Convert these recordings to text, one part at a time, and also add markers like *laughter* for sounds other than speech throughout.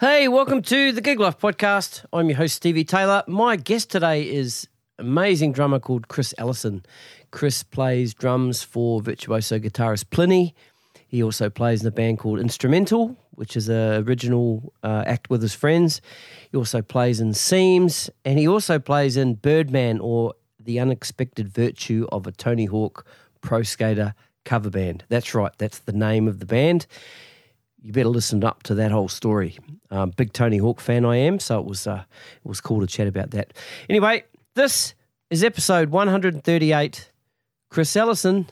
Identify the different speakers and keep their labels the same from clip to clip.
Speaker 1: Hey, welcome to the Gig Life podcast. I'm your host, Stevie Taylor. My guest today is amazing drummer called Chris Allison. Chris plays drums for virtuoso guitarist Plini. He also plays in a band called Instrumental, which is a original uh, act with his friends. He also plays in Seims, and he also plays in Birdman or The Unexpected Virtue of a Tony Hawk Pro Skater cover band. That's right, that's the name of the band you better listen up to that whole story. Um, big Tony Hawk fan I am, so it was uh, it was cool to chat about that. Anyway, this is episode 138. Chris Allison,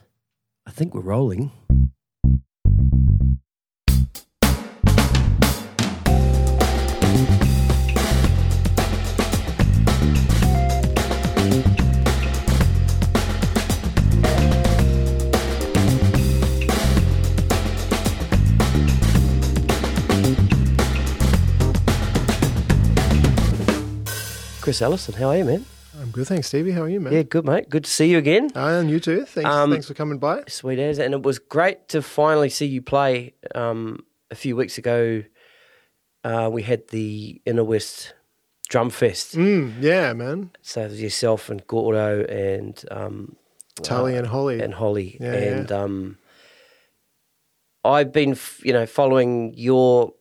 Speaker 1: I think we're rolling. Chris Allison, how are you, man?
Speaker 2: I'm good, thanks, Stevie. How are you, man?
Speaker 1: Yeah, good, mate. Good to see you again.
Speaker 2: Uh, and you too. Thanks,
Speaker 1: Um,
Speaker 2: thanks for coming by.
Speaker 1: Sweet as, and it was great to finally see you play. Um, a few weeks ago, uh, we had the Inner West Drum Fest.
Speaker 2: Mm, yeah, man.
Speaker 1: So it was yourself and Gordo and um,
Speaker 2: Tully and Holly.
Speaker 1: and Holly,
Speaker 2: Yeah,
Speaker 1: and um, I've been, f- you know, following your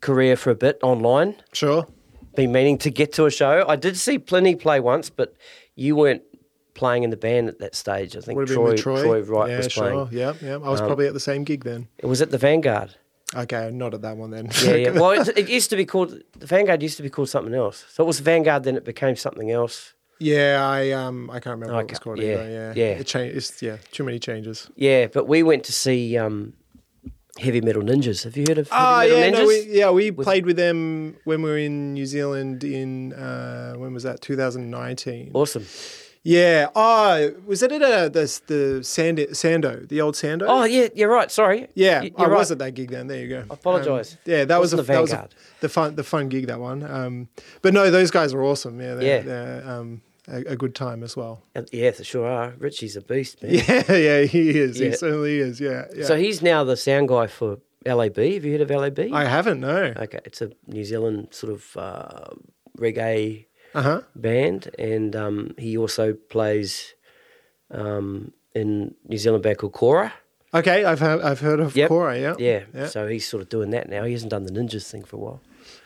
Speaker 1: career for a bit online.
Speaker 2: sure.
Speaker 1: Been meaning to get to a show. I did see Plini play once, but you weren't playing in the band at that stage. I think Troy,
Speaker 2: Troy.
Speaker 1: Troy Wright
Speaker 2: yeah,
Speaker 1: was
Speaker 2: sure.
Speaker 1: playing.
Speaker 2: Yeah, yeah. I was
Speaker 1: Um,
Speaker 2: probably at the same gig then.
Speaker 1: It was at the Vanguard.
Speaker 2: Okay, not at that one then.
Speaker 1: Yeah, yeah. Well, it, *laughs* it used to be called the Vanguard. Used to be called something else. So it was Vanguard, then it became something else.
Speaker 2: yeah, I um, I can't remember what it was called
Speaker 1: yeah,
Speaker 2: either. Yeah,
Speaker 1: yeah.
Speaker 2: It changed. Yeah, too many changes.
Speaker 1: Yeah, but we went to see um, Heavy Metal Ninjas. Have you heard of Heavy
Speaker 2: Ah,
Speaker 1: Metal
Speaker 2: yeah,
Speaker 1: Ninjas?
Speaker 2: no, we, yeah, we
Speaker 1: With-
Speaker 2: played with them when we were in New Zealand in uh, when was that? 2019.
Speaker 1: Awesome.
Speaker 2: Yeah. Oh, was it at uh, the the Sand, Sando, the old Sando?
Speaker 1: Oh yeah, you're right. Sorry.
Speaker 2: Yeah,
Speaker 1: Y-
Speaker 2: I
Speaker 1: you're right.
Speaker 2: was at that gig then. There you go. I
Speaker 1: apologise.
Speaker 2: yeah, that was a,
Speaker 1: the
Speaker 2: that was a,
Speaker 1: Vanguard.
Speaker 2: the fun the fun gig that one. Um, but no, those guys are awesome. Yeah, they're,
Speaker 1: Yeah.
Speaker 2: they're um, a, a good time as well.
Speaker 1: Uh, Yeah, they sure are. Richie's a beast, man. *laughs*
Speaker 2: Yeah, yeah, he is.
Speaker 1: Yeah.
Speaker 2: He certainly is. Yeah, yeah.
Speaker 1: So he's now the sound guy for LAB. Have you heard of LAB?
Speaker 2: I haven't no.
Speaker 1: okay, it's a New Zealand sort of uh, reggae
Speaker 2: Uh huh.
Speaker 1: band, and um, he also plays um, in New Zealand band called Kora.
Speaker 2: Okay, I've heard, I've heard of
Speaker 1: Yep.
Speaker 2: Kora. Yeah.
Speaker 1: Yeah,
Speaker 2: Yeah.
Speaker 1: so he's sort of doing that now. He hasn't done the ninjas thing for a while.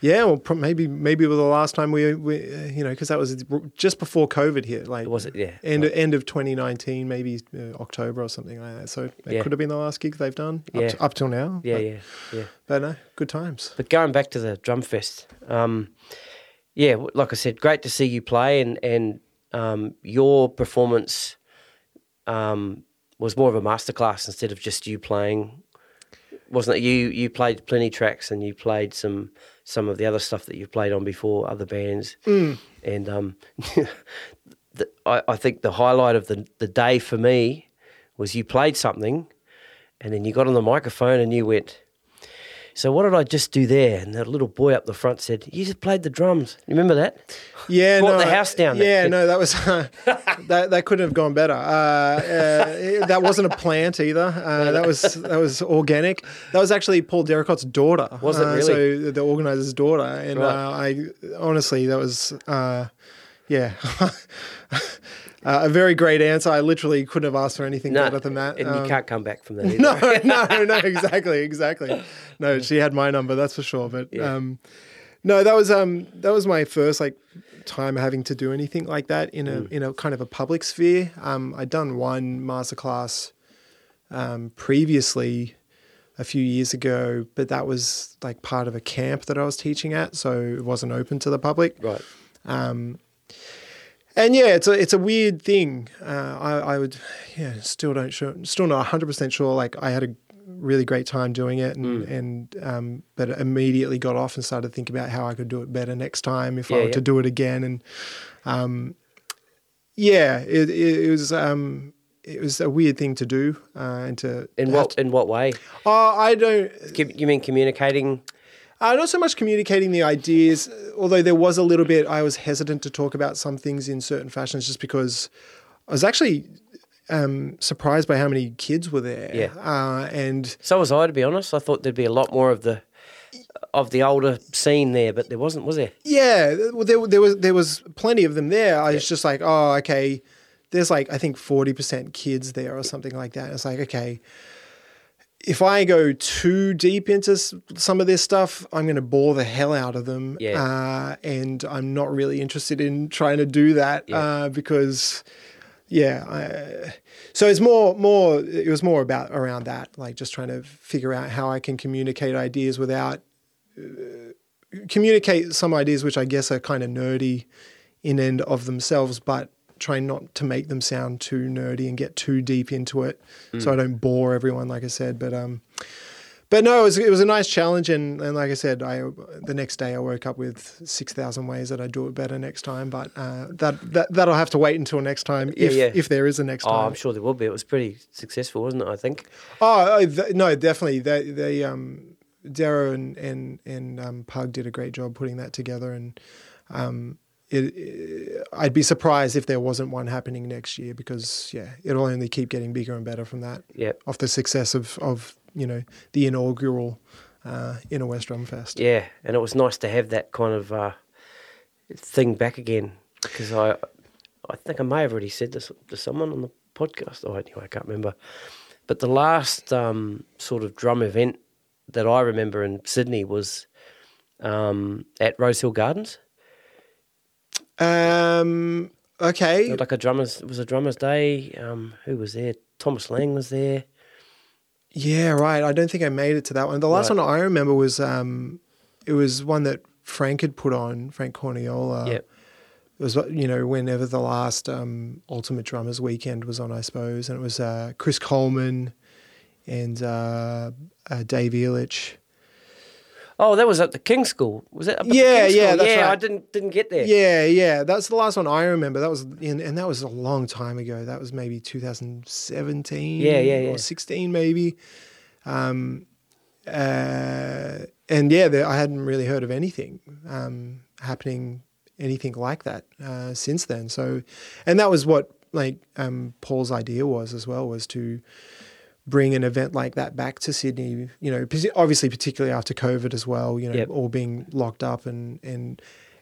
Speaker 2: Yeah. Well, pro- maybe maybe it was the last time we, we uh, you know, because that was just before COVID hit. Like
Speaker 1: Was it? Yeah.
Speaker 2: End end of 2019, maybe uh, October or something like that. So it
Speaker 1: Yeah.
Speaker 2: could have been the last gig they've done
Speaker 1: Yeah.
Speaker 2: up, to, up till now.
Speaker 1: Yeah,
Speaker 2: but,
Speaker 1: yeah, yeah.
Speaker 2: But no, good times.
Speaker 1: But going back to the drum fest, um, yeah, like I said, great to see you play, and and um, your performance um, was more of a masterclass instead of just you playing. Wasn't it? You you played Plini tracks, and you played some some of the other stuff that you've played on before, other bands, and um, *laughs* the, I, I think the highlight of the the day for me was you played something, and then you got on the microphone and you went. So what did I just do there? And that little boy up the front said, "You just played the drums. You remember that?"
Speaker 2: Yeah,
Speaker 1: Brought
Speaker 2: no,
Speaker 1: the house down there.
Speaker 2: Yeah, no, that was *laughs* that. That couldn't have gone better. Uh, uh, that wasn't a plant either. Uh, that was that was organic. That was actually Paul Derricott's daughter.
Speaker 1: Was it
Speaker 2: Uh,
Speaker 1: really?
Speaker 2: So the organizer's daughter, and
Speaker 1: Right.
Speaker 2: uh, I honestly, that was uh, yeah. *laughs* Uh, a very great answer. I literally couldn't have asked for anything
Speaker 1: No,
Speaker 2: better than that.
Speaker 1: and
Speaker 2: Um,
Speaker 1: you can't come back from that. *laughs* Either.
Speaker 2: no, *laughs* no, no, exactly, exactly. No, she had my number, that's for sure. But
Speaker 1: Yeah.
Speaker 2: um, no, that was um, that was my first like time having to do anything like that in a
Speaker 1: Mm.
Speaker 2: in a kind of a public sphere. Um, I'd done one masterclass um, previously a few years ago, but that was like part of a camp that I was teaching at, so it wasn't open to the public.
Speaker 1: Right.
Speaker 2: Um, and yeah, it's a it's a weird thing. Uh, I I would yeah still don't sure still not hundred percent sure. Like I had a really great time doing it, and and um, but immediately got off and started thinking about how I could do it better next time if
Speaker 1: Yeah,
Speaker 2: I were
Speaker 1: yeah.
Speaker 2: to do it again. And um, yeah, it, it, it was um, it was a weird thing to do uh, and to
Speaker 1: In what
Speaker 2: to-
Speaker 1: in what way?
Speaker 2: oh, I don't.
Speaker 1: You mean communicating?
Speaker 2: Uh, not so much communicating the ideas, although there was a little bit. I was hesitant to talk about some things in certain fashions, just because I was actually um, surprised by how many kids were there.
Speaker 1: Yeah.
Speaker 2: uh, and
Speaker 1: So was I, to be honest. I thought there'd be a lot more of the of the older scene there, but there wasn't, was there?
Speaker 2: Yeah, well, there, there was there was plenty of them there. I was just like, oh, okay. There's like I think forty percent kids there or something like that. It's like okay, if I go too deep into some of this stuff, I'm going to bore the hell out of them.
Speaker 1: Yeah.
Speaker 2: Uh, and I'm not really interested in trying to do that
Speaker 1: Yeah.
Speaker 2: uh, because, yeah. I, so it's more, more. It was more about around that, like just trying to figure out how I can communicate ideas without uh, communicate some ideas which I guess are kind of nerdy in and of themselves, but trying not to make them sound too nerdy and get too deep into it, so I don't bore everyone. Like I said, but um, but no, it was it was a nice challenge, and, and like I said, I the next day I woke up with six thousand ways that I do it better next time. But uh, that that that'll have to wait until next time if
Speaker 1: yeah.
Speaker 2: if there is a next
Speaker 1: Oh,
Speaker 2: time.
Speaker 1: I'm sure there will be. It was pretty successful, wasn't it? I think.
Speaker 2: Oh, oh, th- no, definitely. They, they, um, Darrow and and and um, Pug did a great job putting that together, and um, it, it- I'd be surprised if there wasn't one happening next year because yeah, it'll only keep getting bigger and better from that.
Speaker 1: Yeah.
Speaker 2: Off the success of of you know the inaugural uh, Inner West Drum Fest.
Speaker 1: Yeah, and it was nice to have that kind of uh, thing back again because I, I think I may have already said this to someone on the podcast. Oh, anyway, I can't remember. But the last um, sort of drum event that I remember in Sydney was um, at Rosehill Gardens.
Speaker 2: Um. Okay.
Speaker 1: Like a drummers, it was a drummers' day. Um, who was there? Thomas Lang was there.
Speaker 2: Yeah, right. I don't think I made it to that one. The last
Speaker 1: Right.
Speaker 2: one I remember was um, it was one that Frank had put on, Frank Corniola.
Speaker 1: Yep.
Speaker 2: It was you know whenever the last um, Ultimate Drummers weekend was on, I suppose, and it was uh, Chris Coleman and uh, uh, Dave Ehrlich.
Speaker 1: Oh, that was at the King School. Was it? Up at the
Speaker 2: Yeah,
Speaker 1: King
Speaker 2: yeah,
Speaker 1: School?
Speaker 2: that's
Speaker 1: yeah. I didn't didn't get there.
Speaker 2: Yeah, yeah, that's the last one I remember. That was in, and that was a long time ago. That was maybe 2017.
Speaker 1: Yeah, yeah, yeah.
Speaker 2: or 16 maybe. Um, uh, and yeah, there, I hadn't really heard of anything um, happening, anything like that uh, since then. So, and that was what like um, Paul's idea was as well was to bring an event like that back to Sydney. You know, obviously particularly after COVID as well. You know,
Speaker 1: Yep.
Speaker 2: all being locked up and and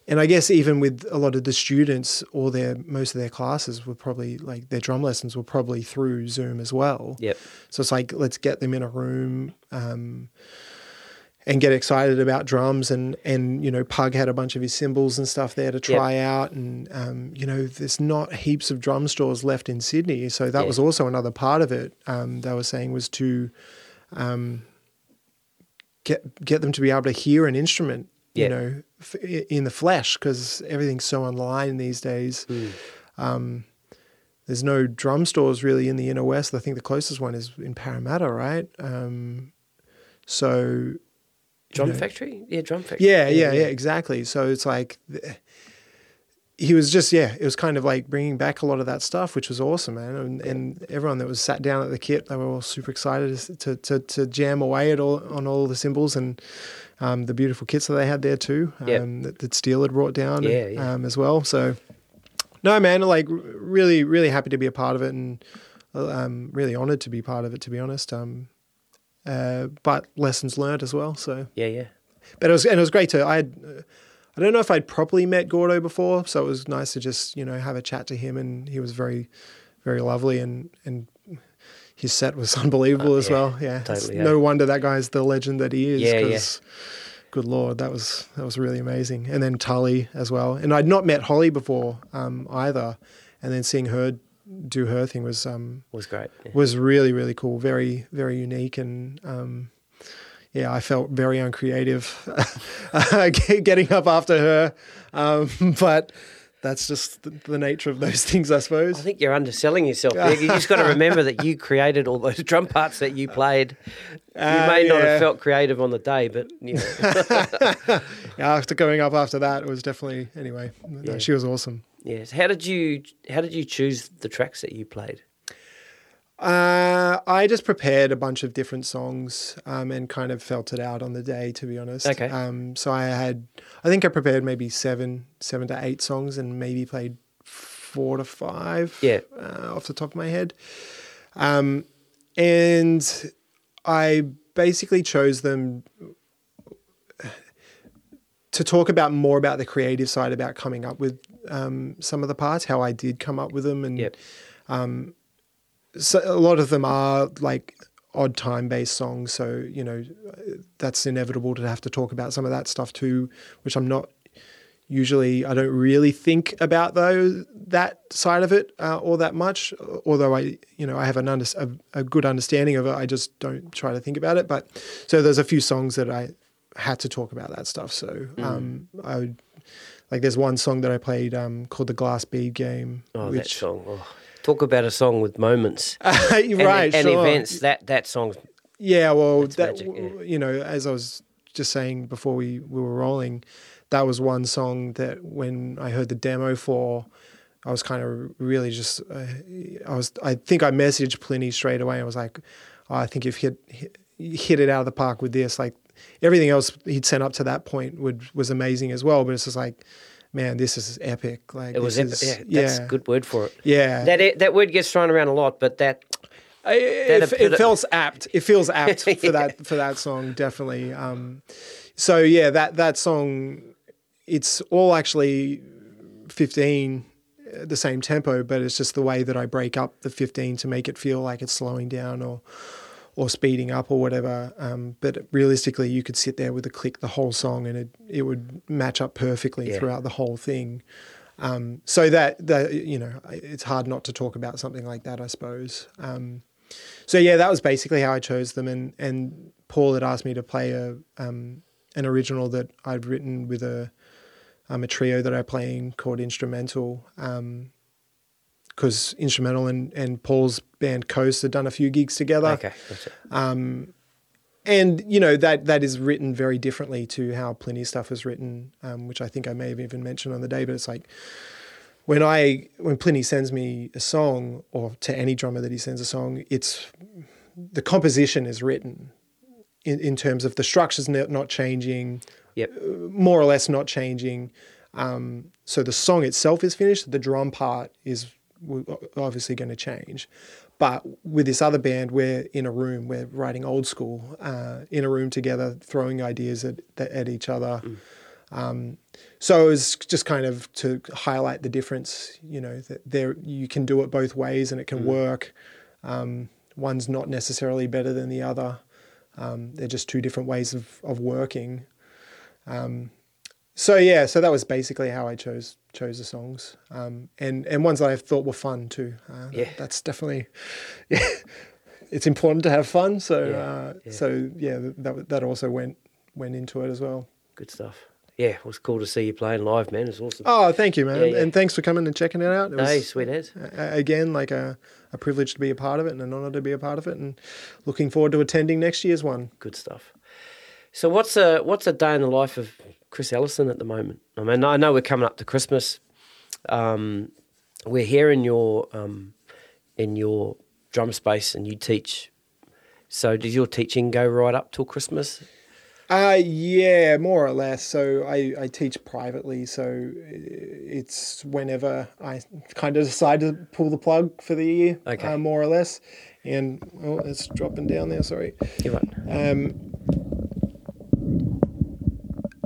Speaker 2: and I guess even with a lot of the students, all their most of their classes were probably like their drum lessons were probably through Zoom as well.
Speaker 1: Yep.
Speaker 2: So it's like let's get them in a room um, and get excited about drums and and you know Pug had a bunch of his cymbals and stuff there to try out and um, you know there's not heaps of drum stores left in Sydney, so that
Speaker 1: Yeah.
Speaker 2: was also another part of it. Um, they were saying was to um, get get them to be able to hear an instrument,
Speaker 1: Yeah.
Speaker 2: you know, f- in the flesh because everything's so online these days. Um, there's no drum stores really in the inner west. I think the closest one is in Parramatta, right? Um, so
Speaker 1: Drum
Speaker 2: know-
Speaker 1: Factory? Yeah, Drum Factory.
Speaker 2: yeah, yeah, yeah, exactly. So it's like he was just yeah, it was kind of like bringing back a lot of that stuff, which was awesome, man. And, and everyone that was sat down at the kit, they were all super excited to to, to jam away at all on all the cymbals and um, the beautiful kits that they had there too. Um,
Speaker 1: Yep.
Speaker 2: that, that Steel had brought down,
Speaker 1: Yeah, yeah.
Speaker 2: Um, as well. So no, man, like really, really happy to be a part of it, and um, really honored to be part of it. To be honest, um, uh, but lessons learned as well. So
Speaker 1: Yeah, yeah.
Speaker 2: but it was and it was great to I had uh, I don't know if I'd properly met Gordo before, so it was nice to just you know have a chat to him, and he was very very lovely and and his set was *laughs* unbelievable
Speaker 1: Uh,
Speaker 2: as
Speaker 1: yeah,
Speaker 2: well. Yeah,
Speaker 1: totally, yeah.
Speaker 2: no wonder that guy's the legend that he is.
Speaker 1: Yeah, yeah.
Speaker 2: Good lord, that was that was really amazing. And then Tully as well, and I'd not met Holly before um, either, and then seeing her do her thing was um,
Speaker 1: Was great. Yeah.
Speaker 2: was really really cool very very unique and um yeah i felt very uncreative *laughs* getting up after her um *laughs* but that's just the, the nature of those *laughs* things i suppose.
Speaker 1: I think you're underselling yourself. There. You just got to remember that you created all those drum parts that you played. You
Speaker 2: Uh,
Speaker 1: may not
Speaker 2: yeah.
Speaker 1: have felt creative on the day, but you know,
Speaker 2: yeah, after going up after that it was definitely anyway no,
Speaker 1: Yeah.
Speaker 2: she was awesome
Speaker 1: yes. How did you How did you choose the tracks that you played?
Speaker 2: Uh, I just prepared a bunch of different songs um, and kind of felt it out on the day, to be honest.
Speaker 1: Okay.
Speaker 2: Um, so I had, I think I prepared maybe seven, seven to eight songs, and maybe played four to five.
Speaker 1: Yeah.
Speaker 2: Uh, off the top of my head. Um, and I basically chose them. to talk about more about the creative side, about coming up with um, some of the parts, how I did come up with them, and
Speaker 1: Yep.
Speaker 2: so a lot of them are like odd time based songs. So you know that's inevitable to have to talk about some of that stuff too, which I'm not usually. I don't really think about those that side of it uh, all that much. Although I you know I have an under, a, a good understanding of it, I just don't try to think about it. But so there's a few songs that I had to talk about that stuff. So um, I would. Like there's one song that I played um, called the Glass Bead Game,
Speaker 1: Oh, that
Speaker 2: which
Speaker 1: song. Oh. Talk about a song with moments *laughs*
Speaker 2: right,
Speaker 1: and, and
Speaker 2: sure.
Speaker 1: events. That that song's
Speaker 2: Yeah, well, that
Speaker 1: magic, yeah.
Speaker 2: you know, as I was just saying before we, we were rolling, that was one song that when I heard the demo for, I was kind of really just, uh, I was, I think I messaged Plini straight away. I was like, oh, I think you've hit, hit hit it out of the park with this. Like everything else he'd sent up to that point would was amazing as well. But it's just like, man, this is epic. Like
Speaker 1: it was epic.
Speaker 2: is-
Speaker 1: yeah, that's a good word for it.
Speaker 2: Yeah,
Speaker 1: That that word gets thrown around a lot, but that
Speaker 2: I- it, it
Speaker 1: it-
Speaker 2: feels apt. It feels apt
Speaker 1: Yeah. *laughs*
Speaker 2: for that for that song, definitely. Um, so yeah, that that song, it's all actually fifteen, uh, the same tempo, but it's just the way that I break up the fifteen to make it feel like it's slowing down or or speeding up or whatever. Um, but realistically, you could sit there with a click the whole song, and it it would match up perfectly
Speaker 1: Yeah.
Speaker 2: throughout the whole thing. Um, so that that you know, it's hard not to talk about something like that, I suppose. Um, so yeah, that was basically how I chose them, and and Paul had asked me to play a um, an original that I'd written with a um, a trio that I'm playing called Instrumental, because Instrumental and and Paul's band Coast had done a few gigs together,
Speaker 1: okay. That's it.
Speaker 2: and you know that that is written very differently to how Plini stuff is written, um, which I think I may have even mentioned on the day. But it's like when I when Plini sends me a song, or to any drummer that he sends a song, it's the composition is written in, in terms of the structures not not changing,
Speaker 1: Yep.
Speaker 2: more or less not changing. Um, so the song itself is finished. The drum part is w- obviously going to change. But with this other band, we're in a room. We're writing old school uh, in a room together, throwing ideas at at each other. Um, so it was just kind of to highlight the difference. You know that there you can do it both ways, and it can work. Um, one's not necessarily better than the other. Um, they're just two different ways of of working. Um, so yeah, so that was basically how I chose chose the songs, um, and and ones that I thought were fun too. Uh,
Speaker 1: Yeah.
Speaker 2: that's definitely. *laughs* Yeah, it's important to have fun. So
Speaker 1: Yeah,
Speaker 2: uh,
Speaker 1: yeah.
Speaker 2: so yeah, that that also went went into it as well.
Speaker 1: Good stuff. Yeah, it was cool to see you playing live, man. It's awesome.
Speaker 2: Oh, thank you, man,
Speaker 1: Yeah,
Speaker 2: and thanks for coming and checking it out. It was,
Speaker 1: hey, sweet as.
Speaker 2: again like a, a privilege to be a part of it and an honor to be a part of it, and looking forward to attending next year's one.
Speaker 1: Good stuff. So what's a what's a day in the life of Chris Allison at the moment? I mean, I know we're coming up to Christmas. Um, we're here in your um, in your drum space, and you teach. So does your teaching go right up till Christmas?
Speaker 2: Uh, yeah, more or less. So I, I teach privately, so it's whenever I kind of decide to pull the plug for the year,
Speaker 1: Okay.
Speaker 2: uh, more or less. And oh, it's dropping down there. Sorry.
Speaker 1: You're right.
Speaker 2: Um,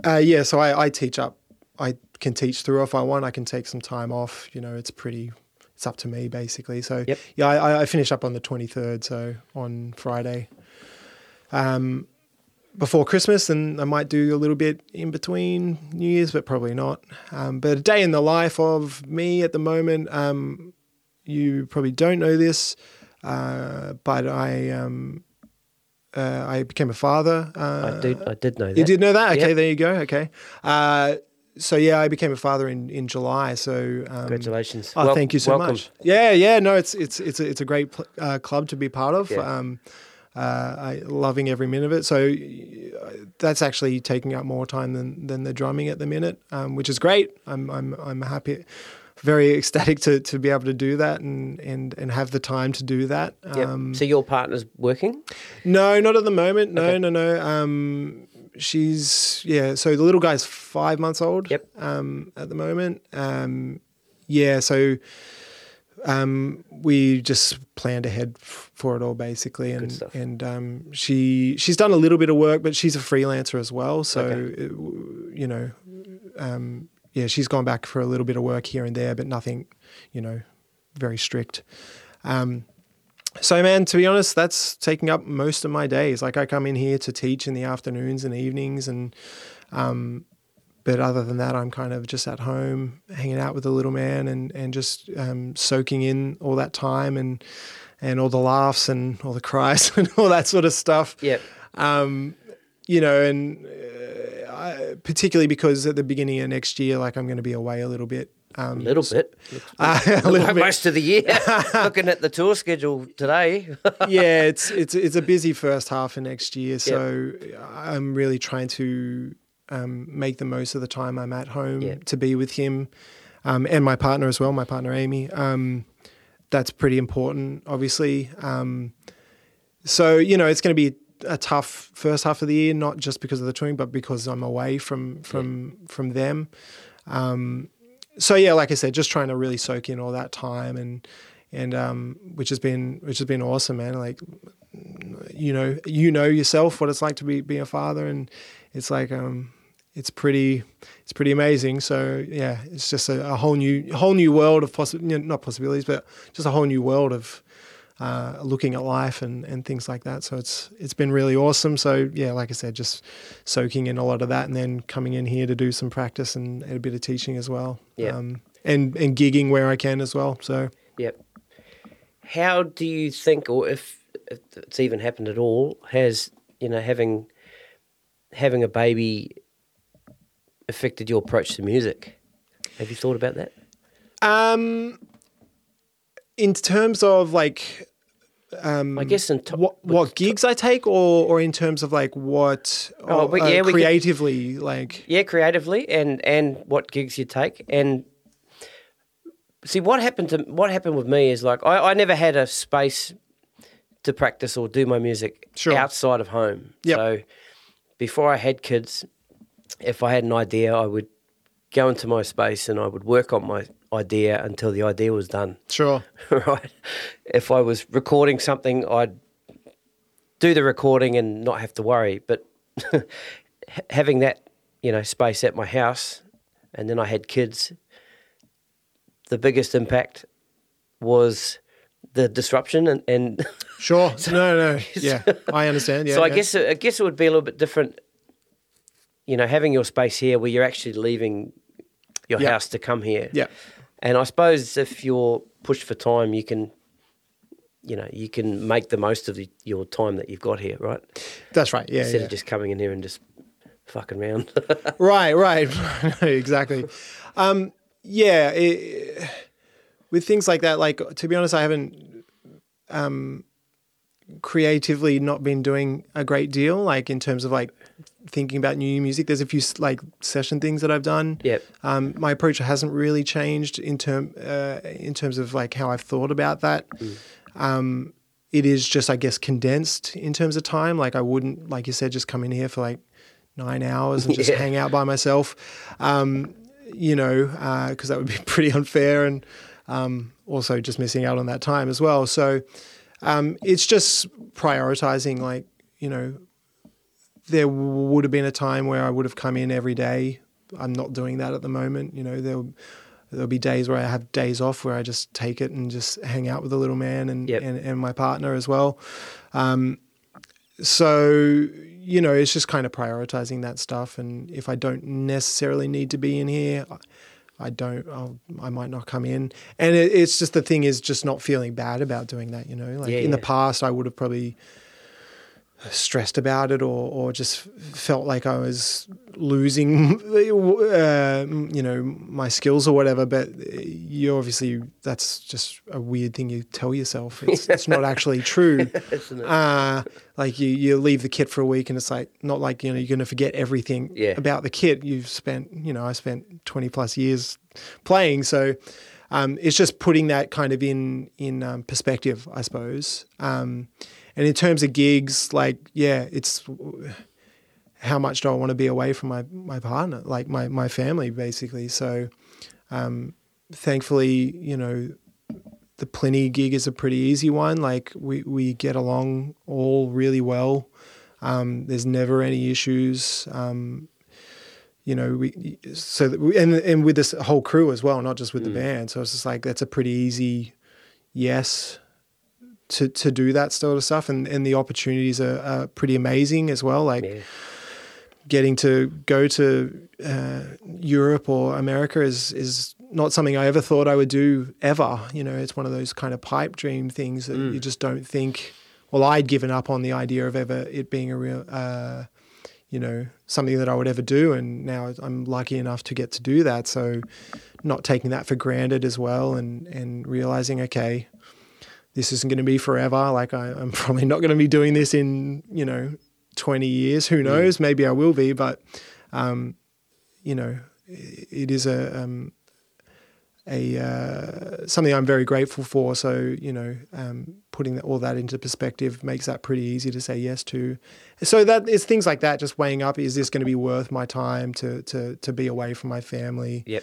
Speaker 2: uh, yeah, so I, I teach up. I can teach through if I want. I can take some time off. You know, it's pretty. It's up to me basically. So
Speaker 1: Yep.
Speaker 2: yeah, I, I finish up on the twenty third, so on Friday. Um, before Christmas, and I might do a little bit in between New Year's, but probably not. Um, but a day in the life of me at the moment. Um, you probably don't know this, uh, but I um, uh, I became a father. Uh,
Speaker 1: I did. I did know that.
Speaker 2: you did know that? Okay, there you go. Okay. Uh, so yeah, I became a father in, in July. So um,
Speaker 1: Congratulations.
Speaker 2: Oh,
Speaker 1: Wel-
Speaker 2: thank you so
Speaker 1: welcome.
Speaker 2: much. Yeah, yeah. No, it's it's it's a, it's a great pl- uh, club to be part of.
Speaker 1: Yeah.
Speaker 2: Um, uh, I loving every minute of it. So uh, that's actually taking up more time than than the drumming at the minute, um, which is great. I'm I'm I'm happy, very ecstatic to to be able to do that and and and have the time to do that.
Speaker 1: Yep.
Speaker 2: Um,
Speaker 1: so your partner's working.
Speaker 2: no, not at the moment. No,
Speaker 1: Okay.
Speaker 2: no, no. Um, she's yeah. So the little guy's five months old.
Speaker 1: Yep.
Speaker 2: Um, at the moment. Um, yeah. So, um, we just planned ahead f- for it all basically, and and um, she she's done a little bit of work, but she's a freelancer as well. So,
Speaker 1: Okay.
Speaker 2: it- you know, um, yeah, she's gone back for a little bit of work here and there, but nothing, you know, very strict. Um, so, man, to be honest, that's taking up most of my days. Like, I come in here to teach in the afternoons and evenings, and um, but other than that, I'm kind of just at home, hanging out with the little man, and and just um, soaking in all that time and and all the laughs and all the cries *laughs* and all that sort of stuff.
Speaker 1: Yep.
Speaker 2: Um, you know, and uh, I, particularly because at the beginning of next year, like I'm going to be away a little bit. Um,
Speaker 1: A little bit.
Speaker 2: uh, *laughs* a little bit.
Speaker 1: Most of the year. *laughs* Looking at the tour schedule today. *laughs*
Speaker 2: yeah, it's it's it's a busy first half of next year, so I'm really trying to um, make the most of the time I'm at home
Speaker 1: Yeah.
Speaker 2: to be with him um, and my partner as well, my partner Amy. Um, that's pretty important, obviously. Um, so you know, it's going to be a tough first half of the year, not just because of the touring, but because I'm away from from from them. Um, so yeah, like I said, just trying to really soak in all that time and and um, which has been which has been awesome, man. Like you know, you know yourself what it's like to be be a father, and it's like um, it's pretty it's pretty amazing. So yeah, it's just a, a whole new whole new world of possi- you know, not possibilities, but just a whole new world of uh, looking at life and, and things like that. So it's it's been really awesome. So yeah, like I said, just soaking in a lot of that, and then coming in here to do some practice and, and a bit of teaching as well.
Speaker 1: Yeah.
Speaker 2: Um, and and gigging where I can as well. So
Speaker 1: Yep. How do you think, or if, if it's even happened at all, has you know having having a baby affected your approach to music? Have you thought about that?
Speaker 2: um, in terms of like. Um,
Speaker 1: I guess in to-
Speaker 2: what what gigs I take, or or in terms of like what
Speaker 1: Oh, but
Speaker 2: uh,
Speaker 1: yeah, could-
Speaker 2: creatively like
Speaker 1: Yeah, creatively, and and what gigs you take, and see what happened to what happened with me is like I, I never had a space to practice or do my music
Speaker 2: Sure.
Speaker 1: outside of home.
Speaker 2: Yep.
Speaker 1: So before I had kids, if I had an idea, I would go into my space and I would work on my idea until the idea was done.
Speaker 2: sure *laughs*
Speaker 1: right? If I was recording something, I'd do the recording and not have to worry. But *laughs* having that, you know, space at my house, and then I had kids, the biggest impact was the disruption and, and *laughs*
Speaker 2: sure no no yeah I understand yeah
Speaker 1: so I
Speaker 2: yeah.
Speaker 1: guess I guess it would be a little bit different. You know, having your space here where you're actually leaving your
Speaker 2: Yeah.
Speaker 1: house to come here.
Speaker 2: yeah
Speaker 1: And I suppose if you're pushed for time, you can, you know, you can make the most of the, your time that you've got here, right?
Speaker 2: that's right yeah
Speaker 1: Instead
Speaker 2: yeah.
Speaker 1: of just coming in here and just fucking around. *laughs*
Speaker 2: right right *laughs* exactly um yeah it, with things like that like to be honest i haven't um creatively not been doing a great deal like in terms of like thinking about new music there's a few like session things that i've done
Speaker 1: yep.
Speaker 2: um, my approach hasn't really changed in term uh, in terms of like how I've thought about that. Um, it is just, I guess, condensed in terms of time. Like I wouldn't, like you said, just come in here for like nine hours and *laughs* just
Speaker 1: Yeah.
Speaker 2: hang out by myself. Um, you know, because that would be *laughs* pretty unfair and um, also just missing out on that time as well. So um, it's just prioritizing, like you know, there would have been a time where I would have come in every day. I'm not doing that at the moment. You know, there there'll be days where I have days off where I just take it and just hang out with the little man and
Speaker 1: Yep.
Speaker 2: and, and my partner as well. Um, so you know, it's just kind of prioritizing that stuff. And if I don't necessarily need to be in here, I don't. I'll, I might not come in. And it, it's just the thing is just not feeling bad about doing that. You know, like
Speaker 1: Yeah,
Speaker 2: in the past, I would have probably stressed about it or, or just felt like I was losing, *laughs* uh, you know, my skills or whatever. But you obviously, that's just a weird thing you tell yourself. It's, it's *laughs* not actually true. Uh, like you, you leave the kit for a week and it's like, not like, you know, you're going to forget everything
Speaker 1: Yeah.
Speaker 2: about the kit. You've spent, you know, I spent 20 plus years playing. So, um, it's just putting that kind of in, in, um, perspective, I suppose. Um, and in terms of gigs, like, yeah, it's how much do I want to be away from my, my partner, like my, my family, basically. So, um, thankfully, you know, the Plini gig is a pretty easy one. Like we, we get along all really well. Um, there's never any issues. Um, you know, we so that we, and and with this whole crew as well, not just with the band. So it's just like that's a pretty easy yes to to do that sort of stuff, and and the opportunities are, are pretty amazing as well. Like
Speaker 1: Yeah.
Speaker 2: getting to go to uh, Europe or America is is not something I ever thought I would do ever. You know, it's one of those kind of pipe dream things that you just don't think. Well, I'd given up on the idea of ever it being a real, uh, you know, something that I would ever do, and now I'm lucky enough to get to do that. So, not taking that for granted as well, and and realizing, okay, this isn't going to be forever. Like I, I'm *laughs* probably not going to be doing this in you know 20 years. Who knows? Maybe I will be, but um, you know, i- it is a um, a uh, something I'm very grateful for. So you know, um, putting all that into perspective makes that pretty easy to say yes to. So that it's things like that, just weighing up: is this going to be worth my time to to to be away from my family?
Speaker 1: Yep.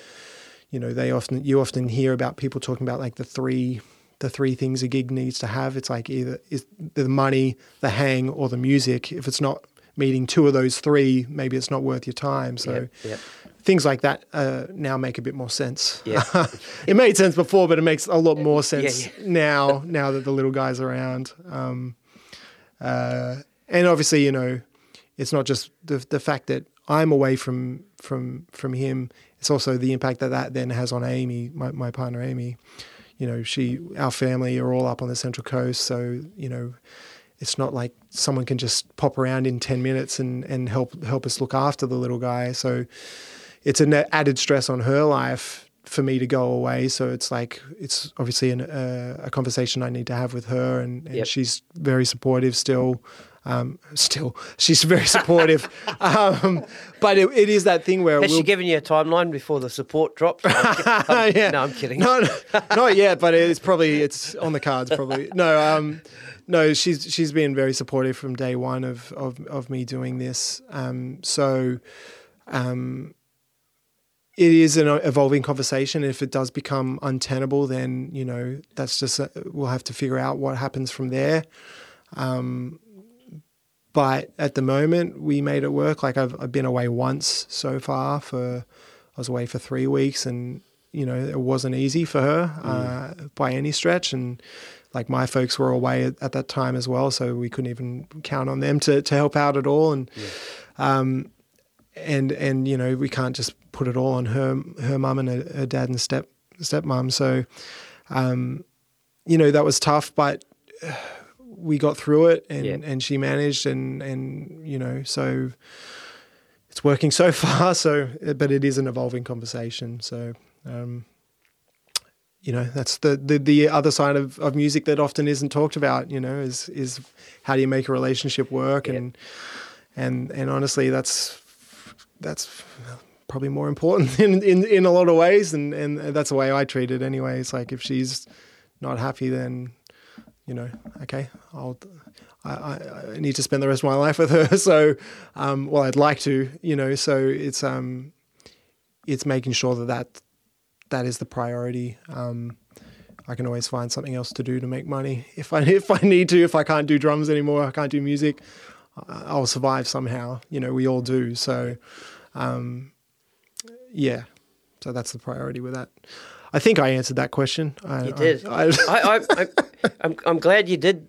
Speaker 2: you know they often you often hear about people talking about like the three the three things a gig needs to have it's like either is the money the hang or the music if it's not meeting two of those three maybe it's not worth your time so
Speaker 1: Yep. Yep.
Speaker 2: things like that uh, now make a bit more sense
Speaker 1: Yeah. *laughs*
Speaker 2: it made sense before but it makes a lot more sense
Speaker 1: yeah.
Speaker 2: now now that the little guy's around um, uh, and obviously you know it's not just the the fact that I'm away from from from him. It's also the impact that that then has on Amy, my my partner Amy. You know, she our family are all up on the Central Coast, so you know, it's not like someone can just pop around in ten minutes and and help help us look after the little guy. So it's an added stress on her life for me to go away. So it's like it's obviously an, uh, a conversation I need to have with her, and, and
Speaker 1: Yep.
Speaker 2: she's very supportive still. Um, still, she's very supportive, *laughs* um, but it, it is that thing where
Speaker 1: Has
Speaker 2: we'll,
Speaker 1: she given you a timeline before the support drops? *laughs* I'm I'm- *laughs*
Speaker 2: yeah.
Speaker 1: No, I'm kidding.
Speaker 2: No, no, not yet, but it's probably it's on the cards. Probably no. Um, no, she's she's been very supportive from day one of of, of me doing this. Um, so, um, it is an evolving conversation. If it does become untenable, then you know that's just uh we'll have to figure out what happens from there. Um, but at the moment, we made it work. Like I've I've been away once so far for I was away for three weeks, and you know it wasn't easy for her uh, by any stretch. And like my folks were away at, at that time as well, so we couldn't even count on them to to help out at all. And um, and and you know we can't just put it all on her her mum and her, her dad and step stepmom. So um, you know that was tough, but uh, we got through it, and
Speaker 1: Yeah.
Speaker 2: and she managed, and and you know so it's working so *laughs* far. So but it is an evolving conversation. So. Um, you know that's the, the the other side of, of music that often isn't talked about you know is is how do you make a relationship work
Speaker 1: Yeah.
Speaker 2: and and and honestly that's that's probably more important *laughs* in, in in a lot of ways and and that's the way I treat it anyway it's like if she's not happy then you know okay I'll I, I, I need to spend the rest of my life with her *laughs* so um well I'd like to you know so it's um it's making sure that that that is the priority um I can always find something else to do to make money *laughs* if I if I need to if I can't do drums anymore I can't do music I'll survive somehow. You know, we all do. So, um, yeah. So that's the priority with that. I think I answered that question. I,
Speaker 1: You did. *laughs*
Speaker 2: I,
Speaker 1: I, I, I'm, I'm glad you did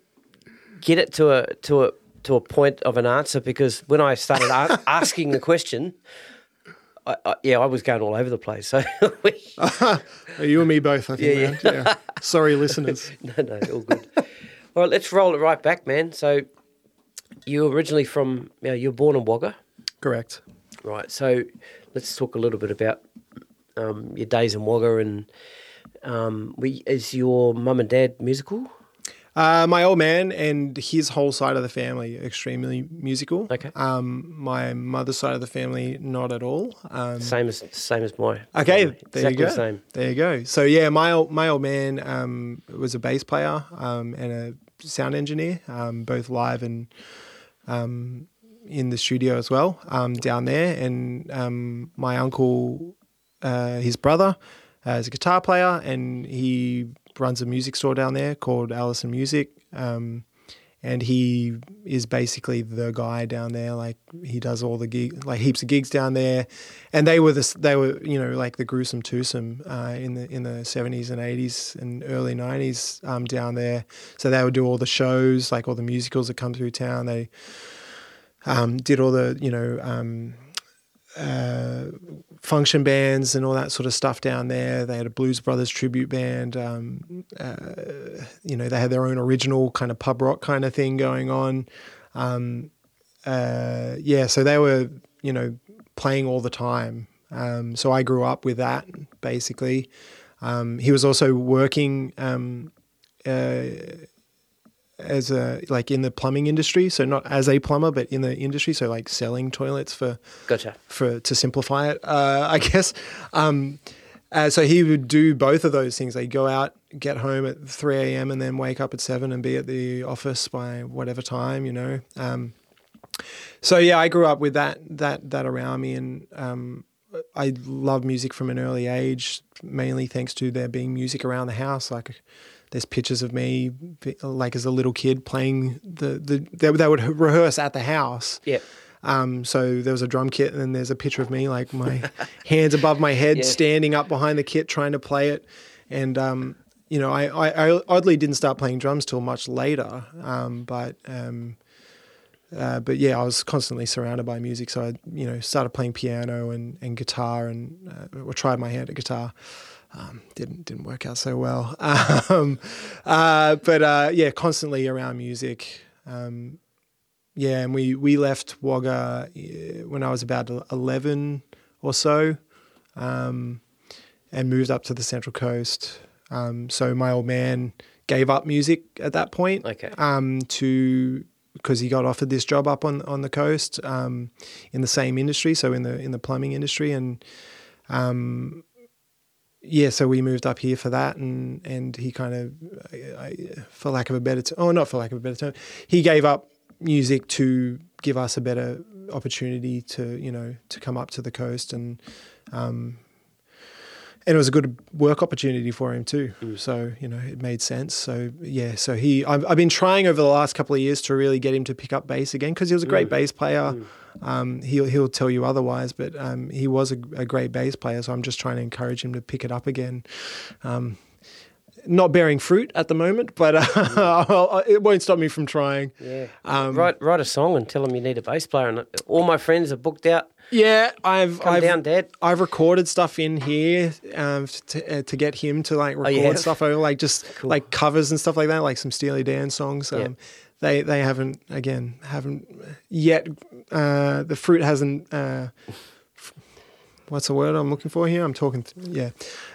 Speaker 1: get it to a to a to a point of an answer because when I started a- *laughs* asking the question, I, I, yeah, I was going all over the place. So *laughs* we,
Speaker 2: you and me both. I think.
Speaker 1: Yeah,
Speaker 2: man. yeah. Sorry, listeners.
Speaker 1: no, no, all good. All right, let's roll it right back, man. So you're originally from, you know, you're born in Wagga,
Speaker 2: Correct.
Speaker 1: right? So let's talk a little bit about um, your days in Wagga and um, we, is your mum and dad musical?
Speaker 2: Uh, my old man and his whole side of the family extremely musical.
Speaker 1: Okay.
Speaker 2: Um, my mother's side of the family not at all. Um,
Speaker 1: Same as same as my
Speaker 2: Okay,
Speaker 1: family.
Speaker 2: there
Speaker 1: exactly
Speaker 2: you go.
Speaker 1: the same.
Speaker 2: There you go. So yeah, my old, my old man um, was a bass player um, and a sound engineer, um, both live and um, in the studio as well um, down there. And um, my uncle, uh, his brother, uh, is a guitar player, and he runs a music store down there called Allison Music. Um, and he is basically the guy down there. Like he does all the gig, like heaps of gigs down there, and they were the they were you know like the gruesome twosome uh, in the in the seventies and eighties and early nineties um, down there. So they would do all the shows, like all the musicals that come through town. They um, did all the you know. Um, uh, function bands and all that sort of stuff down there. They had a Blues Brothers tribute band. Um, uh, you know, they had their own original kind of pub rock kind of thing going on. Um, uh, yeah, so they were, you know, playing all the time. Um, so I grew up with that basically. Um, he was also working um, uh, as a like in the plumbing industry so not as a plumber but in the industry so like selling toilets for
Speaker 1: Gotcha.
Speaker 2: for to simplify it uh, i *laughs* guess. Um, uh, so he would do both of those things. They go out get home at 3 a.m and then wake up at 7 and be at the office by whatever time you know? Um, so yeah i grew up with that that that around me and um, i love music from an early age mainly thanks to there being music around the house like there's pictures of me like as a little kid playing the the they, they would rehearse at the house
Speaker 1: Yeah.
Speaker 2: um, so there was a drum kit, and then there's a picture of me, like my *laughs* hands above my head,
Speaker 1: Yeah.
Speaker 2: standing up behind the kit, trying to play it. And um, you know, I, I, I oddly didn't start playing drums till much later. Um, but um, uh, but yeah, I was constantly surrounded by music. So I, you know, started playing piano and, and guitar, and uh, or tried my hand at guitar. Um, didn't didn't work out so well. *laughs* Um, uh, but uh, yeah, constantly around music. Um, yeah, and we we left Wagga uh, when I was about eleven or so, um, and moved up to the Central Coast. Um, so my old man gave up music at that point
Speaker 1: Okay.
Speaker 2: um, to because he got offered this job up on on the coast um, in the same industry, so in the in the plumbing industry, and um, yeah, so we moved up here for that, and and he kind of, I, I, for lack of a better, term, oh, not for lack of a better term, he gave up music to give us a better opportunity to you know to come up to the coast and um, and it was a good work opportunity for him too. Mm. So you know it made sense. So yeah, so he I've, I've been trying over the last couple of years to really get him to pick up bass again because he was a great mm. bass player. Mm. Um, he'll he'll tell you otherwise, but um, he was a, a great bass player. So I'm just trying to encourage him to pick it up again. Um, not bearing fruit at the moment, but *laughs* uh, it won't stop me from trying.
Speaker 1: Yeah.
Speaker 2: Um,
Speaker 1: write write a song and tell him you need a bass player. And all my friends are booked out.
Speaker 2: Yeah, I've
Speaker 1: Come
Speaker 2: I've,
Speaker 1: down, Dad.
Speaker 2: I've recorded stuff in here um, to, uh, to get him to like record
Speaker 1: you have?
Speaker 2: stuff over like just
Speaker 1: Cool.
Speaker 2: like covers and stuff like that, like some Steely Dan songs. Um,
Speaker 1: Yeah.
Speaker 2: They they haven't again haven't yet. Uh, the fruit hasn't. Uh, what's the word I'm looking for here? I'm talking. Th- yeah.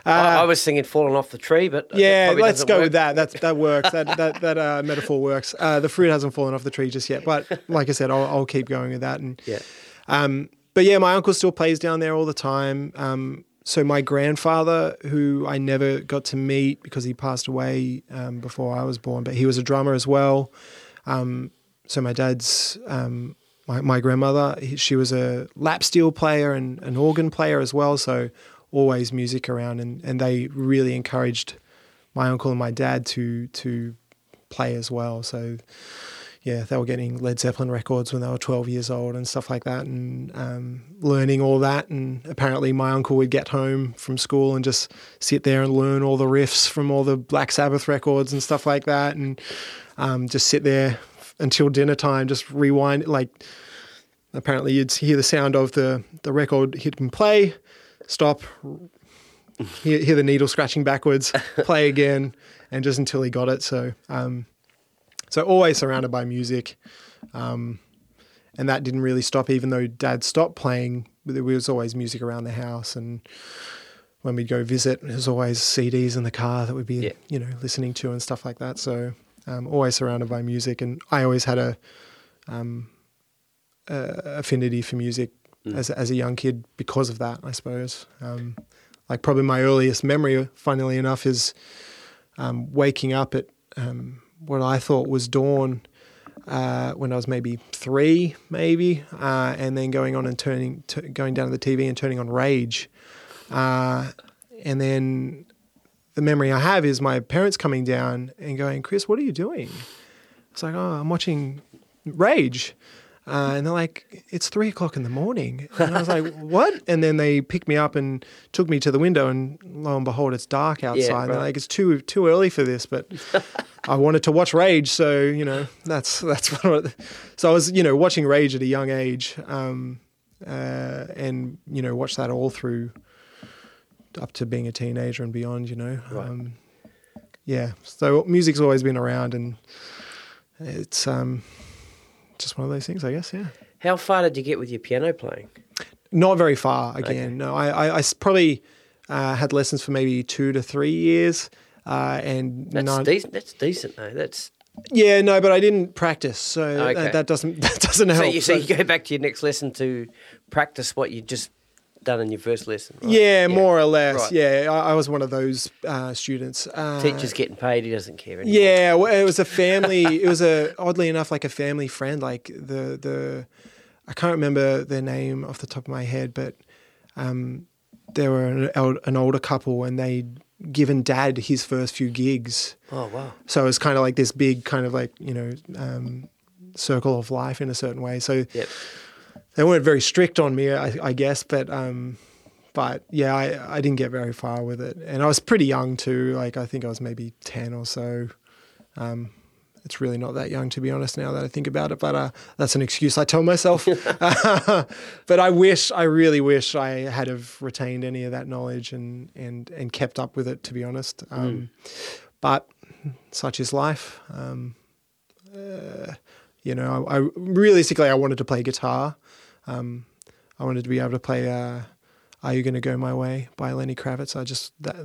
Speaker 2: Uh,
Speaker 1: I, I was thinking "Falling Off the Tree," but
Speaker 2: yeah, let's go
Speaker 1: work.
Speaker 2: with that. That that works. that that that uh, *laughs* metaphor works. Uh, the fruit hasn't fallen off the tree just yet, but like I said, I'll, I'll keep going with that. And
Speaker 1: Yeah.
Speaker 2: um, but yeah, my uncle still plays down there all the time. Um, so my grandfather, who I never got to meet because he passed away um, before I was born, but he was a drummer as well. Um, so my dad's um, my, my grandmother, she was a lap steel player and an organ player as well. So always music around, and, and they really encouraged my uncle and my dad to to play as well. So yeah, they were getting Led Zeppelin records when they were 12 years old and stuff like that, and um, learning all that. And apparently, my uncle would get home from school and just sit there and learn all the riffs from all the Black Sabbath records and stuff like that, and um, just sit there until dinner time, just rewind. Like, apparently, you'd hear the sound of the, the record hit and play, stop, hear, hear the needle scratching backwards, *laughs* play again, and just until he got it. So, um, so always surrounded by music, um, and that didn't really stop. Even though Dad stopped playing, there was always music around the house, and when we'd go visit, there's always CDs in the car that we'd be,
Speaker 1: Yeah.
Speaker 2: you know, listening to and stuff like that. So, um, always surrounded by music, and I always had a um, uh, affinity for music as as a young kid because of that, I suppose. Um, like probably my earliest memory, funnily enough, is um, waking up at um, what I thought was dawn uh, when I was maybe three, maybe, uh, and then going on and turning, t- going down to the TV and turning on Rage, uh, and then the memory I have is my parents coming down and going, "Chris, what are you doing?" It's like, oh, I'm watching Rage. Uh, and they're like, it's three o'clock in the morning. And I was like, *laughs* what? And then they picked me up and took me to the window, and lo and behold, it's dark outside. And they're like, it's too too early for this, but *laughs* I wanted to watch Rage, so you know, that's that's *laughs* what. I, so I was, you know, watching Rage at a young age, um, uh, and you know, watched that all through up to being a teenager and beyond. You know,
Speaker 1: Right.
Speaker 2: um, yeah. So music's always been around, and it's um, just one of those things, I guess. Yeah.
Speaker 1: How far did you get with your piano playing?
Speaker 2: Not very far. Again, no. I I probably uh, had lessons for maybe two to three years, uh, and
Speaker 1: That's
Speaker 2: none-
Speaker 1: decent. That's decent though. That's
Speaker 2: yeah, no, but I didn't practice, so
Speaker 1: Okay.
Speaker 2: that, that doesn't *laughs* that doesn't
Speaker 1: so
Speaker 2: help.
Speaker 1: you, so you go back to your next lesson to practice what you just done in your first lesson. Right?
Speaker 2: yeah, more or less.
Speaker 1: Right.
Speaker 2: Yeah, I, I was one of those uh, students. Uh,
Speaker 1: Teacher's getting paid. He doesn't care anymore.
Speaker 2: Yeah, well, it was a family. it was a *laughs* oddly enough like a family friend. Like the the I can't remember their name off the top of my head, but um, they were an, an older couple, and they'd given dad his first few gigs.
Speaker 1: Oh wow.
Speaker 2: So it was kind of like this big kind of like you know um, circle of life in a certain way. So
Speaker 1: Yep.
Speaker 2: They weren't very strict on me, I, I guess, but um, but yeah, I, I didn't get very far with it, and I was pretty young too. Like I think I was maybe ten or so. Um, it's really not that young to be honest. Now that I think about it, but uh, that's an excuse I tell myself. *laughs* *laughs* but I wish, I really wish I had have retained any of that knowledge and and and kept up with it. To be honest, um, but such is life. Um, uh, you know, I, I realistically I wanted to play guitar. Um, I wanted to be able to play uh, "Are You Gonna Go My Way" by Lenny Kravitz. I just that,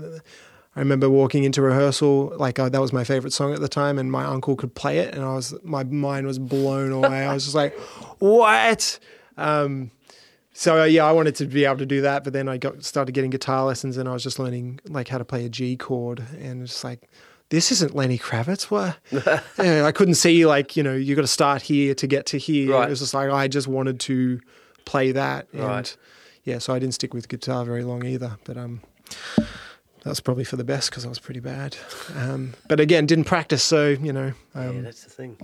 Speaker 2: I remember walking into rehearsal like uh, that was my favorite song at the time, and my uncle could play it, and I was my mind was blown away. I was just like, *laughs* "What?" Um, so uh, yeah, I wanted to be able to do that, but then I got started getting guitar lessons, and I was just learning like how to play a G chord, and just like. This isn't Lenny Kravitz. What? *laughs* yeah, I couldn't see like you know you got to start here to get to here.
Speaker 1: Right.
Speaker 2: It was just like I just wanted to play that, and
Speaker 1: Right.
Speaker 2: yeah, so I didn't stick with guitar very long either. But um, that's probably for the best because I was pretty bad. Um, but again, didn't practice, so you know,
Speaker 1: yeah,
Speaker 2: um,
Speaker 1: that's the thing.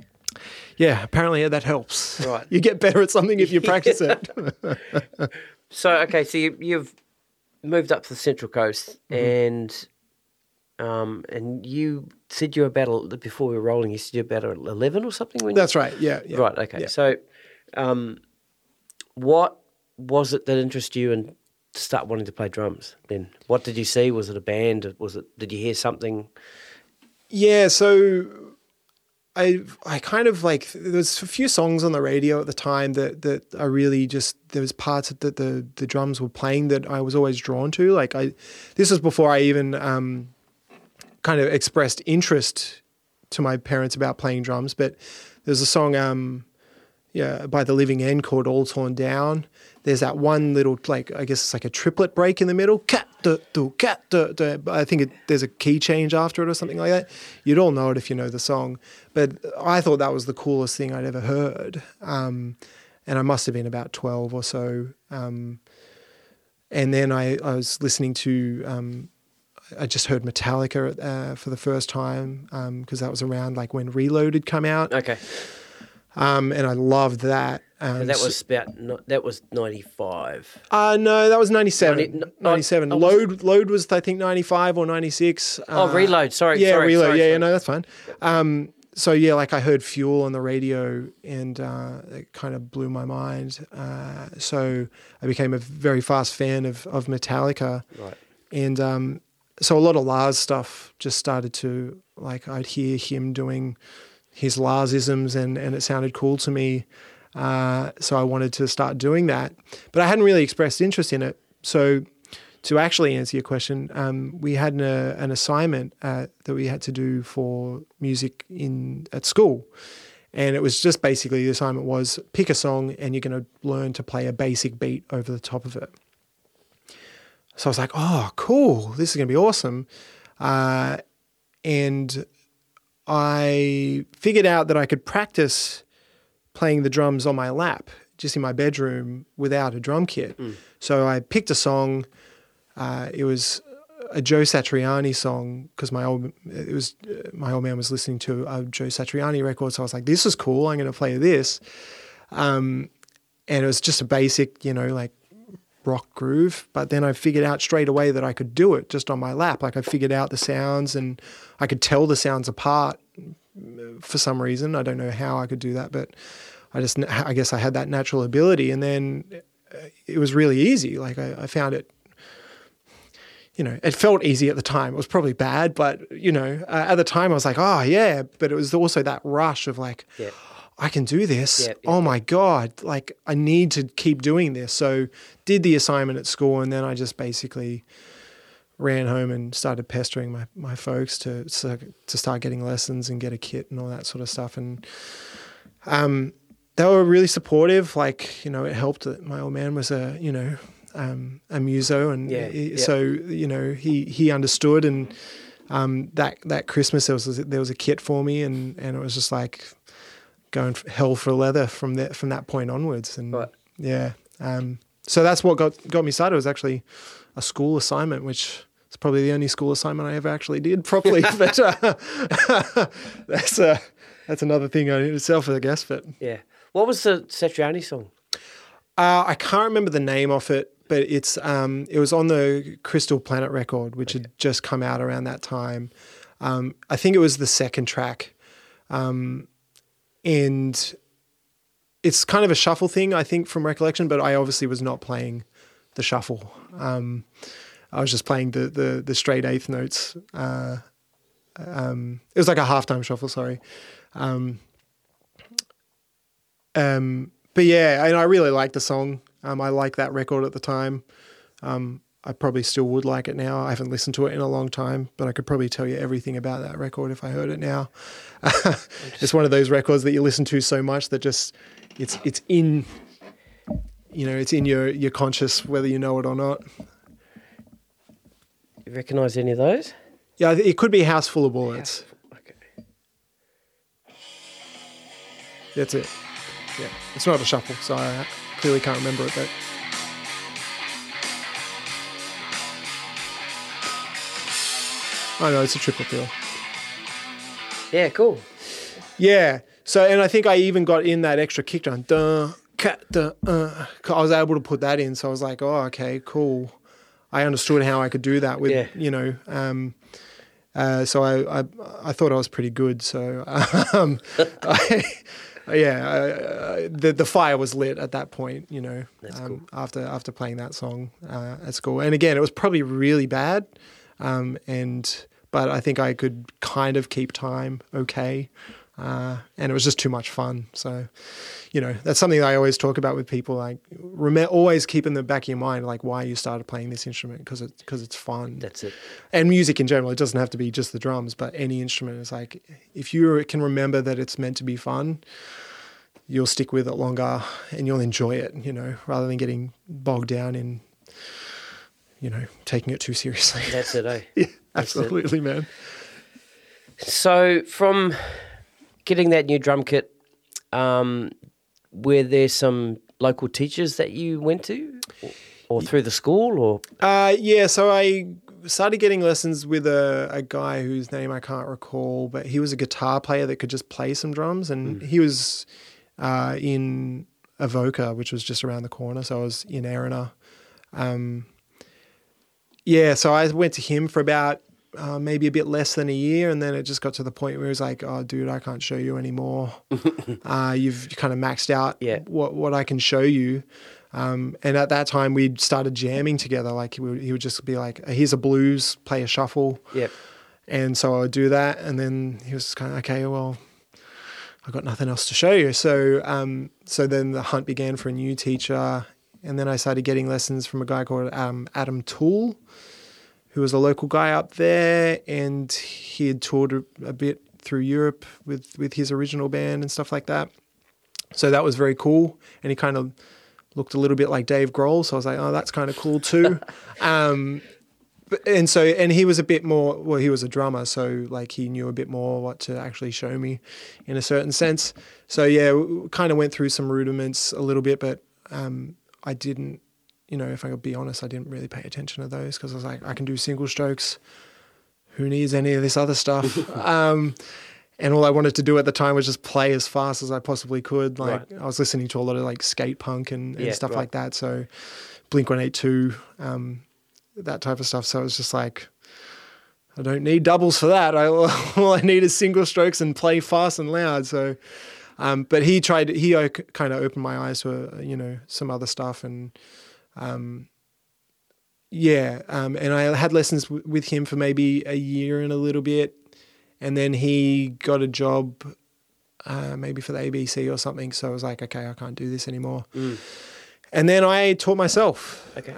Speaker 2: yeah, apparently that helps.
Speaker 1: Right. *laughs*
Speaker 2: you get better at something if you practice it. *laughs*
Speaker 1: So okay, so you, you've moved up to the Central Coast,
Speaker 2: Mm-hmm.
Speaker 1: and um, and you said you were about before we were rolling. You said you were about eleven or something. When you-
Speaker 2: That's right. Yeah. yeah.
Speaker 1: right. Okay.
Speaker 2: Yeah.
Speaker 1: So, um, what was it that interested you and to start wanting to play drums? Then, what did you see? Was it a band? Was it? Did you hear something?
Speaker 2: Yeah, so I I kind of like there was a few songs on the radio at the time that that I really just there was parts that the the drums were playing that I was always drawn to. Like I this was before I even um, kind of expressed interest to my parents about playing drums, but there's a song um yeah by the Living End called All Torn Down. There's that one little like I guess it's like a triplet break in the middle. I think it, there's a key change after it or something like that. You'd all know it if you know the song. But I thought that was the coolest thing I'd ever heard. Um, and I must have been about twelve or so. Um, and then I, I was listening to um, I just heard Metallica uh, for the first time because that was around like when Reload had come out,
Speaker 1: Okay,
Speaker 2: um, and I loved that. Um,
Speaker 1: and that was about no- that was ninety five.
Speaker 2: uh, no, that was 97.
Speaker 1: Ninety- no,
Speaker 2: 97.
Speaker 1: oh, was
Speaker 2: Load Load was, I think, 95 or 96.
Speaker 1: Oh,
Speaker 2: Uh,
Speaker 1: Reload. Sorry,
Speaker 2: Yeah,
Speaker 1: sorry,
Speaker 2: Reload.
Speaker 1: sorry,
Speaker 2: yeah, yeah, no, that's fine. Um, so, yeah, like I heard Fuel on the radio and uh, it kind of blew my mind. Uh, so I became a very fast fan of, of Metallica.
Speaker 1: Right.
Speaker 2: And um, so a lot of Lars stuff just started to, like, I'd hear him doing his Larsisms and, and it sounded cool to me. Uh, so I wanted to start doing that. But I hadn't really expressed interest in it. So to actually answer your question, um, we had an, uh, an assignment uh, that we had to do for music in at school. And it was just basically the assignment was pick a song and you're going to learn to play a basic beat over the top of it. So I was like, oh, cool. This is going to be awesome. Uh, and I figured out that I could practice playing the drums on my lap, just in my bedroom without a drum kit. So I picked a song. Uh, it was a Joe Satriani song because my old it was uh, my old man was listening to a Joe Satriani record, so I was like, "This is cool. I'm going to play this." Um, and it was just a basic, you know, like rock groove. But then I figured out straight away that I could do it just on my lap. Like I figured out the sounds and I could tell the sounds apart for some reason. I don't know how I could do that, but I just I guess I had that natural ability. And then uh, it was really easy. Like I, I found it you know, it felt easy at the time. It was probably bad, but you know, uh, at the time I was like, oh yeah. But it was also that rush of like,
Speaker 1: Yeah.
Speaker 2: I can do this. Oh my god! Like I need to keep doing this. So did the assignment at school, and then I just basically ran home and started pestering my, my folks to to start getting lessons and get a kit and all that sort of stuff. And um, they were really supportive. Like you know, it helped that my old man was a you know um, a muso, and
Speaker 1: Yeah,
Speaker 2: he-
Speaker 1: yeah.
Speaker 2: so you know he he understood. And um, that that Christmas there was there was a kit for me, and and it was just like going hell for leather from that from that point onwards. And
Speaker 1: Right.
Speaker 2: yeah, um, so that's what got got me started. It was actually a school assignment, which is probably the only school assignment I ever actually did properly. but uh, *laughs* that's uh, that's another thing in itself, I guess. But
Speaker 1: Yeah. What was the Satriani song?
Speaker 2: uh, I can't remember the name of it, but it's um, it was on the Crystal Planet record, which had just come out around that time. Um, I think it was the second track, um, and it's kind of a shuffle thing, I think, from recollection. But I obviously was not playing the shuffle. Um, I was just playing the the, the straight eighth notes. Uh, um, it was like a halftime shuffle. Sorry. Um, um, but yeah, and I really like the song. Um, I like that record at the time. Um, I probably still would like it now. I haven't listened to it in a long time, but I could probably tell you everything about that record if I heard it now. *laughs* it's one of those records that you listen to so much that just it's it's in you know it's in your your conscious whether you know it or not.
Speaker 1: You recognise any of those?
Speaker 2: Yeah, it could be House Full of Bullets.
Speaker 1: Okay.
Speaker 2: That's it. Yeah, it's not a shuffle, so I clearly can't remember it. But I know it's a triplet feel.
Speaker 1: Yeah, cool.
Speaker 2: Yeah. So, and I think I even got in that extra kick drum. Duh, cat, duh, uh, I was able to put that in. So I was like, oh, okay, cool. I understood how I could do that with,
Speaker 1: Yeah.
Speaker 2: you know. Um, uh, so I, I, I thought I was pretty good. So, *laughs* um, I, *laughs* yeah, uh, the the fire was lit at that point. You know, um, after after playing that song uh, at school. And again, it was probably really bad, um, and but I think I could kind of keep time okay. Uh, and it was just too much fun. So, you know, that's something that I always talk about with people. Like, rem- always keep in the back of your mind, like why you started playing this instrument because it because it's fun
Speaker 1: That's it.
Speaker 2: and music in general. It doesn't have to be just the drums, but any instrument is like if you can remember that it's meant to be fun, you'll stick with it longer and you'll enjoy it. You know, rather than getting bogged down in, you know, taking it too seriously. *laughs*
Speaker 1: That's it, eh? *laughs*
Speaker 2: yeah,
Speaker 1: That's it.
Speaker 2: absolutely, man.
Speaker 1: So from getting that new drum kit, um, were there some local teachers that you went to, or, or through the school, or
Speaker 2: Uh, yeah, so I started getting lessons with a, a guy whose name I can't recall, but he was a guitar player that could just play some drums, and he was uh, in Avoca, which was just around the corner. So I was in Erina. Um, yeah, so I went to him for about uh, maybe a bit less than a year, and then it just got to the point where he was like, "Oh, dude, I can't show you anymore. *laughs* uh, you've kind of maxed out
Speaker 1: Yeah.
Speaker 2: what what I can show you." Um, and at that time, we'd started jamming together. Like he would, he would just be like, "Here's a blues, play a shuffle,"
Speaker 1: yep,
Speaker 2: and so I would do that. And then he was kind of okay. Well, I've got nothing else to show you. So, um, so then the hunt began for a new teacher, and then I started getting lessons from a guy called um, Adam Toole, who was a local guy up there, and he had toured a, a bit through Europe with with his original band and stuff like that. So that was very cool, and he kind of looked a little bit like Dave Grohl. So I was like, oh, that's kind of cool too. *laughs* um, but- and so and he was a bit more well he was a drummer so like he knew a bit more what to actually show me in a certain sense so yeah kind of went through some rudiments a little bit but um, i didn't you know, if I could be honest, I didn't really pay attention to those because I was like, I can do single strokes. Who needs any of this other stuff? *laughs* um, and all I wanted to do at the time was just play as fast as I possibly could. Like
Speaker 1: Right.
Speaker 2: I was listening to a lot of like skate punk and, and
Speaker 1: Yeah,
Speaker 2: stuff
Speaker 1: right.
Speaker 2: like that. So Blink One Eight Two, um, that type of stuff. So it was just like. I don't need doubles for that. I, *laughs* all I need is single strokes and play fast and loud. So, um, but he tried. He kind of opened my eyes to uh, you know some other stuff, and um, yeah, um, and I had lessons w- with him for maybe a year and a little bit, and then he got a job, uh, maybe for the ABC or something. So I was like, okay, I can't do this anymore.
Speaker 1: Mm.
Speaker 2: And then I taught myself
Speaker 1: Okay.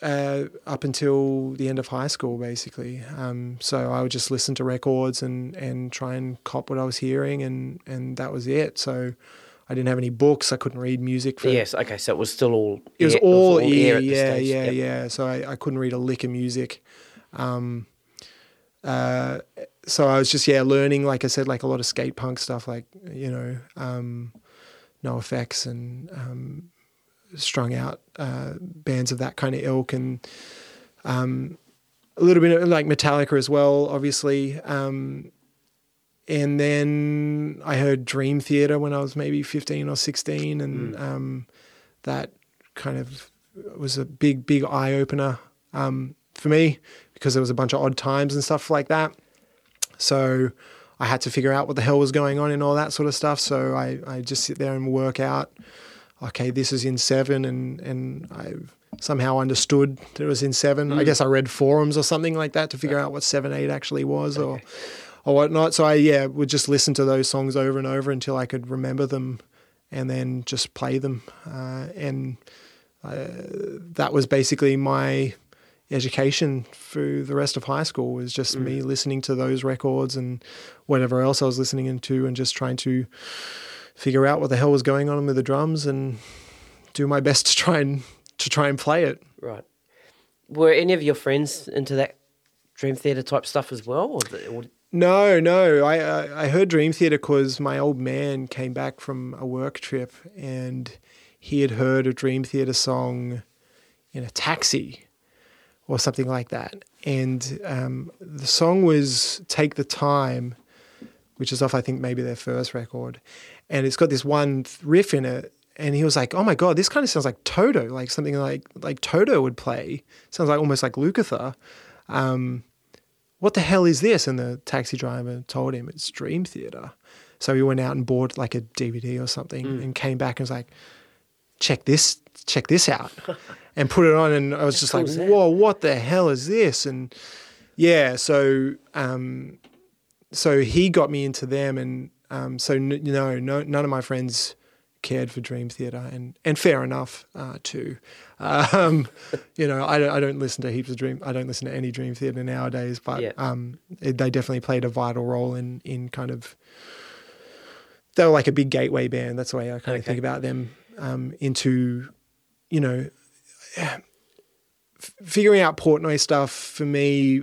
Speaker 2: Uh, up until the end of high school, basically. Um, so I would just listen to records and, and try and cop what I was hearing, and, and that was it. So I didn't have any books. I couldn't read music for
Speaker 1: yes. Okay. So it was still all.
Speaker 2: it was
Speaker 1: ear-
Speaker 2: all
Speaker 1: ear
Speaker 2: ear,
Speaker 1: at
Speaker 2: yeah, yeah,
Speaker 1: Yep.
Speaker 2: yeah. So I, I couldn't read a lick of music. Um, uh, so I was just yeah learning, like I said, like a lot of skate punk stuff, like you know, um, NOFX and um, strung out uh, bands of that kind of ilk, and um, a little bit of like Metallica as well, obviously. Um, and then I heard Dream Theater when I was maybe fifteen or sixteen, and um, that kind of was a big, big eye opener um, for me because there was a bunch of odd times and stuff like that. So I had to figure out what the hell was going on and all that sort of stuff. So I, I just sit there and work out, okay, this is in seven, and and I somehow understood that it was in seven. I guess I read forums or something like that to figure out what seven eight actually was, or or whatnot. So I yeah would just listen to those songs over and over until I could remember them, and then just play them. Uh, and uh, that was basically my education through the rest of high school was just me listening to those records and whatever else I was listening into and just trying to figure out what the hell was going on with the drums and do my best to try and to try and play it.
Speaker 1: Right. Were any of your friends into that Dream Theater type stuff as well, or, the, or
Speaker 2: No, no. I I, I heard Dream Theater because my old man came back from a work trip and he had heard a Dream Theater song in a taxi or something like that. And um, the song was "Take the Time," which is off I think maybe their first record, and it's got this one riff in it. And he was like, "Oh my god, this kind of sounds like Toto, like something like like Toto would play. Sounds like almost like Lukather." Um, what the hell is this? And the taxi driver told him it's Dream Theater. So he went out and bought like a DVD or something and came back and was like, check this, check this out. *laughs* and put it on. And I was just
Speaker 1: cool
Speaker 2: like, whoa, what the hell is this? And yeah, so, um, so he got me into them. And um, so, n- no, no, none of my friends cared for Dream Theater and, and fair enough uh, too. Um, you know, I don't, I don't listen to heaps of Dream. I don't listen to any Dream Theater nowadays, but
Speaker 1: Yeah.
Speaker 2: um, it, they definitely played a vital role in in kind of. They were like a big gateway band. That's the way I kind of think about them. Um, into, you know, f- figuring out Portnoy stuff for me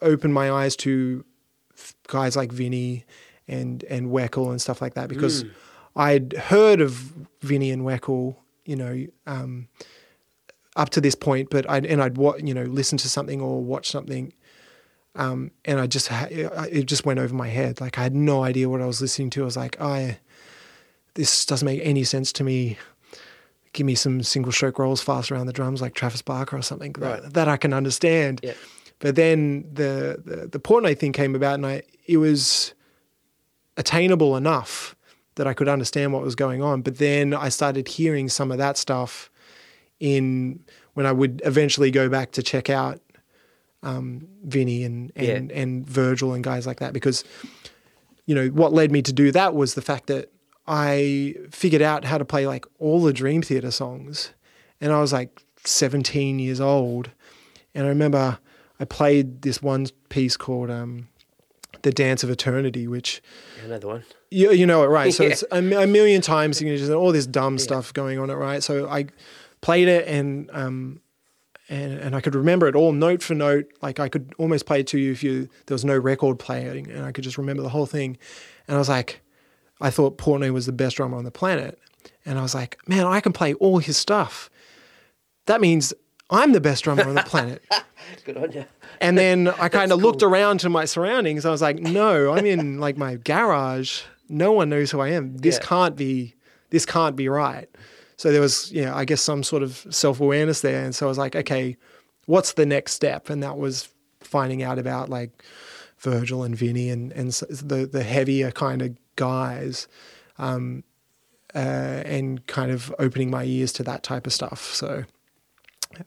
Speaker 2: opened my eyes to guys like Vinny and and Weckl and stuff like that because I'd heard of Vinny and Weckl, you know, um, up to this point, but I'd and I'd wa- you know listen to something or watch something, um, and I just ha- it just went over my head. Like I had no idea what I was listening to. I was like, I this doesn't make any sense to me. Give me some single stroke rolls fast around the drums like Travis Barker or something
Speaker 1: Right.
Speaker 2: that, that I can understand.
Speaker 1: Yeah.
Speaker 2: But then the, the the Portnoy thing came about, and I it was attainable enough that I could understand what was going on. But then I started hearing some of that stuff in when I would eventually go back to check out um, Vinny and and, and Virgil and guys like that because you know what led me to do that was the fact that I figured out how to play like all the Dream Theater songs, and I was like 17 years old, and I remember I played this one piece called um, "The Dance of Eternity," which
Speaker 1: another one?
Speaker 2: you, you know it, right? So *laughs*
Speaker 1: Yeah.
Speaker 2: it's a, a million times, you know, just all this dumb stuff going on it, right? So I played it and um and and I could remember it all note for note. Like I could almost play it to you if you there was no record playing, and I could just remember the whole thing. And I was like, I thought Portnoy was the best drummer on the planet, and I was like, man, I can play all his stuff. that means I'm the best drummer on the planet. *laughs*
Speaker 1: Good on you.
Speaker 2: And then *laughs* I kind of
Speaker 1: cool.
Speaker 2: looked around to my surroundings. I was like, no, I'm in like my garage. No one knows who I am. This
Speaker 1: Yeah.
Speaker 2: can't be. This can't be right. So there was, you know, I guess some sort of self awareness there. And so I was like, okay, what's the next step? And that was finding out about like Virgil and Vinny and and the the heavier kind of guys, um, uh, and kind of opening my ears to that type of stuff. So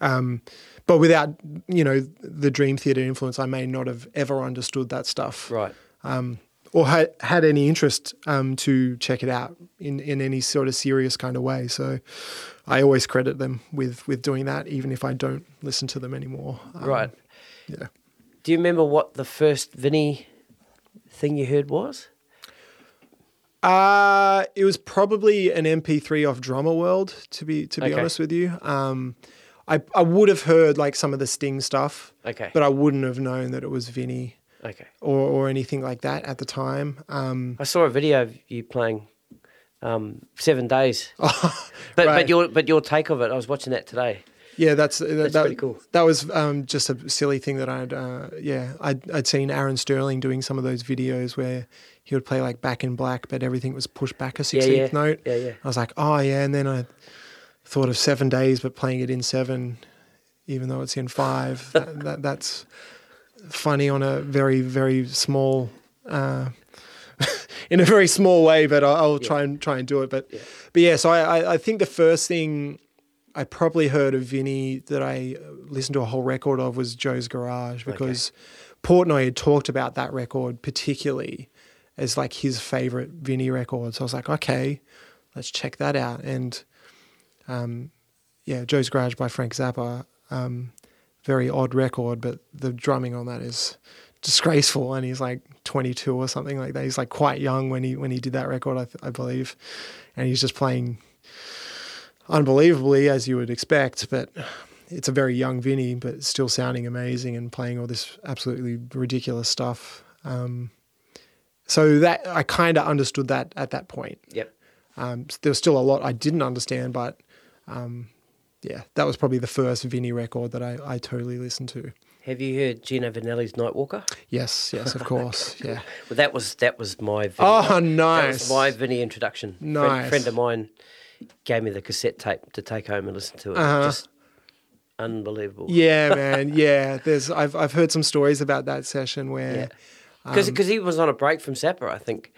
Speaker 2: um, but without you know the Dream Theater influence, I may not have ever understood that stuff,
Speaker 1: Right.
Speaker 2: um, or had had any interest um, to check it out in, in any sort of serious kind of way. So I always credit them with with doing that, even if I don't listen to them anymore. Um,
Speaker 1: right.
Speaker 2: Yeah.
Speaker 1: Do you remember what the first Vinny thing you heard was?
Speaker 2: Uh, it was probably an MP3 off Drummer World, to be to be
Speaker 1: Okay.
Speaker 2: honest with you. Um, I I would have heard like some of the Sting stuff,
Speaker 1: Okay.
Speaker 2: but I wouldn't have known that it was Vinny.
Speaker 1: okay.
Speaker 2: or, or anything like that at the time. Um,
Speaker 1: I saw a video of you playing um, Seven Days. *laughs* but
Speaker 2: Right.
Speaker 1: but your but your take of it, I was watching that today.
Speaker 2: yeah, that's that,
Speaker 1: That's
Speaker 2: that-
Speaker 1: pretty cool.
Speaker 2: That was um, just a silly thing that I'd uh, yeah I'd, I'd seen Aaron Sterling doing some of those videos where he would play like Back in Black, but everything was pushed back a
Speaker 1: Yeah,
Speaker 2: sixteenth
Speaker 1: yeah.
Speaker 2: note.
Speaker 1: Yeah, yeah.
Speaker 2: I was like, oh yeah, and then I thought of Seven Days, but playing it in seven, even though it's in five. *laughs* that, that, that's funny on a very very small. Uh, *laughs* in a very small way, but I'll, I'll try and try and do it. But
Speaker 1: Yeah.
Speaker 2: but yeah, so I, I, I think the first thing I probably heard of Vinny that I listened to a whole record of was Joe's Garage because Portnoy had talked about that record particularly as like his favorite Vinny record. So I was like, okay, let's check that out. And um, yeah, Joe's Garage by Frank Zappa, um, very odd record, but the drumming on that is disgraceful. And he's like 22 or something like that. He's like quite young when he when he did that record, I, th- I believe, and he's just playing unbelievably as you would expect, but. It's a very young Vinny, but still sounding amazing and playing all this absolutely ridiculous stuff. Um, so that I kind of understood that at that point.
Speaker 1: Yep.
Speaker 2: Um, there was still a lot I didn't understand, but um, yeah, that was probably the first Vinnie record that I, I totally listened to.
Speaker 1: Have you heard Gino Vannelli's Nightwalker?
Speaker 2: Yes, yes, of course, *laughs* yeah.
Speaker 1: Well, that was that was my Vinny.
Speaker 2: Oh,
Speaker 1: That
Speaker 2: nice.
Speaker 1: was my Vinny introduction. Friend,
Speaker 2: Nice.
Speaker 1: friend of mine gave me the cassette tape to take home and listen to it.
Speaker 2: Uh-huh.
Speaker 1: Just unbelievable.
Speaker 2: Yeah, *laughs* man. Yeah, there's I've I've heard some stories about that session where
Speaker 1: Because
Speaker 2: Um,
Speaker 1: he was on a break from Zappa, I think.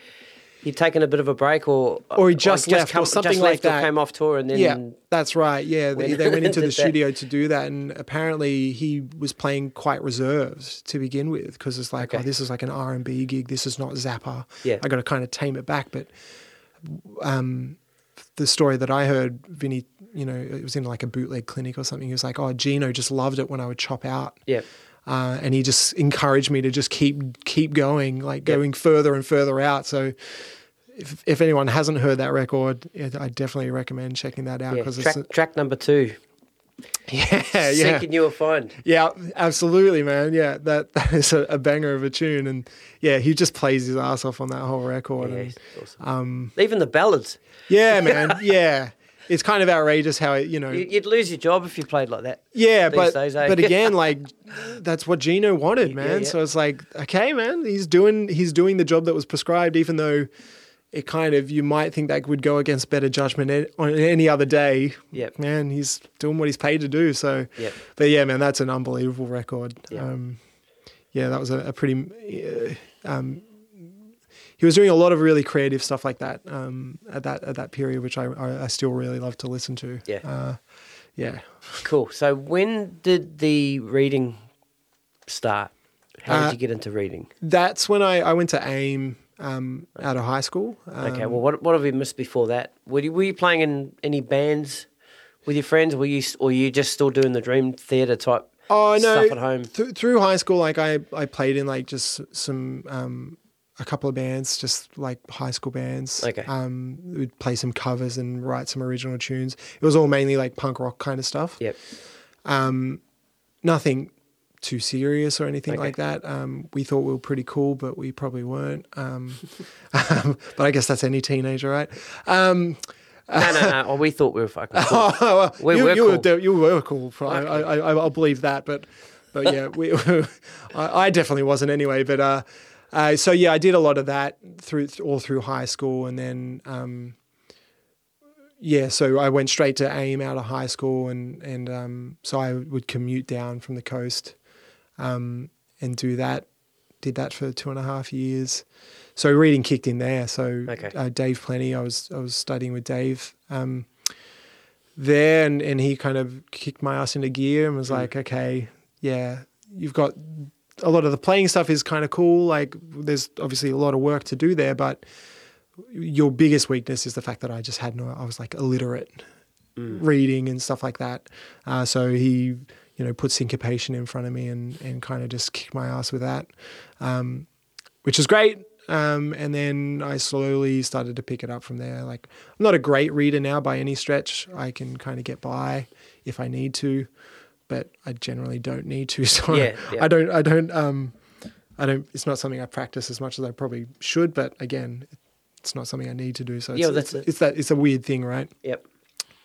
Speaker 1: He'd taken a bit of a break, or
Speaker 2: Or he just left or something
Speaker 1: just
Speaker 2: like
Speaker 1: or
Speaker 2: that.
Speaker 1: came off tour, and then
Speaker 2: yeah, that's right. Yeah, they,
Speaker 1: Went-
Speaker 2: they went into *laughs* the
Speaker 1: did that.
Speaker 2: studio to do that, and apparently he was playing quite reserved to begin with because it's like,
Speaker 1: Okay.
Speaker 2: oh, this is like an R and B gig. This is not Zappa.
Speaker 1: Yeah.
Speaker 2: I got to kind of tame it back. But um, the story that I heard, Vinny, you know, it was in like a bootleg clinic or something. He was like, oh, Gino just loved it when I would chop out.
Speaker 1: yeah,
Speaker 2: uh, and he just encouraged me to just keep keep going, like going further and further out. So, if if anyone hasn't heard that record, I definitely recommend checking that out
Speaker 1: yeah. Track, track number two, *laughs*
Speaker 2: yeah, yeah,
Speaker 1: Seeking You a Find.
Speaker 2: yeah, absolutely, man. Yeah, that *laughs* that is a, a banger of a tune, and yeah, he just plays his ass off on that whole record.
Speaker 1: Yeah,
Speaker 2: and,
Speaker 1: awesome.
Speaker 2: um,
Speaker 1: Even the ballads.
Speaker 2: yeah, man, yeah. It's kind of outrageous how it, you know,
Speaker 1: You- You'd lose your job if you played like that.
Speaker 2: Yeah, but
Speaker 1: days, eh?
Speaker 2: but *laughs* again, like that's what Gino wanted, man.
Speaker 1: yeah.
Speaker 2: So it's like, okay, man, he's doing he's doing the job that was prescribed, even though it kind of you might think that would go against better judgment on any other day.
Speaker 1: Yep.
Speaker 2: man, he's doing what he's paid to do. So,
Speaker 1: Yep.
Speaker 2: but yeah, man, that's an unbelievable record.
Speaker 1: Yeah.
Speaker 2: Um, yeah, that was a, a pretty. Uh, um, he was doing a lot of really creative stuff like that um, at that at that period, which I, I I still really love to listen to.
Speaker 1: Yeah.
Speaker 2: uh, yeah.
Speaker 1: Cool. So when did the reading start? How did
Speaker 2: Uh,
Speaker 1: you get into reading?
Speaker 2: That's when I, I went to AIM um, out of high school. Um,
Speaker 1: Okay. Well, what what have you missed before that? Were you, were you playing in any bands with your friends? Were you or you just still doing the Dream Theater type
Speaker 2: oh no,
Speaker 1: stuff at home?
Speaker 2: Th- through high school, like I, I played in like just some um, a couple of bands, just like high school bands.
Speaker 1: Okay.
Speaker 2: Um, we'd play some covers and write some original tunes. It was all mainly like punk rock kind of stuff.
Speaker 1: Yep.
Speaker 2: Um, nothing too serious or anything
Speaker 1: Okay.
Speaker 2: like that. Um, we thought we were pretty cool, but we probably weren't. Um, um, *laughs* but I guess that's any teenager, right? Um,
Speaker 1: No, no, no. Oh, we thought we were fucking cool.
Speaker 2: Oh, *laughs* well,
Speaker 1: We
Speaker 2: you,
Speaker 1: were
Speaker 2: you
Speaker 1: cool.
Speaker 2: were you were cool. I, I, I, I'll believe that, but but yeah, we, *laughs* I, I definitely wasn't anyway. But uh, uh, so yeah, I did a lot of that through all through high school, and then um, yeah, so I went straight to AIM out of high school, and and um, so I would commute down from the coast um, and do that. Did that for two and a half years. So reading kicked in there. So
Speaker 1: Okay.
Speaker 2: uh, Dave Plenty, I was I was studying with Dave um, there, and, and he kind of kicked my ass into gear and was like, okay, yeah, you've got a lot of the playing stuff is kind of cool. Like there's obviously a lot of work to do there, but your biggest weakness is the fact that I just had no, I was like illiterate reading and stuff like that. Uh, so he, you know, put syncopation in front of me and, and kind of just kicked my ass with that, um, which is great. Um, and then I slowly started to pick it up from there. Like I'm not a great reader now by any stretch. I can kind of get by if I need to, but I generally don't need to. *laughs* So
Speaker 1: Yeah, yeah.
Speaker 2: I don't, I don't, um, I don't, it's not something I practice as much as I probably should, but again, it's not something I need to do. So it's,
Speaker 1: Yeah, well, that's
Speaker 2: it's,
Speaker 1: it.
Speaker 2: it's that, it's a weird thing, right?
Speaker 1: Yep.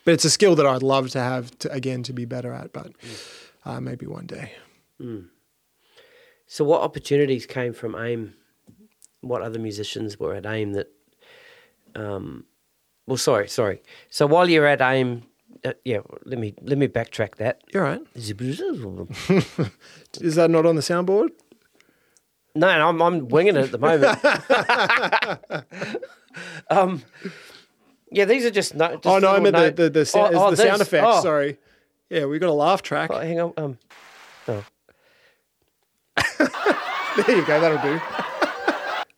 Speaker 2: But it's a skill that I'd love to have to, again, to be better at, but uh, maybe one day.
Speaker 1: So, what opportunities came from AIM? What other musicians were at AIM that? Um, well, sorry, sorry. So while you're at AIM, uh, yeah, let me let me backtrack that.
Speaker 2: You're right. *laughs* Is that not on the soundboard?
Speaker 1: no, I'm I'm winging it at the moment. *laughs* *laughs* um, yeah, these are just no. Just
Speaker 2: oh, no, I meant
Speaker 1: note-
Speaker 2: the, the, the, sa-
Speaker 1: Oh, oh,
Speaker 2: the sound effects.
Speaker 1: Oh,
Speaker 2: Sorry. Yeah, we got a laugh track.
Speaker 1: oh, hang on. Um, oh.
Speaker 2: There you go. That'll do.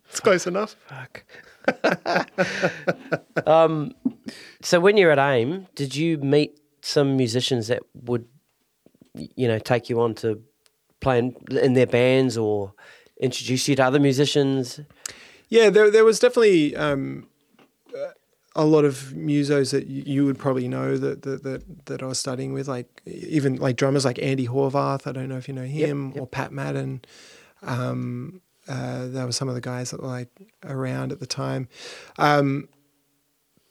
Speaker 2: it's close enough.
Speaker 1: Fuck. *laughs* um, so when you're at AIM, did you meet some musicians that would, you know, take you on to play in, in their bands or introduce you to other musicians?
Speaker 2: Yeah, there there was definitely um, a lot of musos that you would probably know that, that that that I was studying with, like even like drummers like Andy Horvath. I don't know if you know him
Speaker 1: yep.
Speaker 2: or Pat Madden. Um, uh, that was some of the guys that were like around at the time. Um,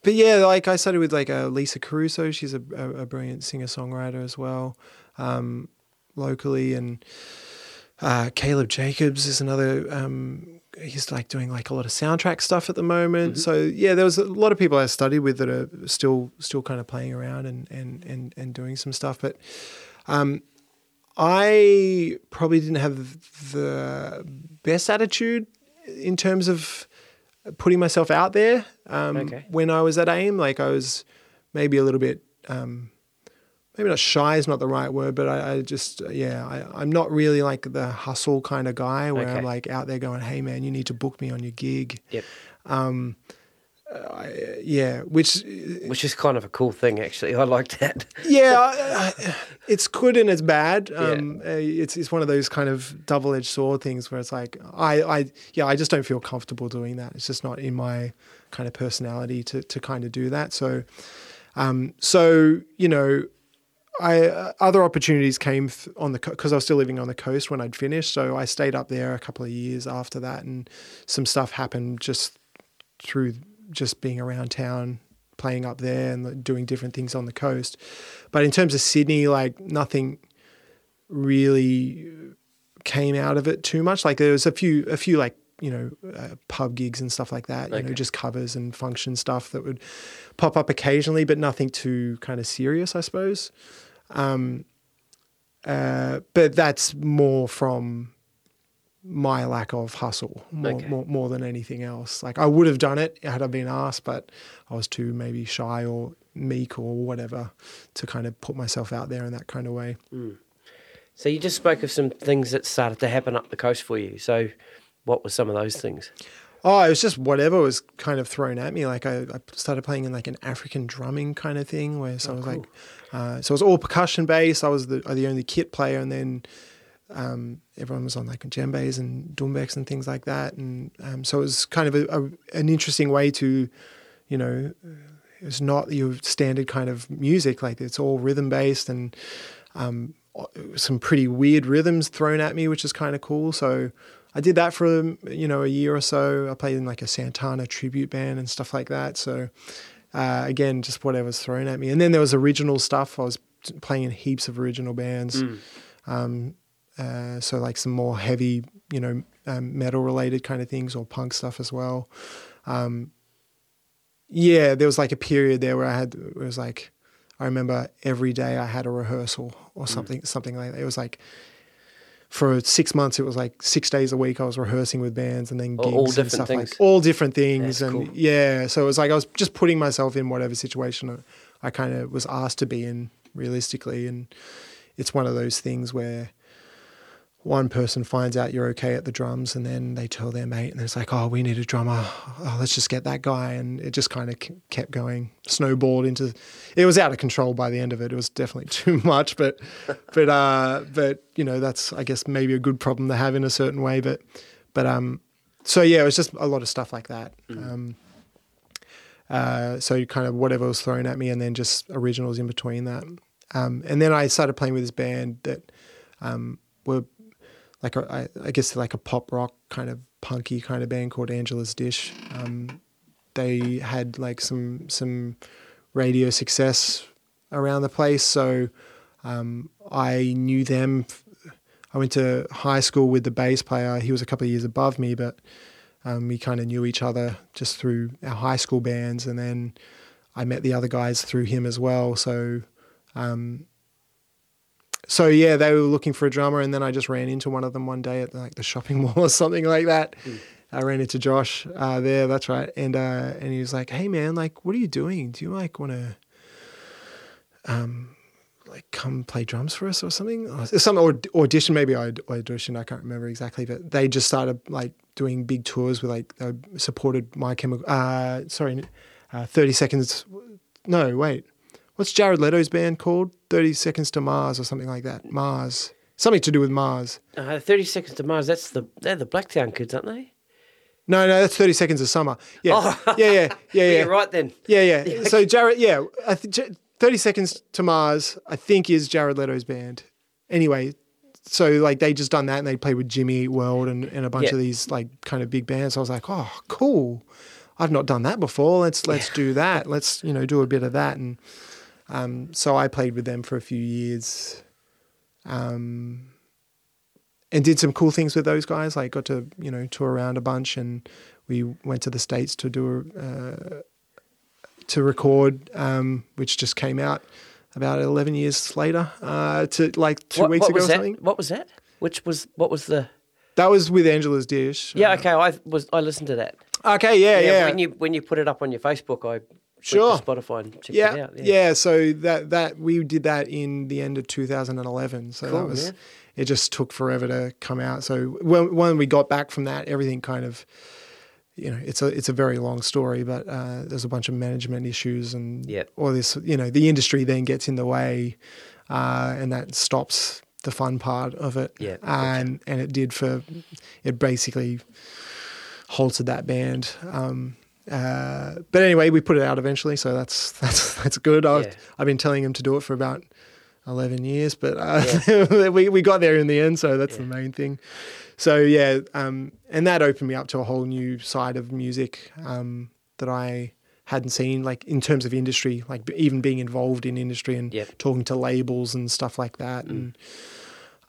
Speaker 2: but yeah, like I studied with like uh, Lisa Caruso. She's a, a, a brilliant singer songwriter as well, um, locally, and uh, Caleb Jacobs is another. Um, he's like doing like a lot of soundtrack stuff at the moment. So yeah, there was a lot of people I studied with that are still still kind of playing around and and and, and doing some stuff. But um, I probably didn't have the best attitude in terms of putting myself out there um,
Speaker 1: Okay.
Speaker 2: when I was at AIM. Like I was maybe a little bit. Um, maybe not shy is not the right word, but I, I just yeah, I, I'm not really like the hustle kind of guy where
Speaker 1: Okay.
Speaker 2: I'm like out there going, hey man, you need to book me on your gig.
Speaker 1: Yep.
Speaker 2: Um, I, yeah, which
Speaker 1: Which is kind of a cool thing, actually. *laughs* I like that.
Speaker 2: yeah, I- I- it's good and it's bad. Um, uh, It's it's one of those kind of double edged sword things where it's like I, I yeah I just don't feel comfortable doing that. It's just not in my kind of personality to to kind of do that. So, um, so you know, I uh, other opportunities came on the because I was still living on the coast when I'd finished. So I stayed up there a couple of years after that, and some stuff happened just through just being around town, playing up there, and doing different things on the coast. But in terms of Sydney, like nothing really came out of it too much. Like there was a few, a few like you know uh, pub gigs and stuff like that. You know, just covers and function stuff that would pop up occasionally, but nothing too kind of serious, I suppose. Um, uh, but that's more from my lack of hustle more,
Speaker 1: Okay.
Speaker 2: more, more than anything else. Like I would have done it had I been asked, but I was too maybe shy or meek or whatever to kind of put myself out there in that kind of way.
Speaker 1: So you just spoke of some things that started to happen up the coast for you. So what were some of those things?
Speaker 2: Oh, it was just whatever was kind of thrown at me. Like I, I started playing in like an African drumming kind of thing, where so I was like, uh, so it was all percussion based. I was the the only kit player, and then um, everyone was on like djembes and doumbeks and things like that. And um, so it was kind of a, a, an interesting way to, you know, it was not your standard kind of music. Like it's all rhythm based and um, some pretty weird rhythms thrown at me, which is kind of cool. So I did that for you know a year or so. I played in like a Santana tribute band and stuff like that. So uh, again, just whatever's thrown at me. And then there was original stuff. I was playing in heaps of original bands.
Speaker 1: Mm.
Speaker 2: Um, uh, so like some more heavy, you know, um, metal related kind of things or punk stuff as well. Um, yeah, there was like a period there where I had it was like I remember every day I had a rehearsal or something something like that. It was like for six months it was like six days a week I was rehearsing with bands and then gigs
Speaker 1: All- all
Speaker 2: and
Speaker 1: different
Speaker 2: stuff
Speaker 1: things.
Speaker 2: like all different things
Speaker 1: That's
Speaker 2: and
Speaker 1: cool.
Speaker 2: yeah, so it was like I was just putting myself in whatever situation I kind of was asked to be in realistically and it's one of those things where one person finds out you're okay at the drums and then they tell their mate and it's like oh we need a drummer. Oh let's just get that guy. And it just kind of kept going snowballed into it was out of control by the end of it. It was definitely *laughs* too much but but uh but you know that's i guess maybe a good problem to have in a certain way but but um so yeah it was just a lot of stuff like that. Um uh so kind of whatever was thrown at me and then just originals in between that. Um and then i started playing with this band that um were like a, I, I guess like a pop rock kind of punky kind of band called Angela's Dish. Um, they had like some some radio success around the place, so um, I knew them. I went to high school with the bass player. He was a couple of years above me, but um, we kind of knew each other just through our high school bands, and then I met the other guys through him as well. So um, so yeah, they were looking for a drummer, and then I just ran into one of them one day at like the shopping *laughs* mall or something like that. I ran into Josh uh, there. That's right, and uh, and he was like, "Hey man, like, what are you doing? Do you like want to, um, like come play drums for us or something? Or some aud- audition? Maybe I auditioned. I can't remember exactly, but they just started like doing big tours with like they supported My Chemical. Uh, sorry, uh, Thirty Seconds. No, wait. What's Jared Leto's band called? 30 Seconds to Mars or something like that. Mars. Something to do with Mars.
Speaker 1: Uh, Thirty Seconds to Mars. That's the they're the Blacktown kids, aren't they?
Speaker 2: No, no, that's 30 Seconds of Summer. Yeah.
Speaker 1: Oh.
Speaker 2: Yeah, yeah, yeah, *laughs* yeah.
Speaker 1: You're right then.
Speaker 2: Yeah, yeah. *laughs* So Jared, yeah, th- 30 Seconds to Mars, I think is Jared Leto's band. Anyway, so like they just done that and they played with Jimmy World and, and a bunch
Speaker 1: Yeah.
Speaker 2: of these like kind of big bands. I was like, oh, cool. I've not done that before. Let's let's do that. Let's you know do a bit of that. And um, so I played with them for a few years, um, and did some cool things with those guys. Like got to you know tour around a bunch, and we went to the states to do a, uh, to record, um, which just came out about eleven years later. Uh, to like two
Speaker 1: what,
Speaker 2: weeks
Speaker 1: what
Speaker 2: ago or
Speaker 1: that?
Speaker 2: something.
Speaker 1: What was that? Which was what was the?
Speaker 2: That was with Angela's Dish.
Speaker 1: Yeah,
Speaker 2: Uh,
Speaker 1: okay. I was I listened to that.
Speaker 2: okay. Yeah. Yeah.
Speaker 1: When you when you put it up on your Facebook, I
Speaker 2: Sure.
Speaker 1: Spotify and checked
Speaker 2: yeah,
Speaker 1: it out.
Speaker 2: yeah. So that that we did that in the end of 2011. So
Speaker 1: Cool,
Speaker 2: that was
Speaker 1: yeah.
Speaker 2: it. Just took forever to come out. So when when we got back from that, everything kind of, you know, it's a it's a very long story, but uh, there's a bunch of management issues and
Speaker 1: Yep.
Speaker 2: all this. You know, the industry then gets in the way, uh, and that stops the fun part of it.
Speaker 1: Yeah,
Speaker 2: and and it did for it basically halted that band. Um, uh, but anyway, we put it out eventually, so that's *laughs* that's that's good. I've,
Speaker 1: Yeah.
Speaker 2: I've been telling him to do it for about eleven years, but uh, *laughs* we we got there in the end, so that's the main thing. So yeah, um, and that opened me up to a whole new side of music um, that I hadn't seen, like in terms of industry, like even being involved in industry and
Speaker 1: Yep.
Speaker 2: talking to labels and stuff like that, and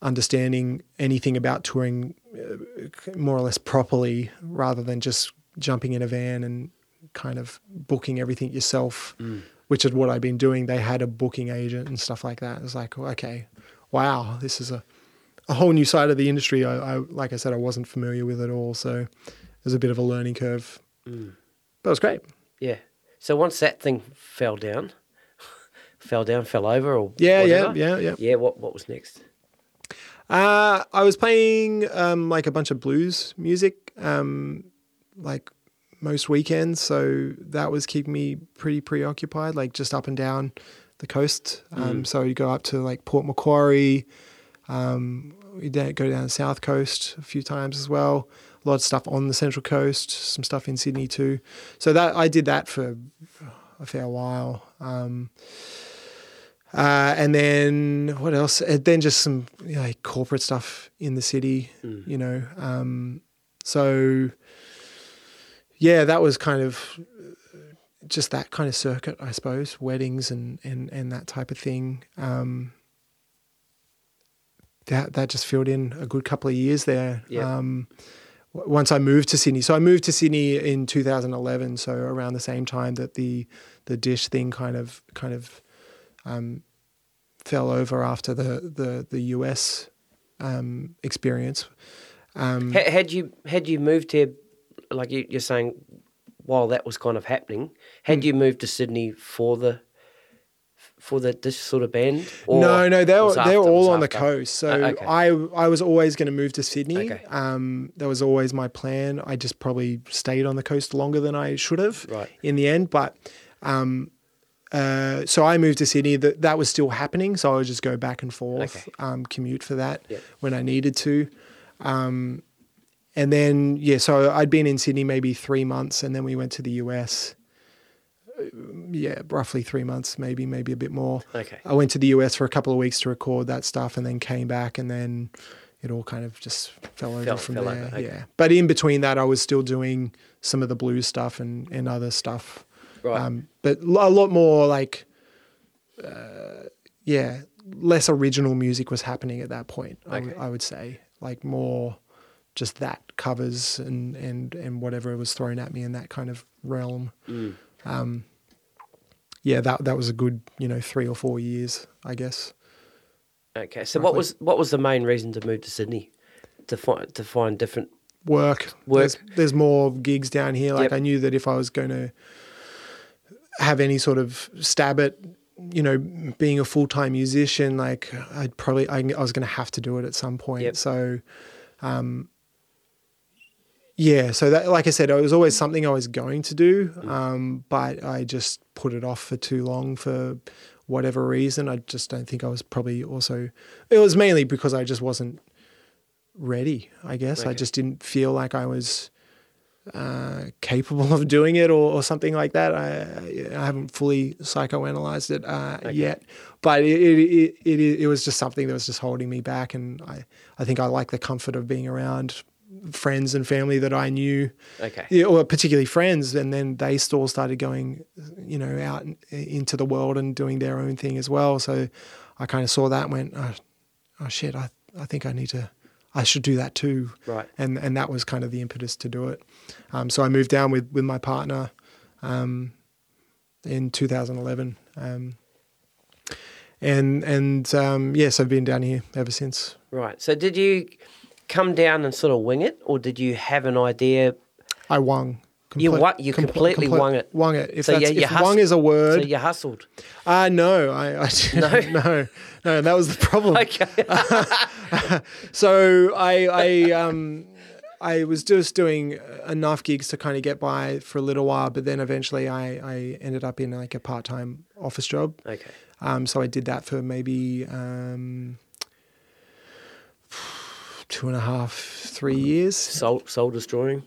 Speaker 2: understanding anything about touring uh, more or less properly rather than just jumping in a van and kind of booking everything yourself, which is what I've been doing. They had a booking agent and stuff like that. It's like, okay, wow, this is a, a whole new side of the industry. I, I like I said, I wasn't familiar with at all. So there's a bit of a learning curve. But it was great.
Speaker 1: yeah. So once that thing fell down, *laughs* fell down, fell over, or
Speaker 2: Yeah,
Speaker 1: whatever,
Speaker 2: yeah, yeah, yeah.
Speaker 1: yeah. What what was next?
Speaker 2: Uh, I was playing um, like a bunch of blues music, um, like most weekends. So that was keeping me pretty preoccupied, like just up and down the coast. Um, So you go up to like Port Macquarie. Um, we go down the south coast a few times as well. A lot of stuff on the central coast, some stuff in Sydney too. So that I did that for a fair while. Um, uh, and then what else? And then just some you know, like corporate stuff in the city, you know. Um, so yeah, that was kind of, just that kind of circuit, I suppose, weddings and and and that type of thing. Um, that that just filled in a good couple of years there.
Speaker 1: Yeah.
Speaker 2: Um, once I moved to Sydney, so I moved to Sydney in 2011, so around the same time that the the dish thing kind of kind of um, fell over after the the the US um, experience. Um,
Speaker 1: Ha- Had you had you moved here, like you, you're saying, while that was kind of happening, had
Speaker 2: Hmm.
Speaker 1: you moved to Sydney for the for the this sort of band?
Speaker 2: no, no, they were they were all on the coast. So
Speaker 1: Uh, okay.
Speaker 2: I I was always going to move to Sydney.
Speaker 1: Okay.
Speaker 2: Um, that was always my plan. I just probably stayed on the coast longer than I should have.
Speaker 1: Right.
Speaker 2: In the end, but um, uh, so I moved to Sydney. That that was still happening. So I would just go back and forth,
Speaker 1: Okay.
Speaker 2: um, commute for that
Speaker 1: Yep.
Speaker 2: when I needed to. Um, and then yeah, so I'd been in Sydney maybe three months, and then we went to the US. Uh, Yeah, roughly three months, maybe maybe a bit more.
Speaker 1: Okay.
Speaker 2: I went to the US for a couple of weeks to record that stuff, and then came back, and then it all kind of just fell over
Speaker 1: Fell-
Speaker 2: from
Speaker 1: fell
Speaker 2: there.
Speaker 1: over, okay.
Speaker 2: Yeah, but in between that, I was still doing some of the blues stuff and and other stuff.
Speaker 1: Right.
Speaker 2: Um, but a lot more like, uh, yeah, less original music was happening at that point.
Speaker 1: Okay.
Speaker 2: I would say like more just that covers and and and whatever was thrown at me in that kind of realm.
Speaker 1: Mm.
Speaker 2: Um, yeah, that that was a good you know three or four years, I guess.
Speaker 1: Okay. So what was what was the main reason to move to Sydney? To find to find different.
Speaker 2: Work,
Speaker 1: Work.
Speaker 2: There's, there's more gigs down here. Like
Speaker 1: Yep.
Speaker 2: I knew that if I was going to have any sort of stab at you know being a full time musician, like I'd probably I, I was going to have to do it at some point.
Speaker 1: Yep.
Speaker 2: So, um, yeah. So that, like I said, it was always something I was going to do,
Speaker 1: Mm.
Speaker 2: um, but I just put it off for too long for whatever reason. I just don't think I was probably also. It was mainly because I just wasn't ready. I guess I just didn't feel like I was uh, capable of doing it or, or something like that. I, I haven't fully psychoanalyzed it uh,
Speaker 1: Okay.
Speaker 2: yet, but it it, it it it was just something that was just holding me back, and I I think I like the comfort of being around friends and family that I knew,
Speaker 1: Okay.
Speaker 2: yeah, or particularly friends, and then they still started going, you know, out into the world and doing their own thing as well. So I kind of saw that and went, oh, oh shit, I I think I need to. I should do that too
Speaker 1: Right.
Speaker 2: and and that was kind of the impetus to do it. Um, so I moved down with with my partner um, in 2011, um, and and um, yes, I've been down here ever since.
Speaker 1: Right. So did you come down and sort of wing it, or did you have an idea?
Speaker 2: I wung.
Speaker 1: You you completely wung it.
Speaker 2: Wung it. If
Speaker 1: So you
Speaker 2: if
Speaker 1: hus-
Speaker 2: wung is a word.
Speaker 1: So you hustled.
Speaker 2: uh, no, I, I *laughs*
Speaker 1: No?
Speaker 2: no no that was the problem. *laughs*
Speaker 1: Okay. *laughs*
Speaker 2: so I I um I was just doing enough gigs to kind of get by for a little while, but then eventually I I ended up in like a part time office job.
Speaker 1: okay.
Speaker 2: Um, so I did that for maybe um two and a half three years.
Speaker 1: Soul soul destroying.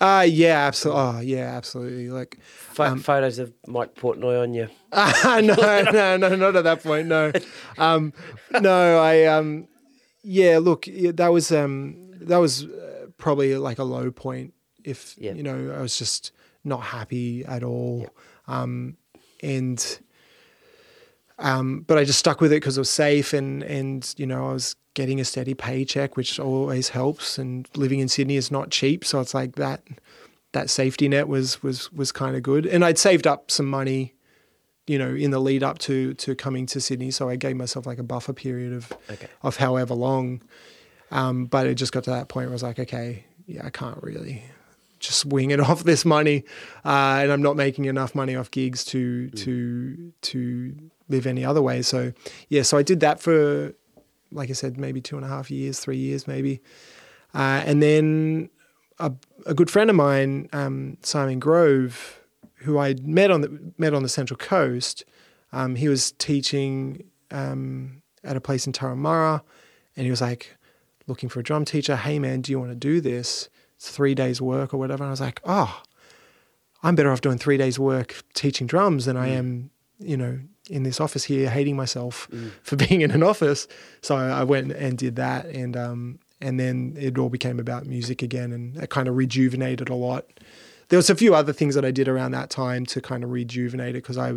Speaker 2: Uh yeah, absolutely. Oh yeah, absolutely. Like
Speaker 1: Pho-
Speaker 2: Um,
Speaker 1: photos of Mike Portnoy on you. *laughs*
Speaker 2: no, no, no, not at that point. No, um, no. I, um, yeah. Look, that was um, that was uh, probably like a low point. If
Speaker 1: Yeah.
Speaker 2: you know, I was just not happy at all, um, and um, but I just stuck with it because it was safe, and and you know, I was getting a steady paycheck, which always helps. And living in Sydney is not cheap, so it's like that. That safety net was was was kind of good, and I'd saved up some money you know, in the lead up to to coming to Sydney. So I gave myself like a buffer period of
Speaker 1: Okay.
Speaker 2: of however long. Um, but it just got to that point where I was like, okay, yeah, I can't really just wing it *laughs* off this money, uh, and I'm not making enough money off gigs to to to live any other way. So yeah, so I did that for, like I said, maybe two and a half years, three years maybe, uh, and then a, a good friend of mine, um, Simon Grove, who I met on the met on the Central Coast. Um, he was teaching um, at a place in Turramurra, and he was like looking for a drum teacher. Hey man, do you want to do this? It's three days work or whatever. And I was like, oh, I'm better off doing three days work teaching drums than I am, you know, in this office here hating myself *laughs* for being in an office. So I went and did that, and um, and then it all became about music again, and it kind of rejuvenated a lot there was a few other things that I did around that time to kind of rejuvenate it because I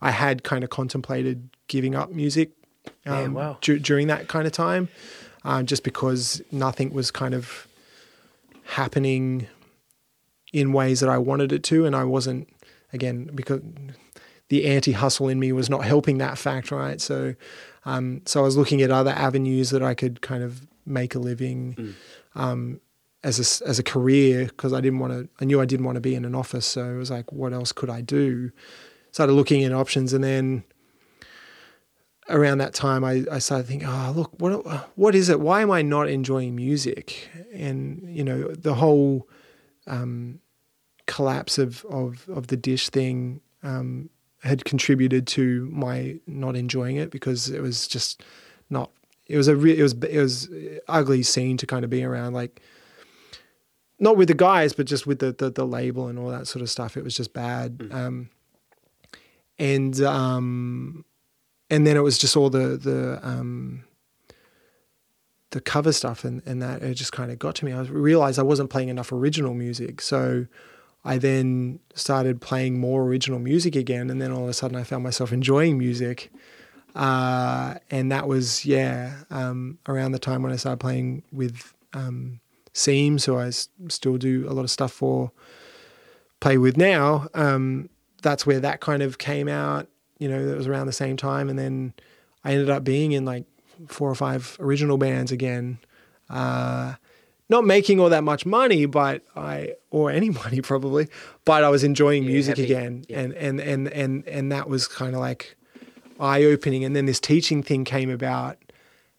Speaker 2: I had kind of contemplated giving up music um,
Speaker 1: Yeah, wow.
Speaker 2: du- during that kind of time, um, just because nothing was kind of happening in ways that I wanted it to, and I wasn't again because the anti-hustle in me was not helping that fact, right? So, um, so I was looking at other avenues that I could kind of make a living um, as a as a career because I didn't want to. I knew I didn't want to be in an office, so it was like, what else could I do? Started looking at options, and then around that time, I, I started thinking, oh, look, what what is it? Why am I not enjoying music? And you know, the whole um, collapse of, of of the dish thing um, had contributed to my not enjoying it because it was just not. It was a re- it was it was ugly scene to kind of be around, like not with the guys, but just with the the, the label and all that sort of stuff. It was just bad. Um, and um, and then it was just all the the um, the cover stuff and, and that it just kind of got to me. I realized I wasn't playing enough original music, so I then started playing more original music again, and then all of a sudden I found myself enjoying music. Uh, and that was yeah um, around the time when I started playing with um, Seims, who I s- still do a lot of stuff for, play with now. Um, that's where that kind of came out. You know, it was around the same time, and then I ended up being in like four or five original bands again. Uh, not making all that much money, but I or any *laughs* money probably, but I was enjoying
Speaker 1: Yeah,
Speaker 2: music
Speaker 1: happy.
Speaker 2: again,
Speaker 1: Yeah.
Speaker 2: and and and and and that was kind of like eye opening. And then this teaching thing came about,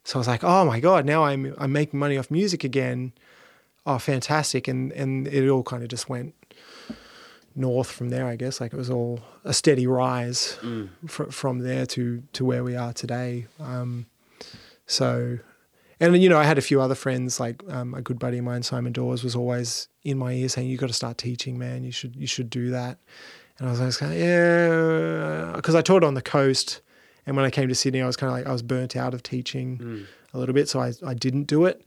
Speaker 2: so I was like, oh my god, now I'm I'm making money off music again. Oh, fantastic! And and it all kind of just went north from there. I guess like it was all a steady rise fr- from there to to where we are today. Um, so, and you know, I had a few other friends, like um, a good buddy of mine, Simon Dawes, was always in my ear saying, "You got to start teaching, man. You should you should do that." And I was like, kind of, "Yeah," because I taught on the coast, and when I came to Sydney, I was kind of like I was burnt out of teaching a little bit, so I I didn't do it.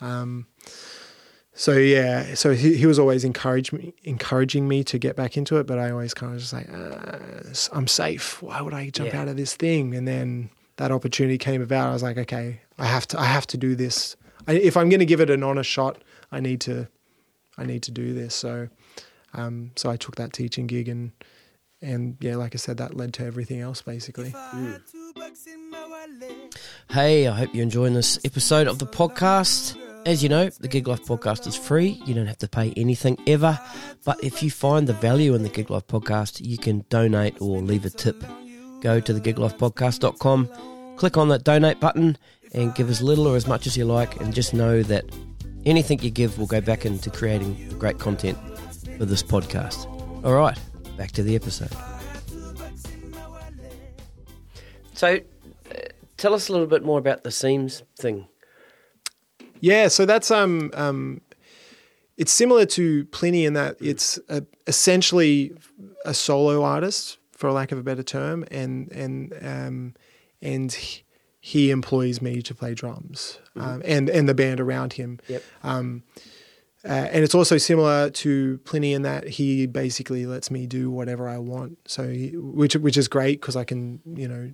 Speaker 2: Um, so yeah, so he, he was always encourage me, encouraging me to get back into it, but I always kind of just like, uh, I'm safe. Why would I jump
Speaker 1: Yeah.
Speaker 2: out of this thing? And then that opportunity came about. I was like, okay, I have to, I have to do this. I, if I'm going to give it an honest shot, I need to, I need to do this. So, um, so I took that teaching gig and, and yeah, like I said, that led to everything else basically.
Speaker 1: Hey, I hope you're enjoying this episode of the podcast. As you know, the Gig Life podcast is free. You don't have to pay anything ever. But if you find the value in the Gig Life podcast, you can donate or leave a tip. Go to thegiglifepodcast.com, click on that donate button, and give as little or as much as you like. And just know that anything you give will go back into creating great content for this podcast. All right, back to the episode. So, uh, tell us a little bit more about the Seims thing.
Speaker 2: Yeah, so that's um um it's similar to Plini in that it's a, essentially a solo artist, for lack of a better term, and and um and he, he employs me to play drums, um, and and the band around him.
Speaker 1: Yep.
Speaker 2: Um, uh, and it's also similar to Plini in that he basically lets me do whatever I want. So, he, which which is great because I can you know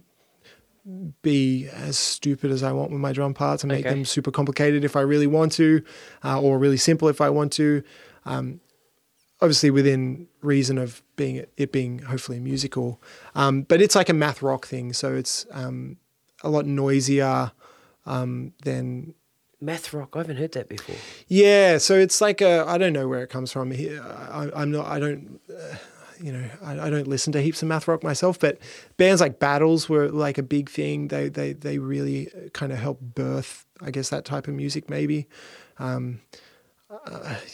Speaker 2: be as stupid as I want with my drum parts and make
Speaker 1: Okay.
Speaker 2: them super complicated if I really want to, uh, or really simple if I want to. Um, obviously within reason of being it, being hopefully musical, um, but it's like a math rock thing, so it's um, a lot noisier um, than
Speaker 1: Math rock, I haven't heard that before.
Speaker 2: yeah, so it's like a I don't know where it comes from. Here, I, I'm not. I don't. Uh, you know, I, I don't listen to heaps of math rock myself, but bands like Battles were like a big thing. They they they really kind of helped birth, I guess, that type of music. Maybe. Um,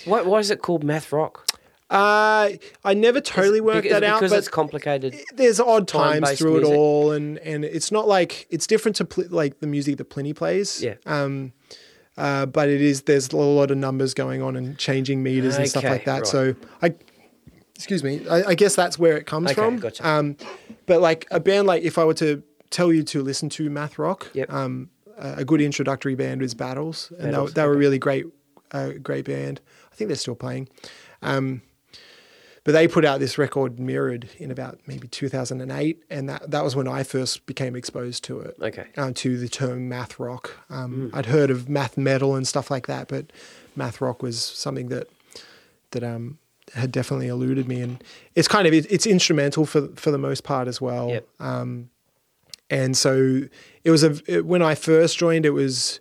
Speaker 1: Why, why is it called math rock?
Speaker 2: Uh, I never totally worked that out,
Speaker 1: because
Speaker 2: but
Speaker 1: it's complicated.
Speaker 2: there's odd times through
Speaker 1: music.
Speaker 2: it all, and and it's not like it's different to pl- like the music that Plini plays.
Speaker 1: Yeah.
Speaker 2: Um, uh, but it is there's a lot of numbers going on and changing meters and stuff like that.
Speaker 1: right.
Speaker 2: So I, excuse me, I, I guess that's where it comes
Speaker 1: Okay,
Speaker 2: from.
Speaker 1: gotcha.
Speaker 2: Um, but like a band like if I were to tell you to listen to math rock,
Speaker 1: Yep.
Speaker 2: um, a good introductory band is Battles, and
Speaker 1: Battles,
Speaker 2: they, they were
Speaker 1: okay.
Speaker 2: really great, uh, great band. I think they're still playing. Um, but they put out this record mirrored in about maybe 2008 and that, that was when i first became exposed to it
Speaker 1: Okay.
Speaker 2: um, to the term math rock um, i'd heard of math metal and stuff like that but math rock was something that that um, had definitely eluded me and it's kind of it, it's instrumental for for the most part as well
Speaker 1: Yep.
Speaker 2: um, and so it was a it, when i first joined it was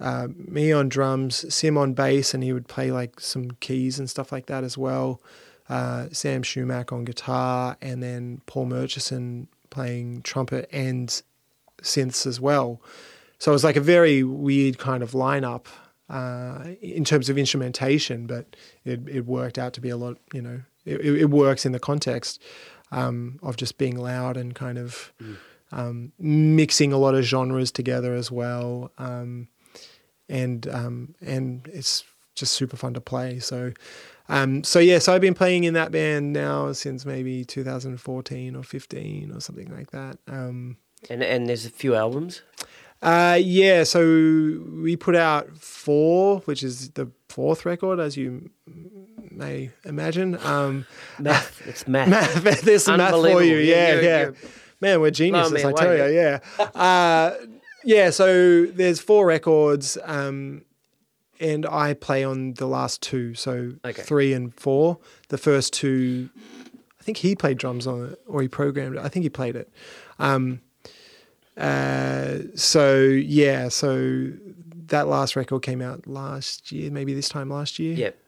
Speaker 2: uh, me on drums, Sim on bass, and he would play like some keys and stuff like that as well. Uh, Sam Schumack on guitar, and then Paul Murchison playing trumpet and synths as well. So it was like a very weird kind of lineup uh, in terms of instrumentation, but it, it worked out to be a lot, you know, it, it it works in the context um, of just being loud and kind of um, mixing a lot of genres together as well. Um, and um, and it's just super fun to play. So, um, so yeah, so I've been playing in that band now since maybe 2014 or 15 or something like that. Um,
Speaker 1: And and there's a few albums.
Speaker 2: uh, yeah, so we put out four, which is the fourth record, as you may imagine. Um,
Speaker 1: Math. *laughs* It's math.
Speaker 2: math, *laughs* there's some math for you. Yeah,
Speaker 1: You're-
Speaker 2: yeah.
Speaker 1: you're-
Speaker 2: Man, we're geniuses, I tell you. Yeah. *laughs* Uh, yeah, so there's four records, um, and I play on the last two, so
Speaker 1: Okay.
Speaker 2: three and four. The first two, I think he played drums on it, or he programmed it. I think he played it. Um, uh, so yeah, so that last record came out last year, maybe this time last year
Speaker 1: Yep.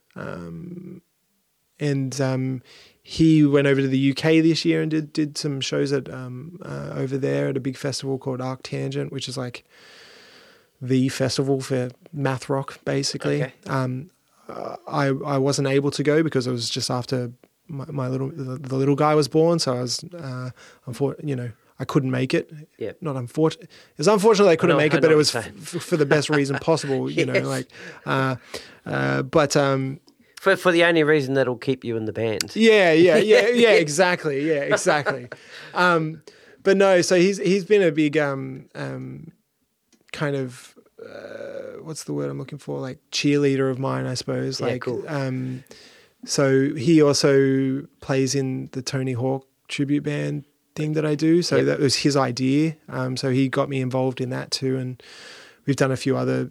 Speaker 2: and um, he went over to the UK this year and did did some shows at um, uh, over there at a big festival called ArcTanGent, which is like the festival for math rock, basically.
Speaker 1: Okay.
Speaker 2: Um, uh, I I wasn't able to go because it was just after my, my little the, the little guy was born, so I was uh, you know. I couldn't make it.
Speaker 1: Yep.
Speaker 2: Not unfortunate. It was unfortunate I couldn't
Speaker 1: know-
Speaker 2: make it, but it was f- for the best reason possible. You know, like, uh, uh, but um,
Speaker 1: For for the only reason that'll keep you in the band.
Speaker 2: yeah, yeah, yeah, *laughs* yeah, exactly. Yeah, exactly. *laughs* Um, but no, so he's he's been a big um, um, kind of uh, what's the word I'm looking for? Like cheerleader of mine, I suppose.
Speaker 1: Yeah,
Speaker 2: Like,
Speaker 1: cool.
Speaker 2: um, so he also plays in the Tony Hawk tribute band thing that I do. So
Speaker 1: Yep.
Speaker 2: that was his idea. Um, so he got me involved in that too, and we've done a few other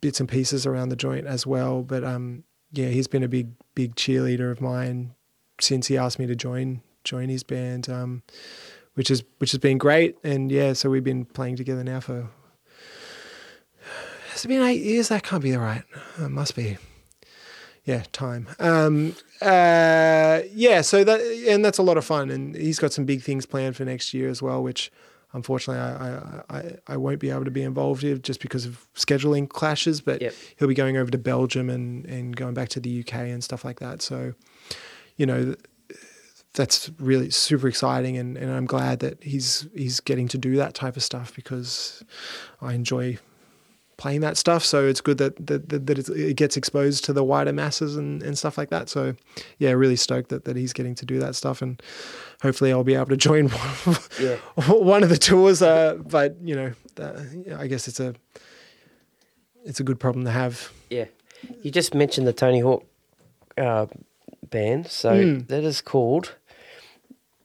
Speaker 2: bits and pieces around the joint as well. But um, yeah, he's been a big, big cheerleader of mine since he asked me to join join his band, um, which is which has been great. And yeah, so we've been playing together now for has it been eight years? That can't be right. It must be. Yeah, time. Um, uh, yeah, so that and that's a lot of fun, and he's got some big things planned for next year as well, which unfortunately I I, I, I won't be able to be involved in just because of scheduling clashes. But
Speaker 1: Yep.
Speaker 2: he'll be going over to Belgium and and going back to the UK and stuff like that. So, you know, that's really super exciting, and, and I'm glad that he's he's getting to do that type of stuff because I enjoy playing that stuff. So it's good that that, that, it gets exposed to the wider masses and, and stuff like that. So yeah, really stoked that, that he's getting to do that stuff, and hopefully I'll be able to *laughs* join one,
Speaker 1: Yeah.
Speaker 2: one of the tours. Uh, but you know, uh, I guess it's a it's a good problem to have.
Speaker 1: Yeah. You just mentioned the Tony Hawk uh, band. So
Speaker 2: Hmm.
Speaker 1: that is called,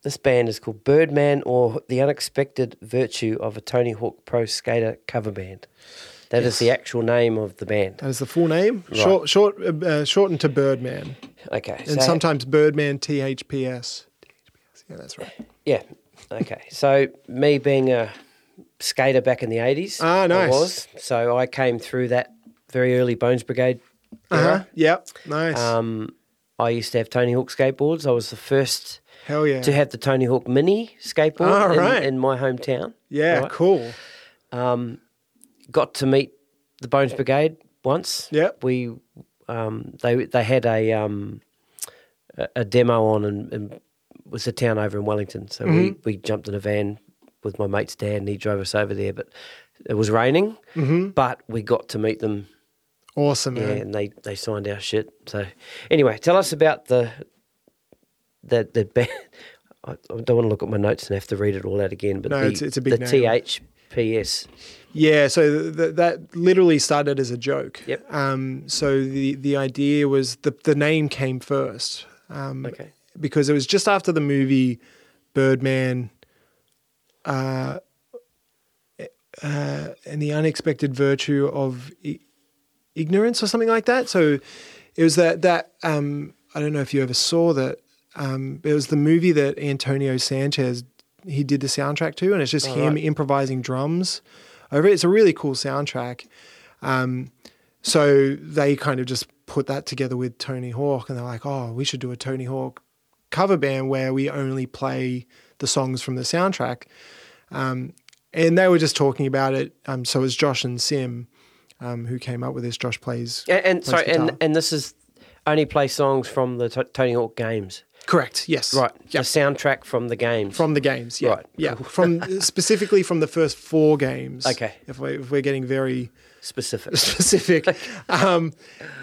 Speaker 1: this band is called Birdman or The Unexpected Virtue of a Tony Hawk Pro Skater Cover Band. That is the actual name of the band.
Speaker 2: That is the full name,
Speaker 1: Right.
Speaker 2: short short uh, uh, shortened to Birdman,
Speaker 1: Okay.
Speaker 2: and
Speaker 1: so-
Speaker 2: sometimes Birdman THPS. Yeah, that's right.
Speaker 1: Yeah. Okay. So me being a skater back in the 80s.
Speaker 2: Ah,
Speaker 1: I
Speaker 2: nice.
Speaker 1: was. So I came through that very early Bones Brigade
Speaker 2: Uh huh. Yep. Nice.
Speaker 1: Um, I used to have Tony Hawk skateboards. I was the first
Speaker 2: Hell yeah.
Speaker 1: to have the Tony Hawk Mini skateboard
Speaker 2: Ah,
Speaker 1: in, in my hometown.
Speaker 2: yeah.
Speaker 1: right.
Speaker 2: Cool.
Speaker 1: Um, got to meet the Bones Brigade once.
Speaker 2: Yeah,
Speaker 1: We um, they they had a um, a, demo on and, and was a town over in Wellington. So we,
Speaker 2: Mm-hmm.
Speaker 1: we jumped in a van with my mate's dad and he drove us over there. But it was raining,
Speaker 2: Mm-hmm.
Speaker 1: but we got to meet them.
Speaker 2: Awesome,
Speaker 1: Yeah,
Speaker 2: man.
Speaker 1: and they, they signed our shit. So anyway, tell us about the the the band. *laughs* I don't want to look at my notes and have to read it all out again. But
Speaker 2: No,
Speaker 1: the,
Speaker 2: it's- it's a big
Speaker 1: the
Speaker 2: name.
Speaker 1: THPS.
Speaker 2: Yeah, so th- th- that literally started as a joke.
Speaker 1: Yep.
Speaker 2: Um, so the the idea was the the name came first. um,
Speaker 1: Okay.
Speaker 2: because it was just after the movie Birdman uh, uh, and the unexpected virtue of I- ignorance or something like that. So it was that that um, I don't know if you ever saw that. Um, it was the movie that Antonio Sanchez he did the soundtrack to, and it's just
Speaker 1: Oh,
Speaker 2: him
Speaker 1: right.
Speaker 2: improvising drums over it. It's a really cool soundtrack. Um, so they kind of just put that together with Tony Hawk, and they're like, "Oh, we should do a Tony Hawk cover band where we only play the songs from the soundtrack." Um, and they were just talking about it. Um, so it was Josh and Sim um, who came up with this. Josh plays
Speaker 1: And, and
Speaker 2: plays
Speaker 1: sorry, and and this is only play songs from the T- Tony Hawk games,
Speaker 2: correct. Yes,
Speaker 1: right?
Speaker 2: Yeah,
Speaker 1: The soundtrack from the games.
Speaker 2: from the games. Yeah,
Speaker 1: Right.
Speaker 2: yeah. From *laughs* specifically from the first four games.
Speaker 1: Okay.
Speaker 2: If, we, if we're getting very
Speaker 1: specific. *laughs*
Speaker 2: specific. um,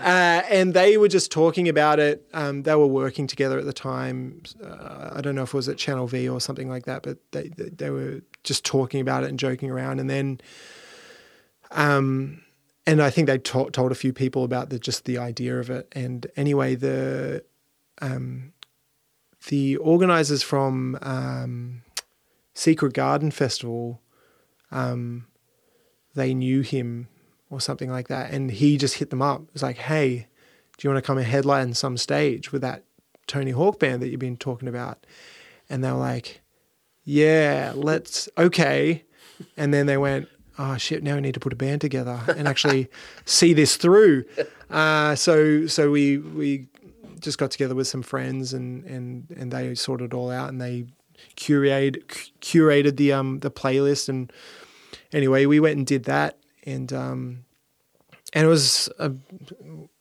Speaker 2: uh, and they were just talking about it. Um, they were working together at the time. Uh, I don't know if it was at Channel V or something like that, but they, they, they were just talking about it and joking around. And then, um, and I think they to- told a few people about the just the idea of it. And anyway, the um, the organizers from um, Secret Garden Festival, um, they knew him or something like that, and he just hit them up. It was like, "Hey, do you want to come and headline some stage with that Tony Hawk band that you've been talking about?" And they were like, "Yeah, let's okay." And then they went, "Oh shit! Now we need to put a band together and actually *laughs* see this through." Uh, so so we we just got together with some friends and and and they sorted it all out and they curated curated the um the playlist. And anyway we went and did that and um and it was a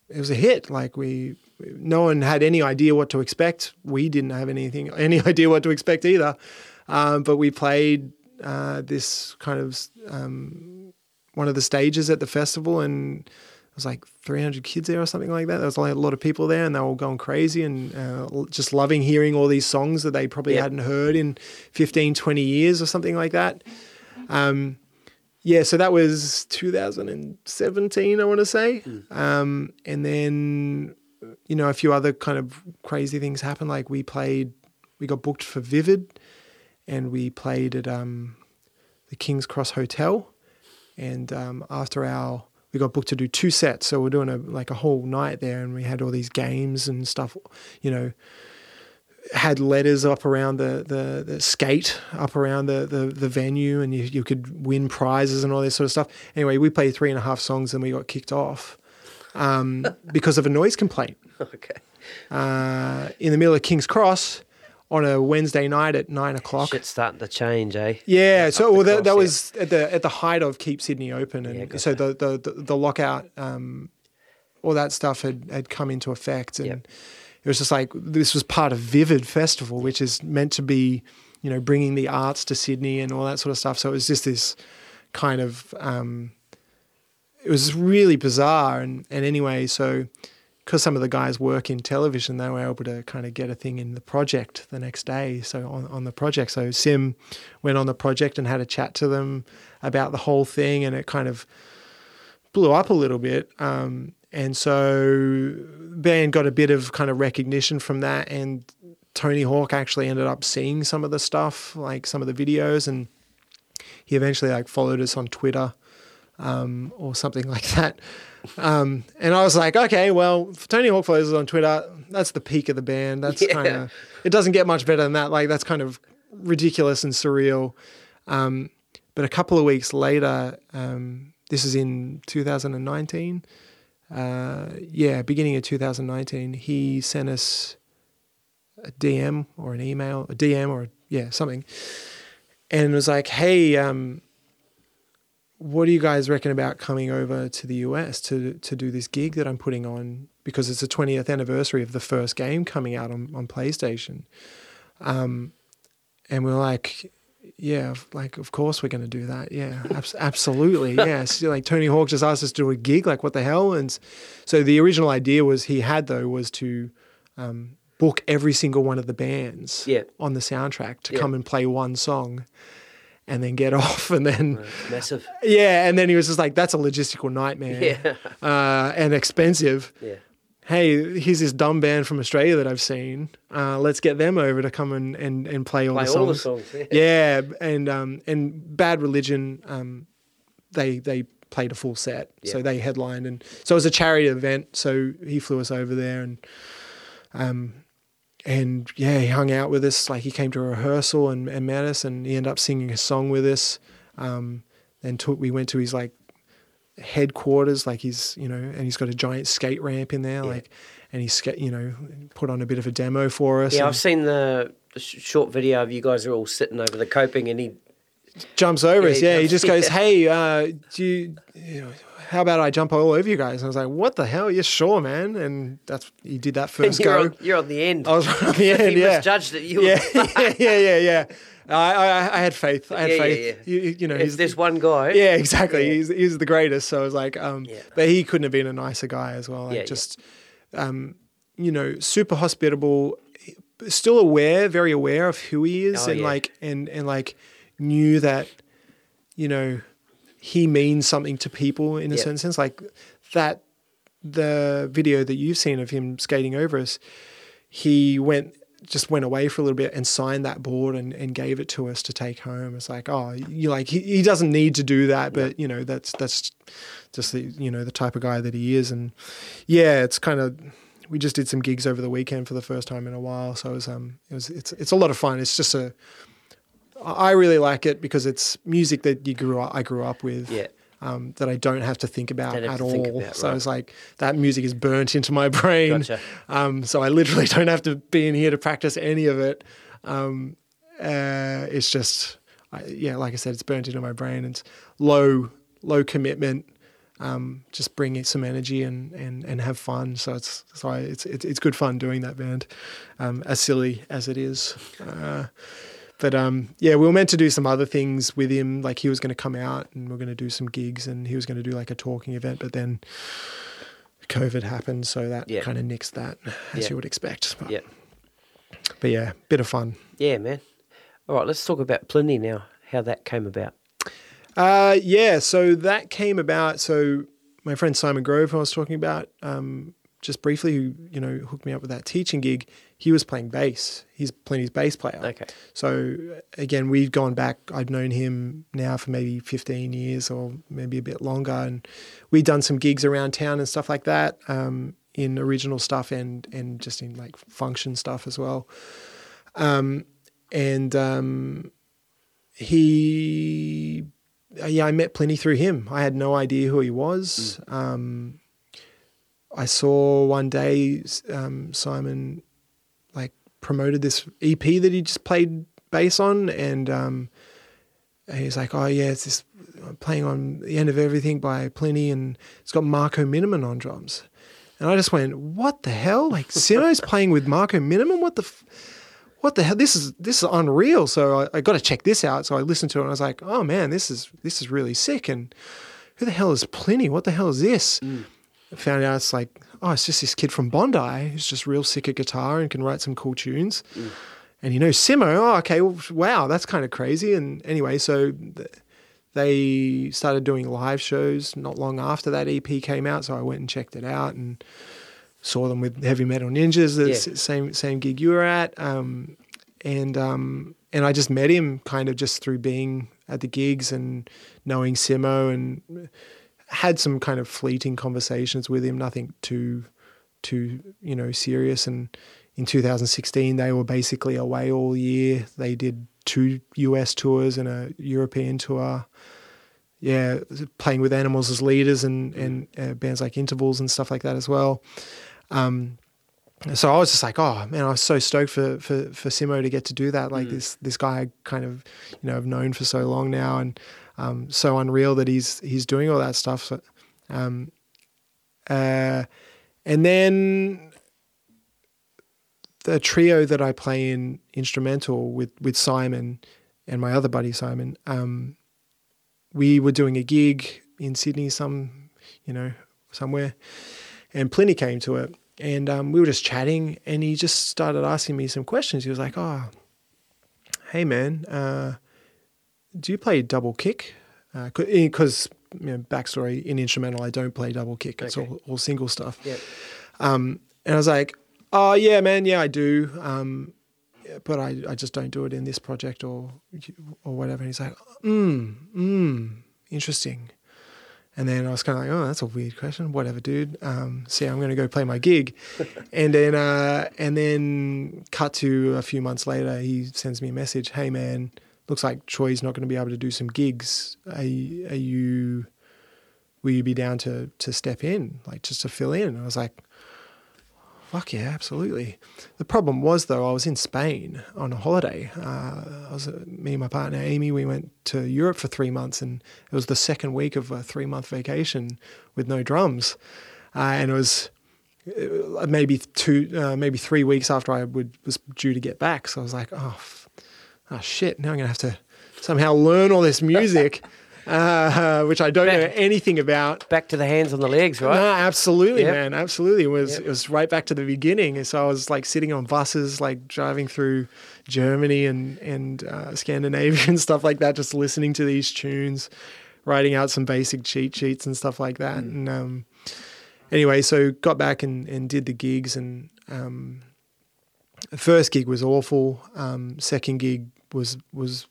Speaker 2: it was a hit. Like we no one had any idea what to expect. We didn't have anything *laughs* any idea what to expect either. Um, but we played uh, this kind of um, one of the stages at the festival and was like 300 kids there or something like that. There was like a lot of people there and they were all going crazy and uh, just loving hearing all these songs that they probably
Speaker 1: Yep.
Speaker 2: hadn't heard in 15, 20 years or something like that. Um, yeah, so that was 2017, I want to say. Um, and then, you know, a few other kind of crazy things happened. Like we played, we got booked for Vivid and we played at um, the King's Cross Hotel. And um, after our, we got booked to do two sets, so we're doing a like a whole night there, and we had all these games and stuff. You know, had letters up around the the, the skate up around the, the the venue, and you you could win prizes and all this sort of stuff. Anyway, we played three and a half songs, and we got kicked off um, *laughs* because of a noise complaint
Speaker 1: okay.
Speaker 2: uh, in the middle of King's Cross on a Wednesday night at nine o'clock.
Speaker 1: Shit's starting to change, eh?
Speaker 2: Yeah, so well, that, that was at the at the height of Keep Sydney Open, and
Speaker 1: Yeah,
Speaker 2: so the, the the the lockout, um, all that stuff had had come into effect, and
Speaker 1: Yep.
Speaker 2: it was just like this was part of Vivid Festival, which is meant to be, you know, bringing the arts to Sydney and all that sort of stuff. So it was just this kind of, um, it was really bizarre, and and anyway, so because some of the guys work in television, they were able to kind of get a thing in the project the next day. So on, on the project, so Sim went on the project and had a chat to them about the whole thing, and it kind of blew up a little bit. Um, and so band got a bit of kind of recognition from that, and Tony Hawk actually ended up seeing some of the stuff, like some of the videos, and he eventually like followed us on Twitter um, or something like that. Um, and I was like, okay, well, Tony Hawk follows us on Twitter. That's the peak of the band. That's
Speaker 1: Yeah.
Speaker 2: kind of it. Doesn't get much better than that. Like that's kind of ridiculous and surreal. Um, but a couple of weeks later, um, this is in 2019. Uh, yeah, beginning of 2019, he sent us a DM or an email, a DM or yeah, something, and it was like, hey, um, what do you guys reckon about coming over to the US to to do this gig that I'm putting on because it's the 20th anniversary of the first game coming out on, on PlayStation. Um, and we're like, yeah, like of course we're going to do that. Yeah, abs- *laughs* absolutely. Yes, like Tony Hawk just asked us to do a gig. Like what the hell? And so the original idea was he had though was to um, book every single one of the bands
Speaker 1: Yeah.
Speaker 2: on the soundtrack to
Speaker 1: Yeah.
Speaker 2: come and play one song, and then get *laughs* off, and then.
Speaker 1: Right, Massive.
Speaker 2: Yeah, and then he was just like, "That's a logistical nightmare,
Speaker 1: Yeah.
Speaker 2: uh, and expensive."
Speaker 1: Yeah.
Speaker 2: hey, here's this dumb band from Australia that I've seen. Uh, let's get them over to come and, and, and play all
Speaker 1: Play
Speaker 2: the songs.
Speaker 1: all the songs. Yeah.
Speaker 2: Yeah, and um, and Bad Religion, um, they they played a full set, so they headlined, and so it was a charity event. So he flew us over there, and um, and yeah, he hung out with us. Like he came to a rehearsal and, and met us, and he ended up singing a song with us. Um, then took we went to his like headquarters, like he's you know, and he's got a giant skate ramp in there,
Speaker 1: Yeah.
Speaker 2: like, and he's ska- you know put on a bit of a demo for us.
Speaker 1: Yeah,
Speaker 2: and
Speaker 1: I've seen the, the sh- short video of you guys are all sitting over the coping, and he
Speaker 2: jumps over
Speaker 1: Yeah,
Speaker 2: us. Yeah, he
Speaker 1: jumps-
Speaker 2: just goes, *laughs* "Hey, uh, do you, you know, how about I jump all over you guys?" And I was like, "What the hell? Yeah, sure, man." And that's he did that first *laughs*
Speaker 1: you're,
Speaker 2: go.
Speaker 1: on, you're on the end.
Speaker 2: I was on the *laughs* end.
Speaker 1: he
Speaker 2: Yeah,
Speaker 1: misjudged it, you
Speaker 2: yeah,
Speaker 1: were *laughs*
Speaker 2: yeah, yeah, yeah, yeah. I, I, I had faith. I had
Speaker 1: Yeah, yeah,
Speaker 2: faith.
Speaker 1: yeah.
Speaker 2: You, you know,
Speaker 1: if
Speaker 2: he's
Speaker 1: there's one guy.
Speaker 2: yeah, exactly.
Speaker 1: Yeah.
Speaker 2: He's he's the greatest. So I was like, um,
Speaker 1: Yeah.
Speaker 2: but he couldn't have been a nicer guy as well. Like
Speaker 1: Yeah, yeah.
Speaker 2: just, um, you know, super hospitable, still aware, very aware of who he is,
Speaker 1: Oh,
Speaker 2: and
Speaker 1: yeah.
Speaker 2: like, and and like, knew that, you know, he means something to people in a
Speaker 1: Yeah.
Speaker 2: certain sense. Like that, the video that you've seen of him skating over us, he went just went away for a little bit and signed that board and, and gave it to us to take home. It's like, oh, you like he, he doesn't need to do that, but you know that's that's just the you know the type of guy that he is, and yeah, it's kind of we just did some gigs over the weekend for the first time in a while, so it was um it was it's it's a lot of fun. It's just a I really like it because it's music that you grew up, I grew up with.
Speaker 1: Yeah.
Speaker 2: Um, that I don't have to think about at
Speaker 1: to
Speaker 2: all.
Speaker 1: about,
Speaker 2: so
Speaker 1: right.
Speaker 2: it's like that music is burnt into my *laughs* brain.
Speaker 1: Gotcha.
Speaker 2: Um, so I literally *laughs* don't have to be in here to practice any of it. Um, uh, it's just, I, yeah, like I said, it's burnt into my brain. It's low, low commitment. Um, just bring it some energy and, and, and have fun. So it's so I, it's, it's it's good fun doing that band, um, as silly as it is. Uh, but um, yeah, we were meant to do some other things with him. Like he was going to come out and we are going to do some gigs and he was going to do like a talking event. But then COVID happened, so that
Speaker 1: Yeah.
Speaker 2: kind of nixed that, as
Speaker 1: Yeah.
Speaker 2: you would expect. But,
Speaker 1: Yeah.
Speaker 2: but yeah, bit of fun.
Speaker 1: Yeah, man. All right, let's talk about Plini now. How that came about.
Speaker 2: Uh, yeah, so that came about. So my friend Simon Grove, who I was talking about, um, just briefly, who you know hooked me up with that teaching gig. He was playing bass. He's Plini's bass player.
Speaker 1: Okay.
Speaker 2: So again, we've gone back. I've known him now for maybe 15 years or maybe a bit longer, and we've done some gigs around town and stuff like that, um, in original stuff and and just in like function stuff as well. Um, and um, he, yeah, I met Plini through him. I had no idea who he was. Um, I saw one day um, Simon like promoted this EP that he just played bass on, and um, he's like, "Oh yeah, it's this playing on the end of everything by Plini, and it's got Marco Minnemann on drums." And I just went, "What the hell? Like Simo's *laughs* playing with Marco Minnemann? What the?" F- what the hell? This is this is unreal. So I, I got to check this out. So I listened to it and I was like, oh man, this is this is really sick. And who the hell is Plini? What the hell is this? I found out it's like, oh, it's just this kid from Bondi who's just real sick at guitar and can write some cool tunes. And you know Simo. Oh, okay. Well, wow, that's kind of crazy. And anyway, so th- they started doing live shows not long after that EP came out. So I went and checked it out and saw them with Heavy Metal Ninjas, the
Speaker 1: Yeah.
Speaker 2: same same gig you were at, um, and um, and I just met him kind of just through being at the gigs and knowing Simo and had some kind of fleeting conversations with him, nothing too too you know serious. And in 2016, they were basically away all year. They did two US tours and a European tour. Yeah, playing with animals as leaders and and uh, bands like Intervals and stuff like that as well. Um, so I was just like, oh man, I was so stoked for for for Simo to get to do that. Like this this guy, I kind of you know I've known for so long now, and um, so unreal that he's he's doing all that stuff. So, um, uh, and then the trio that I play in instrumental with with Simon and my other buddy Simon, um, we were doing a gig in Sydney, some you know somewhere, and Plini came to it, and um, we were just chatting, and he just started asking me some questions. He was like, "Oh, hey man, uh, do you play double kick?" Because you know, backstory in instrumental, I don't play double kick. It's
Speaker 1: Okay.
Speaker 2: all, all single stuff.
Speaker 1: Yeah.
Speaker 2: Um, and I was like, oh yeah, man, yeah, I do. Um, but I, I just don't do it in this project or or whatever. And he's like, mm, mm, interesting. And then I was kind of like, oh, that's a weird question. Whatever, dude. Um, see, I'm going to go play my gig. *laughs* and then, uh, and then cut to a few months later, he sends me a message. Hey, man, looks like Troy's not going to be able to do some gigs. Are, are you, will you be down to, to step in, like just to fill in? And I was like, Fuck yeah, absolutely. The problem was though, I was in Spain on a holiday. Uh, I was uh, me and my partner Amy. We went to Europe for three months, and it was the second week of a three month vacation with no drums, uh, and it was uh, maybe two, uh, maybe three weeks after I would was due to get back. So I was like, oh, oh shit! Now I'm gonna have to somehow learn all this music. *laughs* uh, which I don't back, know anything about.
Speaker 1: Back to the hands on the legs, right?
Speaker 2: No, absolutely, yep. man, absolutely. It was yep. it was right back to the beginning. And so I was like sitting on buses, like driving through Germany and and uh, Scandinavia *laughs* and stuff like that, just listening to these tunes, writing out some basic cheat sheets and stuff like that. Mm. And um, anyway, so got back and, and did the gigs and. Um, first gig was awful. Um, second gig was was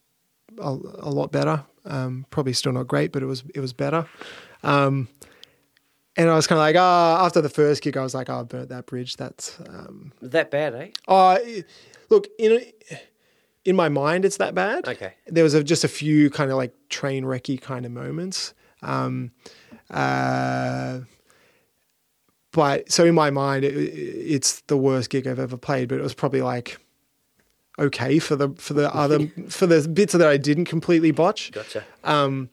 Speaker 2: a, a lot better. Um, probably still not great, but it was it was better. Um, and I was kind of like, ah, oh, after the first gig, I was like, oh, I burnt that bridge. That's um,
Speaker 1: that bad, eh?
Speaker 2: Oh, look in in my mind, it's that bad.
Speaker 1: Okay.
Speaker 2: There was a, just a few kind of like train wrecky kind of moments. Um, uh, but so in my mind, it, it's the worst gig I've ever played. But it was probably like okay for the for the other *laughs* for the bits that I didn't completely botch.
Speaker 1: Gotcha.
Speaker 2: Um,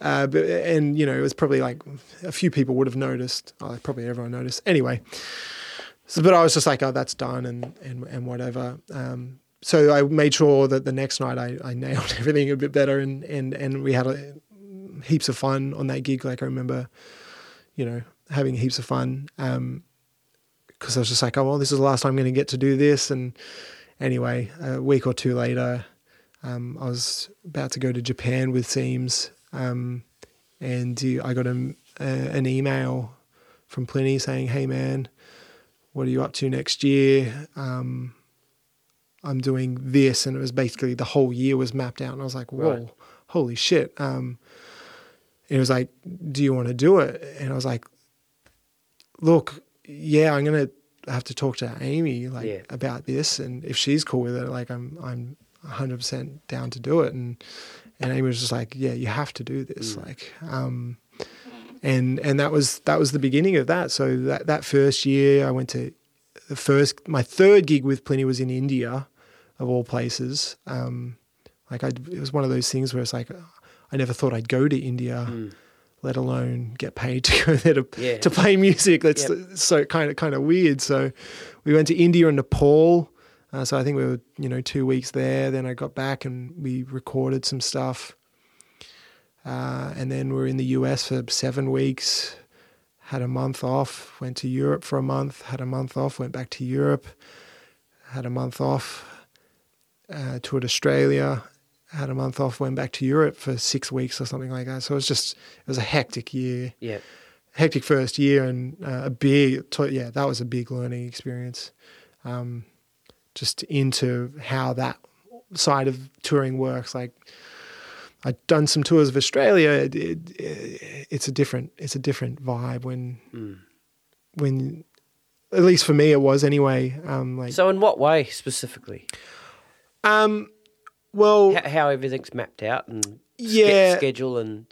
Speaker 2: uh, but, and you know, it was probably like a few people would have noticed. Oh, probably everyone noticed. Anyway, so but I was just like, oh, that's done, and and and whatever. Um, so I made sure that the next night I, I nailed *laughs* everything a bit better, and and and we had a, heaps of fun on that gig. Like I remember, you know, having heaps of fun. Um, because I was just like, oh well, this is the last time I'm going to get to do this, and anyway, a week or two later, um, I was about to go to Japan with Seims, um, and I got a, a, an email from Plini saying, "Hey man, what are you up to next year?" Um, I'm doing this, and it was basically the whole year was mapped out, and I was like, "Whoa, right. holy shit!" Um, it was like, "Do you want to do it?" And I was like, "Look, yeah, I'm gonna have to talk to Amy like yeah. about this, and if she's cool with it, like I'm I'm 100 percent down to do it. And and Amy was just like, yeah, you have to do this, mm. like. Um, and and that was that was the beginning of that. So that that first year, I went to the first my third gig with Plini was in India, of all places. Um, like I, it was one of those things where it's like I never thought I'd go to India. Mm let alone get paid *laughs* to go there to, yeah. to play music. That's yep. so kind of kind of weird. So we went to India and Nepal. Uh, so I think we were you know two weeks there. Then I got back and we recorded some stuff. Uh, and then we are in the US for seven weeks. Had a month off. Went to Europe for a month. Had a month off. Went back to Europe. Had a month off. Uh, toured Australia had a month off, went back to Europe for six weeks or something like that. So it was just it was a hectic year.
Speaker 1: Yeah,
Speaker 2: hectic first year and uh, a big yeah that was a big learning experience. Um, just into how that side of touring works. Like I'd done some tours of Australia. It, it, it's a different it's a different vibe when mm. when at least for me it was anyway. Um, like
Speaker 1: so, in what way specifically?
Speaker 2: Um, well,
Speaker 1: how, how everything's mapped out and
Speaker 2: yeah,
Speaker 1: schedule and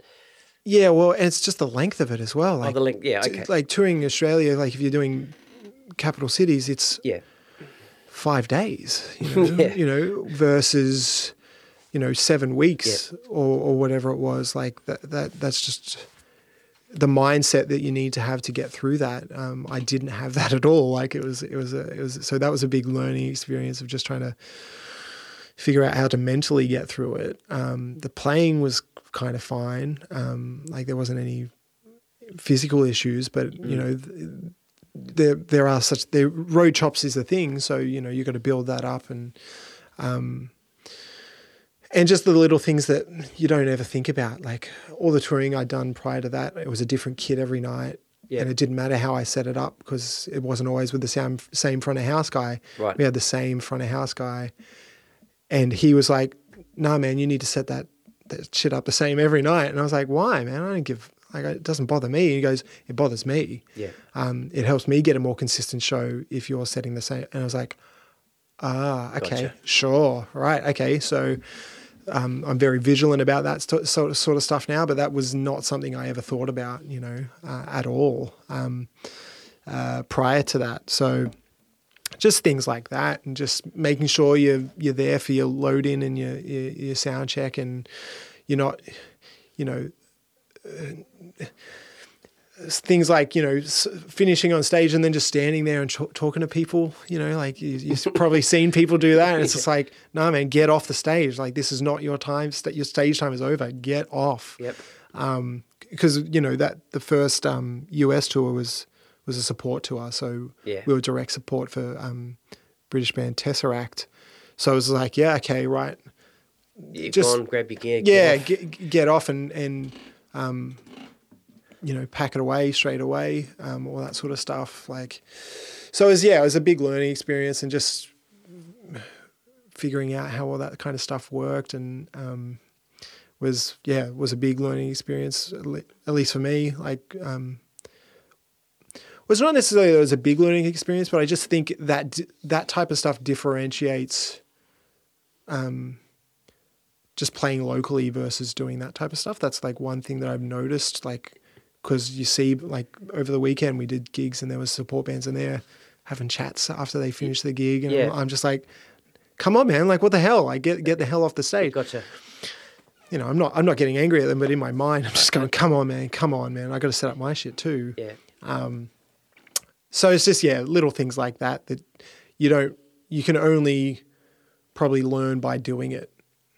Speaker 2: yeah, well, and it's just the length of it as well.
Speaker 1: Like, oh, the length, yeah, okay.
Speaker 2: T- like touring Australia, like if you're doing capital cities, it's
Speaker 1: yeah
Speaker 2: five days, you *laughs* know, yeah. you know, versus you know seven weeks yeah. or or whatever it was. Like that that that's just the mindset that you need to have to get through that. Um, I didn't have that at all. Like it was it was a, it was so that was a big learning experience of just trying to figure out how to mentally get through it. Um, the playing was kind of fine. Um, like there wasn't any physical issues, but mm. you know, there there are such the road chops is a thing. So you know you got to build that up and. Um, and just the little things that you don't ever think about, like all the touring I'd done prior to that, it was a different kid every night.
Speaker 1: Yeah.
Speaker 2: and it didn't matter how I set it up because it wasn't always with the same same front of house guy.
Speaker 1: Right.
Speaker 2: We had the same front of house guy, and he was like, "Nah, man, you need to set that that shit up the same every night." And I was like, "Why, man? I don't give like it doesn't bother me." He goes, "It bothers me.
Speaker 1: Yeah.
Speaker 2: Um, it helps me get a more consistent show if you're setting the same." And I was like, "Ah, okay,
Speaker 1: Gotcha.
Speaker 2: sure, right, okay." So um, I'm very vigilant about that st- sort of, sort of stuff now, but that was not something I ever thought about, you know, uh, at all um, uh, prior to that. So just things like that, and just making sure you're you're there for your load in and your your, your sound check, and you're not, you know. uh, Things like you know finishing on stage and then just standing there and ch- talking to people, you know, like you, you've *laughs* probably seen people do that, and it's just like, no man, get off the stage. Like this is not your time. St- your stage time is over. Get off
Speaker 1: Yep.
Speaker 2: because you know that the first um, US tour was was a support tour, so
Speaker 1: Yeah.
Speaker 2: we were direct support for um, British band Tesseract. So it was like, yeah, okay, right,
Speaker 1: You
Speaker 2: Just-
Speaker 1: on, grab your gear.
Speaker 2: yeah,
Speaker 1: get off.
Speaker 2: get, get off and and um, you know pack it away straight away, um, all that sort of stuff. Like, so it was yeah, it was a big learning experience and just figuring out how all that kind of stuff worked and um, was yeah was a big learning experience at at least for me. Like. Um, was not necessarily that it was a big learning experience, but I just think that that type of stuff differentiates um, just playing locally versus doing that type of stuff. That's like one thing that I've noticed, like because you see, like over the weekend we did gigs and there was support bands in there having chats after they finished the gig, and
Speaker 1: Yeah.
Speaker 2: I'm just like, come on, man, like what the hell? Like get get the hell off the stage.
Speaker 1: Gotcha.
Speaker 2: You know, I'm not I'm not getting angry at them, but in my mind, I'm just going, come on, man, come on, man, I got to set up my shit too.
Speaker 1: Yeah.
Speaker 2: So it's just yeah, little things like that that you don't you can only probably learn by doing it,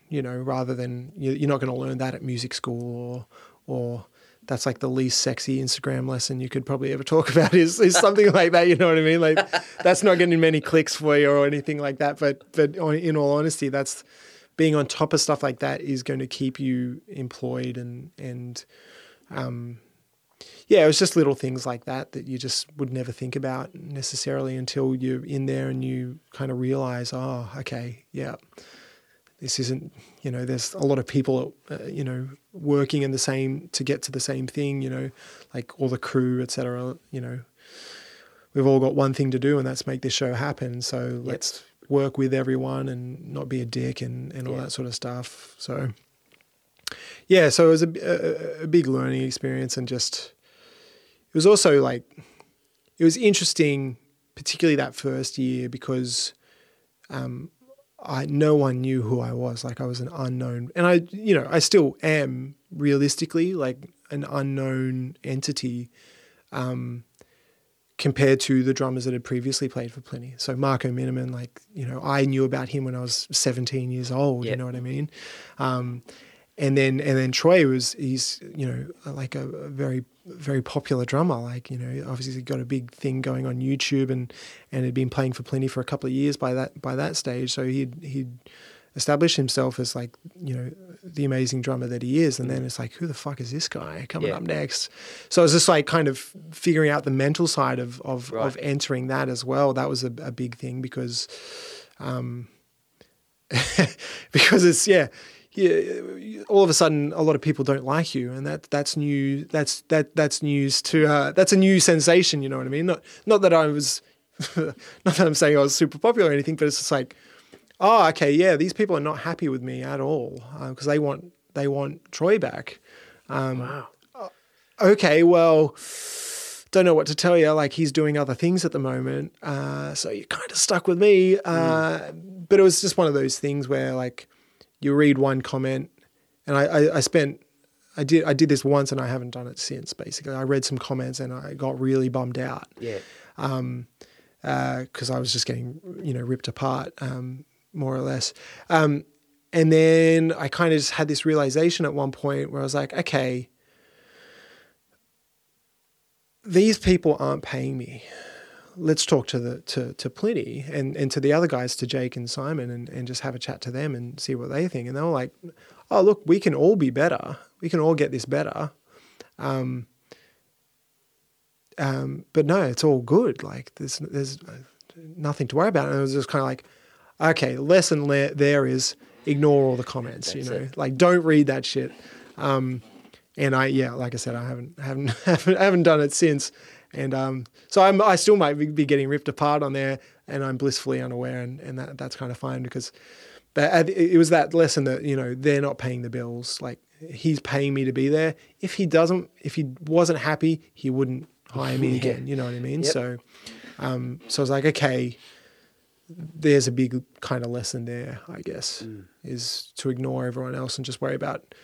Speaker 2: you know, rather than you- you're not going to learn that at music school or or that's like the least sexy Instagram lesson you could probably ever talk *laughs* about is is something like that. You know what I mean? Like that's not getting many clicks for you or anything like that. But but in all honesty, that's being on top of stuff like that is going to keep you employed and and um, yeah, it was just little things like that that you just would never think about necessarily until you're in there and you kind of realize, oh, okay, yeah, this isn't, you know, there's a lot of people, uh, you know, working in the same to get to the same thing, you know, like all the crew, et cetera, you know, we've all got one thing to do and that's make this show happen. So let's work with everyone and not be a dick and, and all
Speaker 1: Yeah.
Speaker 2: that sort of stuff. So, yeah, so it was a, a, a big learning experience and just, it was also like, it was interesting, particularly that first year because um, I no one knew who I was. Like I was an unknown, and I, you know, I still am realistically like an unknown entity um, compared to the drummers that had previously played for Plini. So Marco Minnemann, like you know, I knew about him when I was 17 years old. You know what I mean? Um, and then and then Troy was he's you know like a, a very very popular drummer. Like you know, obviously he got a big thing going on YouTube and and had been playing for Plini for a couple of years by that by that stage. So he'd he'd established himself as like you know the amazing drummer that he is. And then it's like, who the fuck is this guy coming
Speaker 1: Yeah.
Speaker 2: up next? So it was just like kind of figuring out the mental side of of,
Speaker 1: Right.
Speaker 2: of entering that as well. That was a, a big thing because. Um, *laughs* because it's yeah, yeah, all of a sudden a lot of people don't like you, and that that's new. That's that that's news to uh, that's a new sensation. You know what I mean? Not not that I was, *laughs* not that I'm saying I was super popular or anything, but it's just like, oh, okay, yeah, these people are not happy with me at all because they want they want Troy back. Um,
Speaker 1: Wow.
Speaker 2: okay, well, don't know what to tell you. Like he's doing other things at the moment, uh, so you're kind of stuck with me. Uh, But it was just one of those things where like you read one comment, and I, I, I spent. I did I did this once and I haven't done it since. Basically, I read some comments and I got really bummed out
Speaker 1: Yeah.
Speaker 2: because I was just getting you know ripped apart um, more or less. Um, and then I kind of just had this realization at one point where I was like, okay, these people aren't paying me. Let's talk to the to to Plini and and to the other guys, to Jake and Simon, and and just have a chat to them and see what they think. And they were like, oh look, we can all be better. We can all get this better. Um, um, but no, it's all good. Like there's there's nothing to worry about. And it was just kind of like, okay, lesson le- there is ignore all the comments.
Speaker 1: That's
Speaker 2: you know,
Speaker 1: it.
Speaker 2: like don't read that shit. Um, and I yeah, like I said, I haven't haven't *laughs* haven't, haven't done it since. And um, so I'm, I still might be- getting ripped apart on there, and I'm blissfully unaware, and, and that that's kind of fine because that it was that lesson that you know they're not paying the bills. Like he's paying me to be there. If he doesn't, if he wasn't happy, he wouldn't hire me *laughs*
Speaker 1: Yeah.
Speaker 2: again. You know what I mean?
Speaker 1: Yep.
Speaker 2: So, um, so I was like, okay, there's a big kind of lesson there. I guess
Speaker 1: Mm.
Speaker 2: is to ignore everyone else and just worry about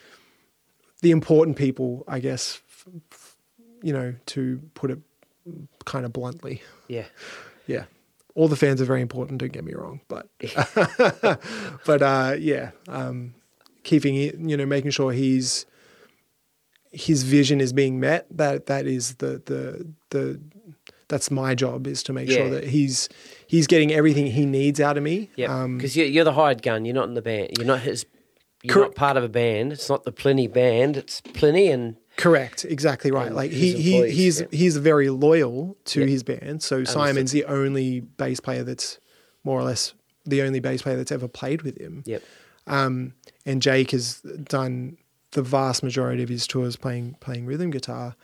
Speaker 2: the important people. I guess, f- f- you know, to put it kind of bluntly.
Speaker 1: Yeah.
Speaker 2: Yeah. All the fans are very important, don't get me wrong. But *laughs* but uh yeah. Um keeping it you know, making sure he's his vision is being met, that that is the the the that's my job is to make
Speaker 1: Yeah.
Speaker 2: sure that he's he's getting everything he needs out of me.
Speaker 1: Yeah.
Speaker 2: Um
Speaker 1: Because you're, you're the hired gun. You're not in the band. You're not his. You're
Speaker 2: Cor-
Speaker 1: not part of a band. It's not the Plini band. It's Plini and
Speaker 2: Correct, exactly right.
Speaker 1: And
Speaker 2: Like he, he he's
Speaker 1: yeah.
Speaker 2: he's very loyal to
Speaker 1: Yeah.
Speaker 2: his band. So Simon's the only bass player that's more or less the only bass player that's ever played with him.
Speaker 1: yep.
Speaker 2: Um, and Jake has done the vast majority of his tours playing playing rhythm guitar.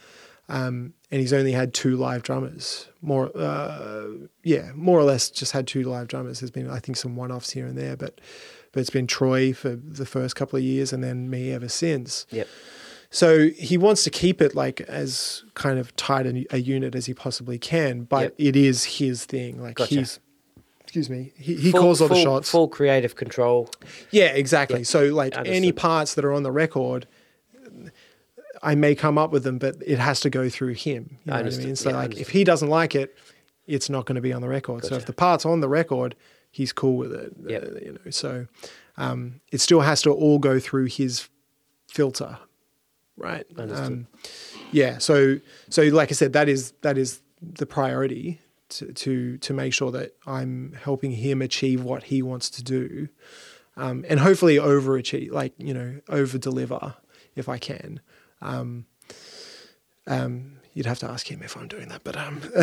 Speaker 2: Um, and he's only had two live drummers. More, uh, yeah, more or less, just had two live drummers. There's been, I think, some one-offs here and there, but but it's been Troy for the first couple of years, and then me ever since.
Speaker 1: Yep.
Speaker 2: So he wants to keep it like as kind of tight a, a unit as he possibly can, but
Speaker 1: Yep.
Speaker 2: it is his thing. Like
Speaker 1: Gotcha.
Speaker 2: he's, excuse me, he, he
Speaker 1: Full-
Speaker 2: calls all the shots.
Speaker 1: Full creative control.
Speaker 2: Yeah, exactly.
Speaker 1: Yeah.
Speaker 2: So like any parts that are on the record, I may come up with them, but it has to go through him. You know what I mean? So
Speaker 1: Yeah,
Speaker 2: like if he doesn't like it, it's not going to be on the record. So if the part's on the record, he's cool with it.
Speaker 1: Yep.
Speaker 2: uh, you know, so um, it still has to all go through his filter, right? Um, yeah. So so like I said, that is that is the priority to to to make sure that I'm helping him achieve what he wants to do, um, and hopefully overachieve, like you know, over deliver if I can. Um, um, you'd have to ask him if I'm doing that, but um, *laughs*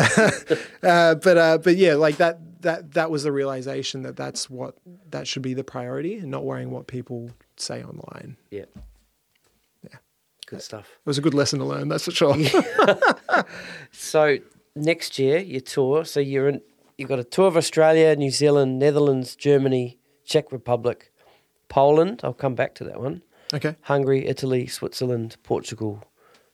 Speaker 2: uh, but uh, but yeah, like that that that was the realization that that's what that should be the priority, and not worrying what people say online.
Speaker 1: Yeah.
Speaker 2: Yeah.
Speaker 1: Good stuff.
Speaker 2: It was a good lesson to learn, that's for sure. *laughs* *laughs*
Speaker 1: So next year your tour. So you're in. You've got a tour of Australia, New Zealand, Netherlands, Germany, Czech Republic, Poland. I'll come back to that one.
Speaker 2: okay.
Speaker 1: Hungary, Italy, Switzerland, Portugal,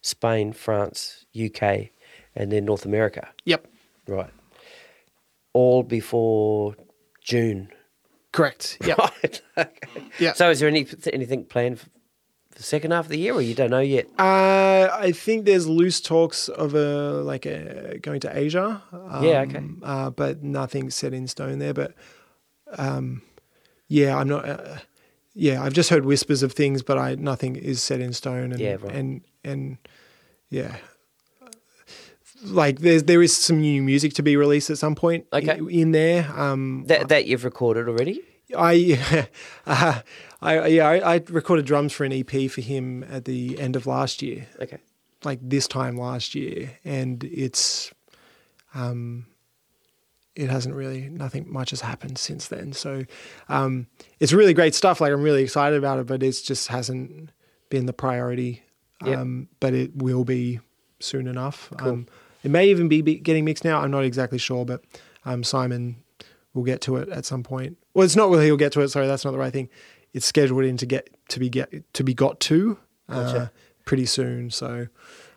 Speaker 1: Spain, France, UK, and then North America.
Speaker 2: Yep.
Speaker 1: Right. All before June.
Speaker 2: Correct. Yep. *laughs*
Speaker 1: Right. okay.
Speaker 2: Yeah.
Speaker 1: So is there any anything planned for the second half of the year, or you don't know yet?
Speaker 2: Uh, I think there's loose talks of a like a, going to Asia. Um,
Speaker 1: Yeah, okay.
Speaker 2: Uh, but nothing set in stone there. But um, yeah, I'm not. Uh, yeah, I've just heard whispers of things, but I nothing is set in stone. And
Speaker 1: Yeah, right.
Speaker 2: and and yeah, like there's there is some new music to be released at some point.
Speaker 1: Okay.
Speaker 2: in, there. Um,
Speaker 1: That that you've recorded already?
Speaker 2: I, *laughs* uh, I yeah, I, I recorded drums for an EP for him at the end of last year,
Speaker 1: Okay.
Speaker 2: like this time last year, and it's, um, it hasn't really nothing much has happened since then. So, um, it's really great stuff. Like I'm really excited about it, but it just hasn't been the priority.
Speaker 1: Yep.
Speaker 2: Um, but it will be soon enough.
Speaker 1: Cool.
Speaker 2: Um, it may even be getting mixed now. I'm not exactly sure, but um, Simon will get to it at some point. Well, it's not really he'll get to it. Sorry, that's not the right thing. It's scheduled in to get to be get to be got to uh,
Speaker 1: Gotcha.
Speaker 2: pretty soon. So,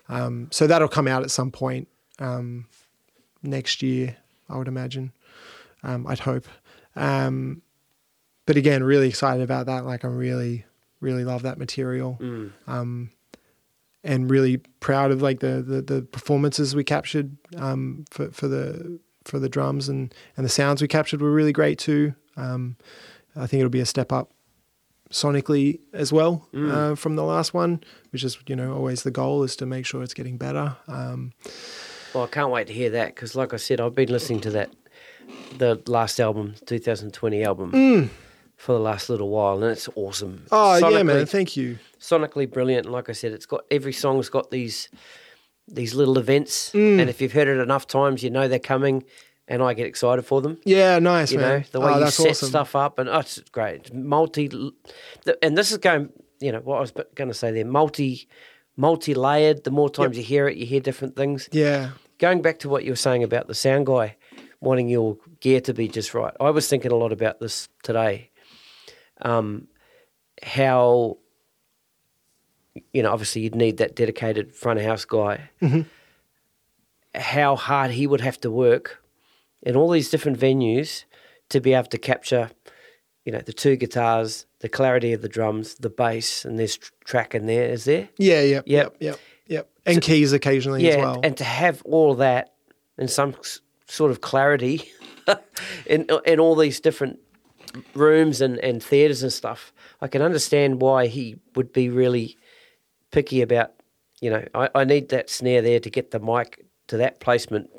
Speaker 2: um, so that'll come out at some point um, next year, I would imagine. Um, I'd hope. Um, but again, really excited about that. Like, I'm really, really love that material
Speaker 1: Mm.
Speaker 2: um, and really proud of like the the, the performances we captured um, for for the for the drums and and the sounds we captured were really great too. Um, I think it'll be a step up sonically as well
Speaker 1: Mm.
Speaker 2: uh, from the last one, which is you know always the goal is to make sure it's getting better. Um,
Speaker 1: Well, I can't wait to hear that because, like I said, I've been listening to that the last album, 2020 album, for the last little while, and it's awesome.
Speaker 2: oh yeah, man! Thank you.
Speaker 1: sonically brilliant. And like I said, it's got every song's got these these little events,
Speaker 2: Mm.
Speaker 1: and if you've heard it enough times, you know they're coming, and I get excited for them.
Speaker 2: Yeah, nice,
Speaker 1: You
Speaker 2: man.
Speaker 1: know the way
Speaker 2: oh,
Speaker 1: you set
Speaker 2: awesome.
Speaker 1: stuff up, and oh, it's great. Multi, and this is going. You know what I was going to say there. Multi, multi-layered. The more times you hear it, you hear different things.
Speaker 2: Yeah,
Speaker 1: Going back to what you were saying about the sound guy wanting your gear to be just right. I was thinking a lot about this today. Um, how you know, obviously you'd need that dedicated front of house guy. How hard he would have to work in all these different venues to be able to capture, you know, the two guitars, the clarity of the drums, the bass, and there's tr- track in there. Is there?
Speaker 2: yeah, yeah,
Speaker 1: Yep.
Speaker 2: yep, yep, yep. And keys occasionally
Speaker 1: yeah,
Speaker 2: as well.
Speaker 1: and to have all that in some sort of clarity *laughs* in in all these different rooms and, and theatres and stuff, I can understand why he would be really picky about. You know, I, I need that snare there to get the mic to that placement.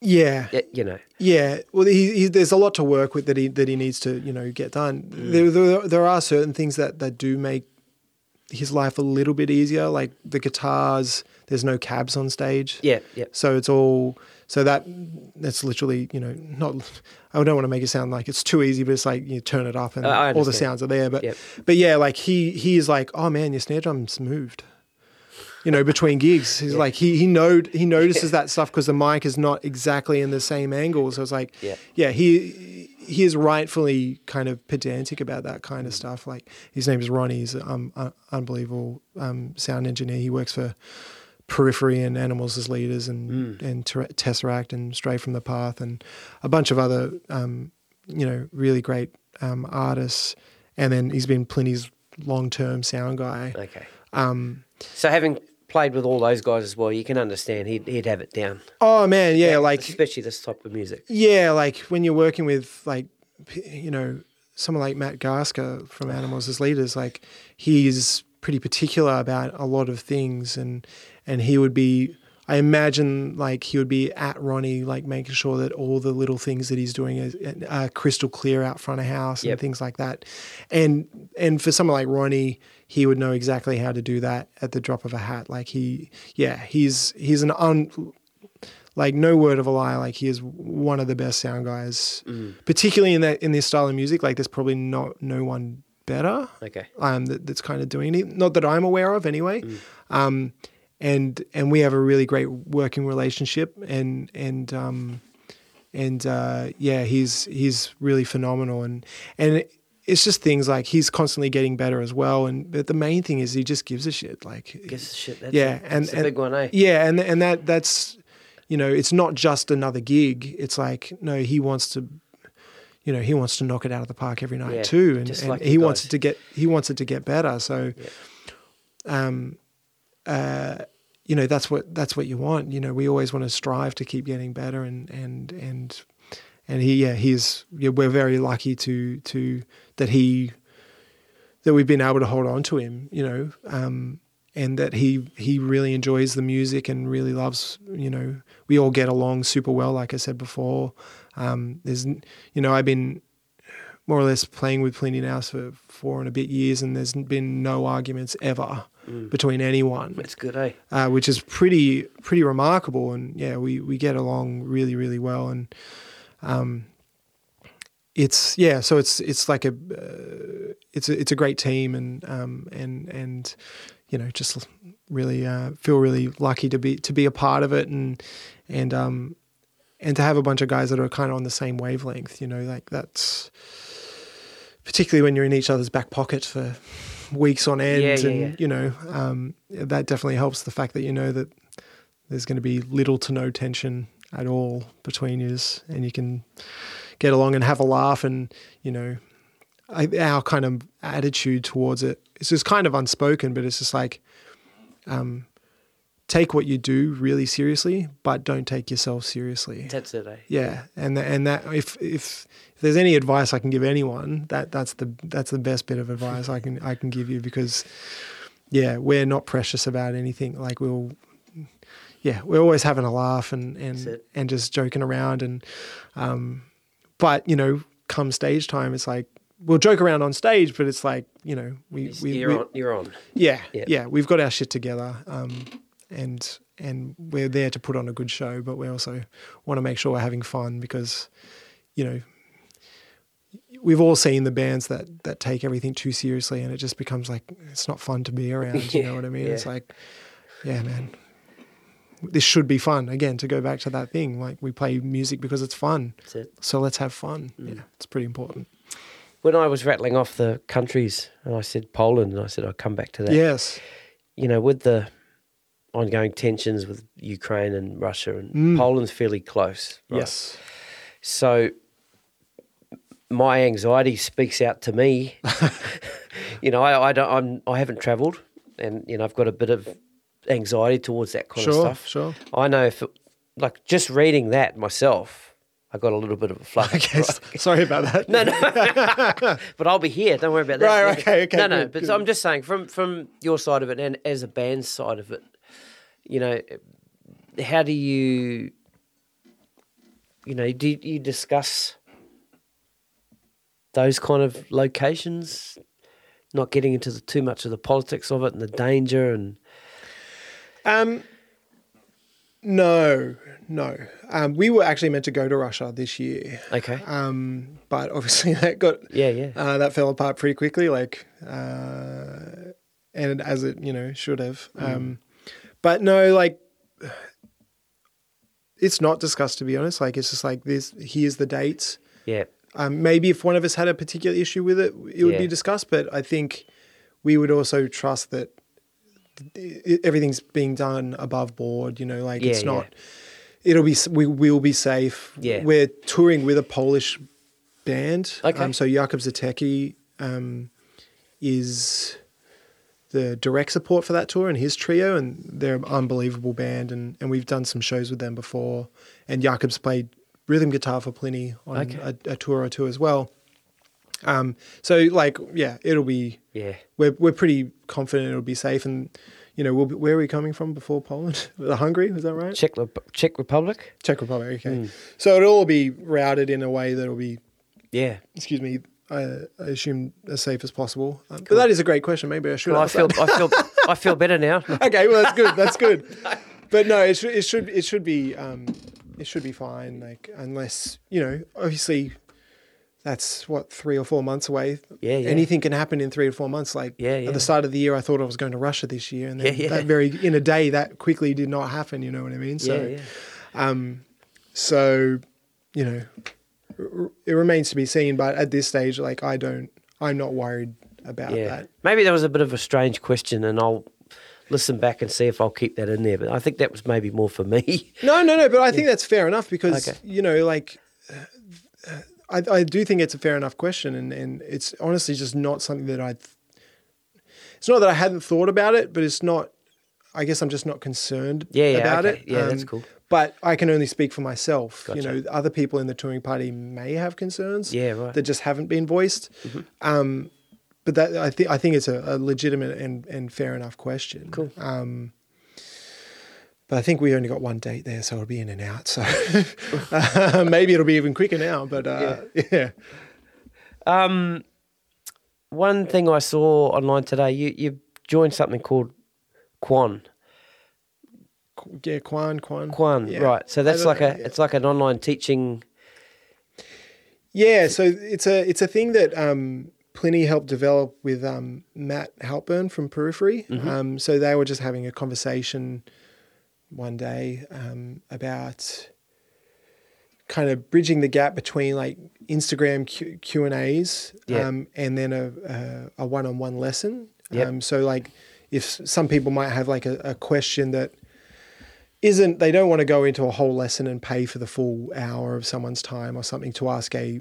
Speaker 2: Yeah,
Speaker 1: y- You know,
Speaker 2: Yeah, well, he, he, there's a lot to work with that he that he needs to you know get done.
Speaker 1: Mm.
Speaker 2: There, there there are certain things that that do make his life a little bit easier, like the guitars. There's no cabs on stage,
Speaker 1: yeah, yeah,
Speaker 2: so it's all so that that's literally you know not. I don't want to make it sound like it's too easy, but it's like you turn it up and
Speaker 1: Uh,
Speaker 2: all the sounds are there. But
Speaker 1: Yep.
Speaker 2: but yeah, like he he is like, oh man, your snare drum's moved. You know, between gigs, he's like he he know he notices that stuff because the mic is not exactly in the same angle. So it's like,
Speaker 1: Yeah.
Speaker 2: yeah, he he is rightfully kind of pedantic about that kind of stuff. Like his name is Ronnie. He's an um, un- unbelievable um, sound engineer. He works for Periphery and Animals as Leaders and and Ter- Tesseract and Stray from the Path and a bunch of other um, you know really great um, artists. And then he's been Plini's long term sound guy.
Speaker 1: okay.
Speaker 2: Um,
Speaker 1: So having played with all those guys as well, you can understand he'd he'd have it down.
Speaker 2: oh man, yeah, like
Speaker 1: especially this type of music.
Speaker 2: Yeah, like when you're working with like you know someone like Matt Garstka from Animals as Leaders, like he's pretty particular about a lot of things, and and he would be. I imagine like he would be at Ronnie, like making sure that all the little things that he's doing is are uh, crystal clear out front of house and
Speaker 1: Yep.
Speaker 2: things like that. And and for someone like Ronnie, he would know exactly how to do that at the drop of a hat. Like he, yeah, he's he's an un like no word of a lie like he is one of the best sound guys particularly in that in this style of music. Like there's probably not no one better
Speaker 1: Okay.
Speaker 2: um that, that's kind of doing it not that i'm aware of anyway. Um and and we have a really great working relationship and and um and uh yeah he's he's really phenomenal. And and it's just things like he's constantly getting better as well and but the main thing is he just gives a shit like
Speaker 1: Guess shit. That's
Speaker 2: yeah,
Speaker 1: a,
Speaker 2: and,
Speaker 1: that's a
Speaker 2: and
Speaker 1: big one, eh?
Speaker 2: Yeah, and and that that's you know, it's not just another gig. It's like no, he wants to, you know, he wants to knock it out of the park every night
Speaker 1: Yeah,
Speaker 2: too, and, and
Speaker 1: like
Speaker 2: he wants it to get he wants it to get better. So,
Speaker 1: Yeah.
Speaker 2: um, uh, you know, that's what that's what you want. You know, we always want to strive to keep getting better, and and and and he yeah he's yeah, we're very lucky to to that he that we've been able to hold on to him. You know. Um, and that he he really enjoys the music and really loves you know we all get along super well like I said before um, there's you know I've been more or less playing with Plini now for four and a bit years and there's been no arguments ever between anyone
Speaker 1: That's good, eh?
Speaker 2: uh, which is pretty pretty remarkable and yeah we we get along really really well and um it's yeah so it's it's like a uh, it's a it's a great team and um and and you know just really uh, feel really lucky to be to be a part of it and and um and to have a bunch of guys that are kind of on the same wavelength you know like that's particularly when you're in each other's back pocket for weeks on end
Speaker 1: Yeah, yeah,
Speaker 2: and
Speaker 1: yeah.
Speaker 2: you know um that definitely helps the fact that you know that there's going to be little to no tension at all between you and you can get along and have a laugh and you know I, our kind of attitude towards it it's just kind of unspoken but it's just like um take what you do really seriously but don't take yourself seriously
Speaker 1: That's it, eh?
Speaker 2: yeah and th- and that if if if there's any advice I can give anyone that that's the that's the best bit of advice I can I can give you because yeah we're not precious about anything like we'll yeah we're always having a laugh and and and just joking around and um but you know come stage time it's like we'll joke around on stage but it's like you know we, we,
Speaker 1: you're
Speaker 2: we
Speaker 1: on. You're on.
Speaker 2: yeah,
Speaker 1: Yeah.
Speaker 2: yeah, we've got our shit together. Um, and and we're there to put on a good show, but we also want to make sure we're having fun because, you know, we've all seen the bands that that take everything too seriously, and it just becomes like it's not fun to be around. You *laughs* know what I mean?
Speaker 1: Yeah.
Speaker 2: It's like, yeah, man. This should be fun. Again, to go back to that thing, like we play music because it's fun.
Speaker 1: That's it.
Speaker 2: So let's have fun.
Speaker 1: Mm.
Speaker 2: Yeah, it's pretty important.
Speaker 1: When I was rattling off the countries, and I said Poland, and I said i'll come back to that.
Speaker 2: Yes.
Speaker 1: You know, with the ongoing tensions with Ukraine and Russia, and
Speaker 2: Mm.
Speaker 1: Poland's fairly close. right?
Speaker 2: Yes.
Speaker 1: So my anxiety speaks out to me. *laughs* *laughs* you know, I, I don't. I'm. I haven't travelled, and you know, I've got a bit of anxiety towards that kind
Speaker 2: Sure.
Speaker 1: of stuff.
Speaker 2: Sure.
Speaker 1: I know if, it, like, just reading that myself, I got a little bit of a *laughs* flush.
Speaker 2: Okay.
Speaker 1: right?
Speaker 2: Sorry about that. *laughs*
Speaker 1: No, no. *laughs* but I'll be here. Don't worry about that.
Speaker 2: Right, okay, okay,
Speaker 1: No, no.
Speaker 2: good,
Speaker 1: but
Speaker 2: good.
Speaker 1: I'm just saying, from from your side of it, and as a band side of it, you know, how do you, you know, do you discuss those kind of locations? Not getting into the, too much of the politics of it and the danger and
Speaker 2: Um, no, no. Um, we were actually meant to go to Russia this year,
Speaker 1: okay,
Speaker 2: um, but obviously *laughs* that got
Speaker 1: yeah, yeah,
Speaker 2: uh, that fell apart pretty quickly. Like, uh, and as it you know should have.
Speaker 1: Mm.
Speaker 2: Um, but no, like. It's not discussed to be honest. Like it's just like this. Here's the dates.
Speaker 1: yeah,
Speaker 2: Um, maybe if one of us had a particular issue with it, it would
Speaker 1: Yeah.
Speaker 2: be discussed. But I think we would also trust that everything's being done above board. You know, like
Speaker 1: Yeah,
Speaker 2: it's
Speaker 1: yeah.
Speaker 2: not. It'll be. We will be safe.
Speaker 1: Yeah.
Speaker 2: we're touring with a Polish band.
Speaker 1: Okay.
Speaker 2: Um, so Jakub Zytecki um, is the direct support for that tour and his trio, and they're an unbelievable band. And, and we've done some shows with them before. And Jakub's played rhythm guitar for Plini on
Speaker 1: Okay.
Speaker 2: a, a tour or two as well. Um, so like, yeah, it'll be.
Speaker 1: yeah.
Speaker 2: We're we're pretty confident it'll be safe, and you know, we'll be, where are we coming from before Poland? *laughs* Hungary, is that right?
Speaker 1: Czech Czech Republic.
Speaker 2: Czech Republic. Okay,
Speaker 1: Mm.
Speaker 2: so it'll all be routed in a way that'll be
Speaker 1: Yeah.
Speaker 2: excuse me, I, I assume as safe as possible. Um, But that is a great question. Maybe I should.
Speaker 1: Well, I feel,
Speaker 2: that.
Speaker 1: I feel, I feel better now. *laughs*
Speaker 2: okay, well that's good. That's good. *laughs* But no, it should it should it should be um, it should be fine. Like unless you know, obviously, that's what three or four months away.
Speaker 1: Yeah, yeah.
Speaker 2: Anything can happen in three or four months. Like
Speaker 1: Yeah, yeah.
Speaker 2: at the start of the year, I thought I was going to Russia this year, and then
Speaker 1: Yeah, yeah.
Speaker 2: that very in a day that quickly did not happen. You know what I mean? So,
Speaker 1: yeah,
Speaker 2: um, so you know, r- it remains to be seen. But at this stage, like I don't, I'm not worried about that.
Speaker 1: Maybe that was a bit of a strange question, and I'll listen back and see if I'll keep that in there. But I think that was maybe more for me.
Speaker 2: No, no, no. But I think *laughs* that's fair enough because
Speaker 1: Okay.
Speaker 2: you know, like, I, I do think it's a fair enough question, and and it's honestly just not something that I. It's not that I hadn't thought about it, but it's not. I guess I'm just not concerned
Speaker 1: Yeah, yeah,
Speaker 2: about
Speaker 1: okay.
Speaker 2: it.
Speaker 1: Yeah, that's
Speaker 2: Um,
Speaker 1: cool.
Speaker 2: But I can only speak for myself. You know, other people in the touring party may have concerns
Speaker 1: Yeah, right.
Speaker 2: that just haven't been voiced.
Speaker 1: Mm-hmm.
Speaker 2: Um, but that I think I think it's a, a legitimate and, and fair enough question.
Speaker 1: Cool.
Speaker 2: Um, but I think we only got one date there, so it'll be in and out. So *laughs* uh, maybe it'll be even quicker now. But uh, yeah.
Speaker 1: Um, one thing I saw online today, you you joined something called Quan.
Speaker 2: yeah, Kwan, Kwan,
Speaker 1: Quan,
Speaker 2: Yeah.
Speaker 1: right? So that's like
Speaker 2: know,
Speaker 1: a
Speaker 2: yeah.
Speaker 1: it's like an online teaching.
Speaker 2: Yeah, so it's a it's a thing that um, Plini helped develop with um, Matt Halpern from Periphery.
Speaker 1: Mm-hmm.
Speaker 2: Um, so they were just having a conversation one day um, about kind of bridging the gap between like Instagram Q, Q and A's um, and then a, a, a one-on-one lesson.
Speaker 1: Yep.
Speaker 2: Um, so like if some people might have like a, a question that isn't they don't want to go into a whole lesson and pay for the full hour of someone's time or something to ask a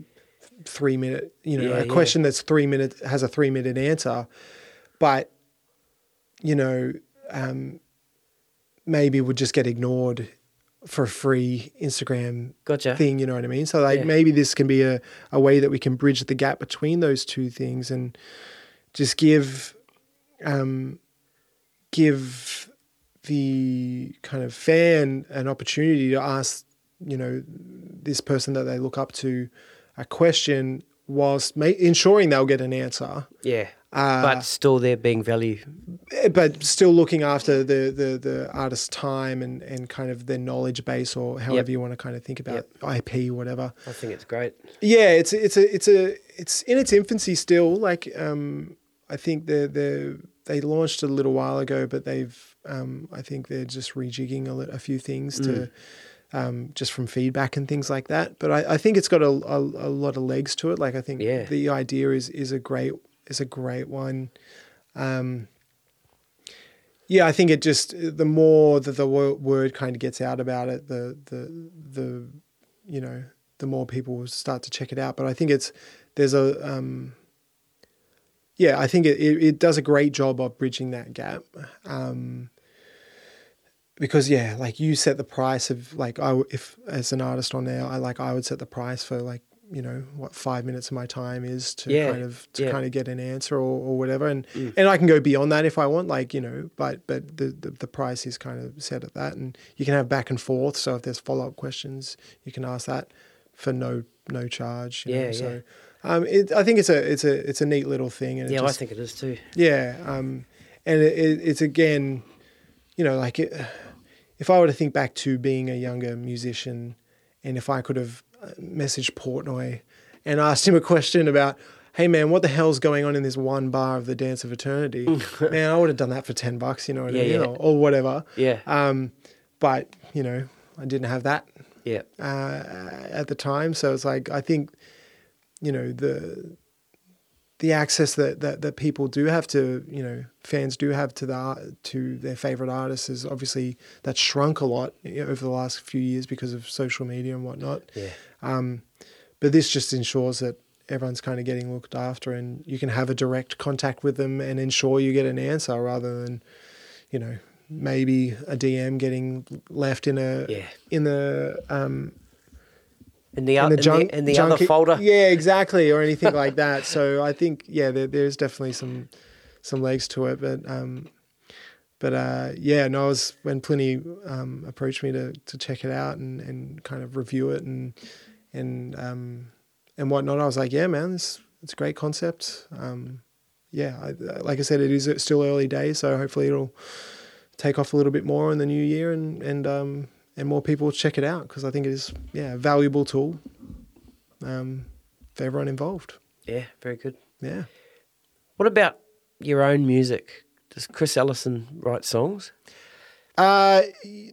Speaker 2: three minute you know
Speaker 1: Yeah,
Speaker 2: a
Speaker 1: yeah.
Speaker 2: question that's three minutes has a three minute answer but you know um, maybe would just get ignored for a free instagram
Speaker 1: Gotcha.
Speaker 2: thing you know what i mean so like
Speaker 1: Yeah.
Speaker 2: maybe this can be a, a way that we can bridge the gap between those two things and just give um, give the kind of fan an opportunity to ask, you know, this person that they look up to a question whilst ma- ensuring they'll get an answer.
Speaker 1: Yeah.
Speaker 2: Uh,
Speaker 1: but still there being value.
Speaker 2: but still looking after the, the, the artist's time and, and kind of their knowledge base or however
Speaker 1: Yep.
Speaker 2: you want to kind of think about IP, whatever.
Speaker 1: I think it's great.
Speaker 2: Yeah, it's it's a it's a it's in its infancy still. Like um, I think they they they launched a little while ago, but they've um, I think they're just rejigging a, li- a few things to um, just from feedback and things like that. But I, I think it's got a, a, a lot of legs to it. Like I think
Speaker 1: Yeah.
Speaker 2: the idea is is a great is a great one. Um, yeah, I think it just the more that the word kind of gets out about it, the the the you know the more people will start to check it out. But I think it's there's a um, yeah, I think it, it, it does a great job of bridging that gap. Um, because yeah, like you set the price of like I if as an artist on there, I like I would set the price for like you know what five minutes of my time is to
Speaker 1: Yeah,
Speaker 2: kind of to
Speaker 1: yeah.
Speaker 2: kind of get an answer or, or whatever, and
Speaker 1: Mm.
Speaker 2: and I can go beyond that if I want, like you know, but but the, the the price is kind of set at that, and you can have back and forth. So if there's follow up questions, you can ask that for no no charge. you know,
Speaker 1: Yeah, yeah.
Speaker 2: So um, it, I think it's a it's a it's a neat little thing, and
Speaker 1: Yeah,
Speaker 2: just,
Speaker 1: I think it is too.
Speaker 2: yeah, um, and it, it, it's again, you know, like if I were to think back to being a younger musician, and if I could have messaged Portnoy and asked him a question about, hey man, what the hell's going on in this one bar of the Dance of Eternity? *laughs* man, I would have done that for ten bucks, you know, what I
Speaker 1: Yeah,
Speaker 2: mean?
Speaker 1: Yeah.
Speaker 2: know, or whatever.
Speaker 1: Yeah,
Speaker 2: Um, but you know, I didn't have that
Speaker 1: yeah,
Speaker 2: uh, at the time. So it's like I think, you know, the the access that, that, that people do have to, you know, fans do have to the art- to their favorite artists is obviously that's shrunk a lot over the last few years because of social media and whatnot.
Speaker 1: yeah,
Speaker 2: Um, but this just ensures that everyone's kind of getting looked after, and you can have a direct contact with them and ensure you get an answer rather than, you know, maybe a DM getting left in a
Speaker 1: yeah.
Speaker 2: in the um,
Speaker 1: In the,
Speaker 2: in the
Speaker 1: in
Speaker 2: junk
Speaker 1: the, in the
Speaker 2: junk-
Speaker 1: other folder.
Speaker 2: Yeah, exactly, or *laughs* anything like that. So I think yeah, there, there's definitely some some legs to it, but um, but uh, yeah, no, I was when Plini um, approached me to to check it out and and kind of review it and and um and whatnot. I was like, yeah, man, this it's a great concept. Um, yeah, I, like I said, it is still early days, so hopefully it'll take off a little bit more in the new year and and um and more people will check it out because I think it is yeah a valuable tool um, for everyone involved.
Speaker 1: Yeah, very good.
Speaker 2: Yeah.
Speaker 1: What about your own music? Does Chris Allison write songs?
Speaker 2: Uh,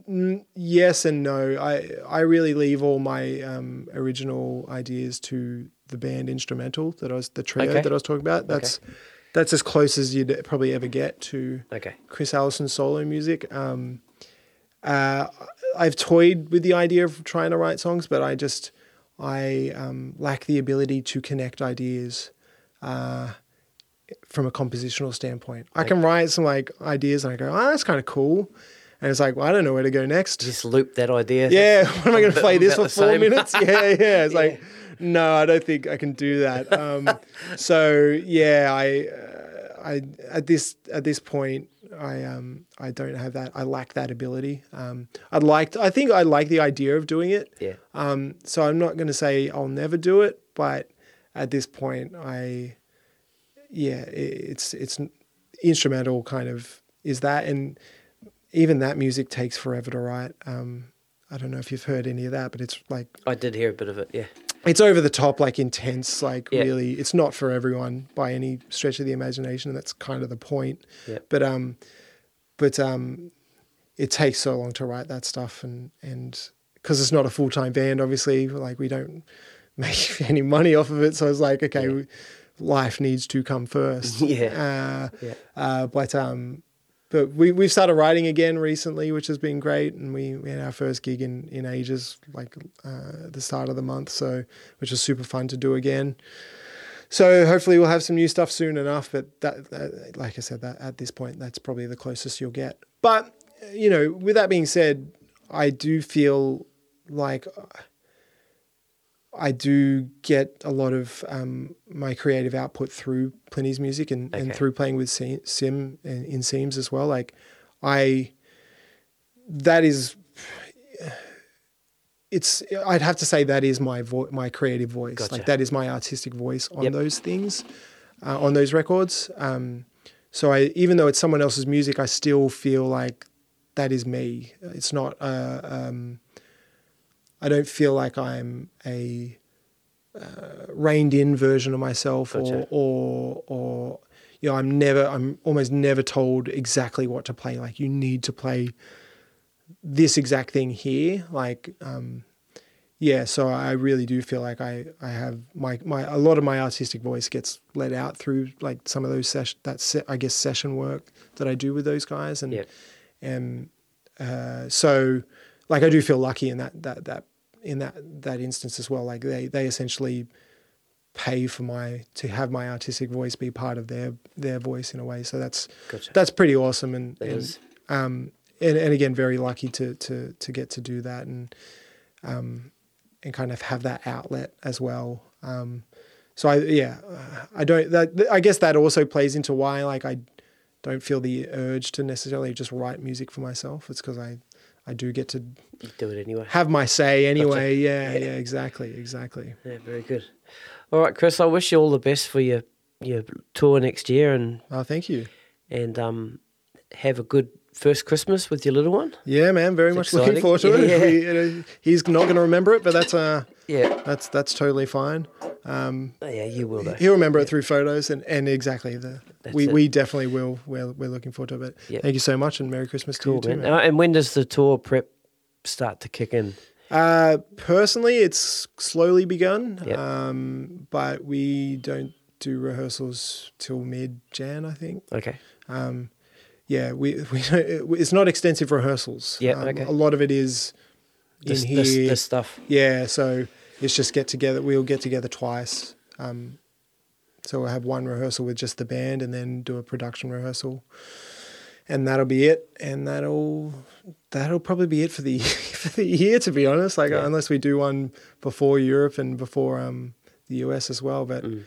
Speaker 2: n- yes and no. I I really leave all my um, original ideas to the band instrumental that I was the trio
Speaker 1: Okay.
Speaker 2: that I was talking about. That's that's as close as you'd probably ever get to
Speaker 1: Okay.
Speaker 2: Chris Allison solo music. Um, uh, I've toyed with the idea of trying to write songs, but I just I um, lack the ability to connect ideas uh, from a compositional standpoint. I can write some like ideas, and I go, "Oh, that's kind of cool," and it's like, well, I don't know where to go next.
Speaker 1: Just loop that idea.
Speaker 2: Yeah, *laughs* what am I going *laughs* to play this for four minutes? *laughs* Yeah, yeah. It's like, no, I don't think I can do that. Um, so yeah, I, uh, I at this at this point, I um I don't have that. I lack that ability. Um, I'd like. To, I think I like the idea of doing it.
Speaker 1: Yeah.
Speaker 2: Um, so I'm not going to say I'll never do it, but at this point, I, yeah, it, it's it's instrumental kind of is that, and even that music takes forever to write. Um, I don't know if you've heard any of that, but it's like
Speaker 1: I did hear a bit of it. Yeah.
Speaker 2: it's over the top, like intense, like
Speaker 1: Yeah.
Speaker 2: really. It's not for everyone by any stretch of the imagination, and that's kind of the point.
Speaker 1: Yeah.
Speaker 2: But um, but um, it takes so long to write that stuff, and and because it's not a full time band, obviously, like we don't *laughs* make *laughs* any money off of it. So it's like, okay,
Speaker 1: Yeah.
Speaker 2: we, life needs to come first. *laughs*
Speaker 1: Yeah.
Speaker 2: Uh,
Speaker 1: Yeah.
Speaker 2: uh, but um, but we we've started writing again recently, which has been great, and we, we had our first gig in in ages, like uh, at the start of the month, so which was super fun to do again. So hopefully we'll have some new stuff soon enough. But that, that like I said, that at this point, that's probably the closest you'll get. But you know, with that being said, I do feel like. I do get a lot of um, my creative output through Plini's music and, and through playing with Sim, Sim and in Seims as well. Like, I that is it's I'd have to say that is my vo- my creative voice.
Speaker 1: Gotcha.
Speaker 2: Like that is my artistic voice on
Speaker 1: Yep.
Speaker 2: those things. uh, on those records. Um, so I, even though it's someone else's music, I still feel like that is me. It's not. Uh, um, I don't feel like I'm a uh, reined in version of myself,
Speaker 1: Gotcha.
Speaker 2: or or or you know, I'm never. I'm almost never told exactly what to play. Like you need to play this exact thing here. Like um, yeah, so I really do feel like I, I have my, my a lot of my artistic voice gets let out through like some of those session that se- I guess session work that I do with those guys and
Speaker 1: Yeah.
Speaker 2: and uh, so like I do feel lucky in that that that in that that instance as well like they they essentially pay for my to have my artistic voice be part of their their voice in a way so that's
Speaker 1: Gotcha.
Speaker 2: that's pretty awesome and,
Speaker 1: It
Speaker 2: and
Speaker 1: is.
Speaker 2: um, and, and again, very lucky to to to get to do that and um, and kind of have that outlet as well. Um, so I yeah, uh, I don't that I guess that also plays into why like I don't feel the urge to necessarily just write music for myself. It's because I I do get to
Speaker 1: You do it anyway.
Speaker 2: have my say anyway. Yeah,
Speaker 1: Yeah.
Speaker 2: yeah, exactly, exactly.
Speaker 1: Yeah, very good. All right, Chris. I wish you all the best for your your tour next year, and
Speaker 2: Oh, thank you.
Speaker 1: and um, have a good first Christmas with your little one.
Speaker 2: Yeah, man, very
Speaker 1: It's
Speaker 2: much looking forward to it. *laughs*
Speaker 1: Yeah.
Speaker 2: We- you know, he's not going to remember it, but that's uh,
Speaker 1: Yeah.
Speaker 2: that's that's totally fine. Um,
Speaker 1: Oh, yeah, you will though.
Speaker 2: He'll remember it through photos and, and exactly the
Speaker 1: That's
Speaker 2: we,
Speaker 1: it.
Speaker 2: we definitely will. We're, we're looking forward to it.
Speaker 1: Yeah.
Speaker 2: thank you so much and Merry Christmas
Speaker 1: Cool,
Speaker 2: to you
Speaker 1: man.
Speaker 2: too. Man.
Speaker 1: Uh, And when does the tour prep start to kick in?
Speaker 2: Uh, personally, it's slowly begun,
Speaker 1: Yep.
Speaker 2: um, but we don't do rehearsals till mid Jan, I think.
Speaker 1: Okay.
Speaker 2: Um, yeah, we *laughs* we don't, it's not extensive rehearsals.
Speaker 1: Yep,
Speaker 2: um,
Speaker 1: okay.
Speaker 2: A lot of it is
Speaker 1: This,
Speaker 2: in here.
Speaker 1: this, this stuff.
Speaker 2: Yeah, so it's just get together. We'll get together twice. Um, so we'll have one rehearsal with just the band, and then do a production rehearsal, and that'll be it. And that'll that'll probably be it for the *laughs* for the year, to be honest. Like
Speaker 1: Yeah.
Speaker 2: unless we do one before Europe and before um, the US as well, but
Speaker 1: Mm.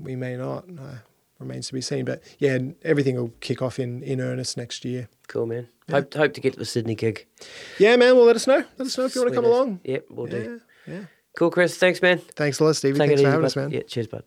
Speaker 2: we may not. Uh, remains to be seen. But yeah, everything will kick off in in earnest next year.
Speaker 1: Cool, man. Hope hope to get to the Sydney gig.
Speaker 2: Yeah, man. Well, let us know. Let us know if you want to come along.
Speaker 1: Yep, we'll do.
Speaker 2: Yeah, yeah.
Speaker 1: Cool, Chris. Thanks, man.
Speaker 2: Thanks a lot, Stevie.
Speaker 1: Take
Speaker 2: Thanks for having us, man.
Speaker 1: Yeah, cheers, bud.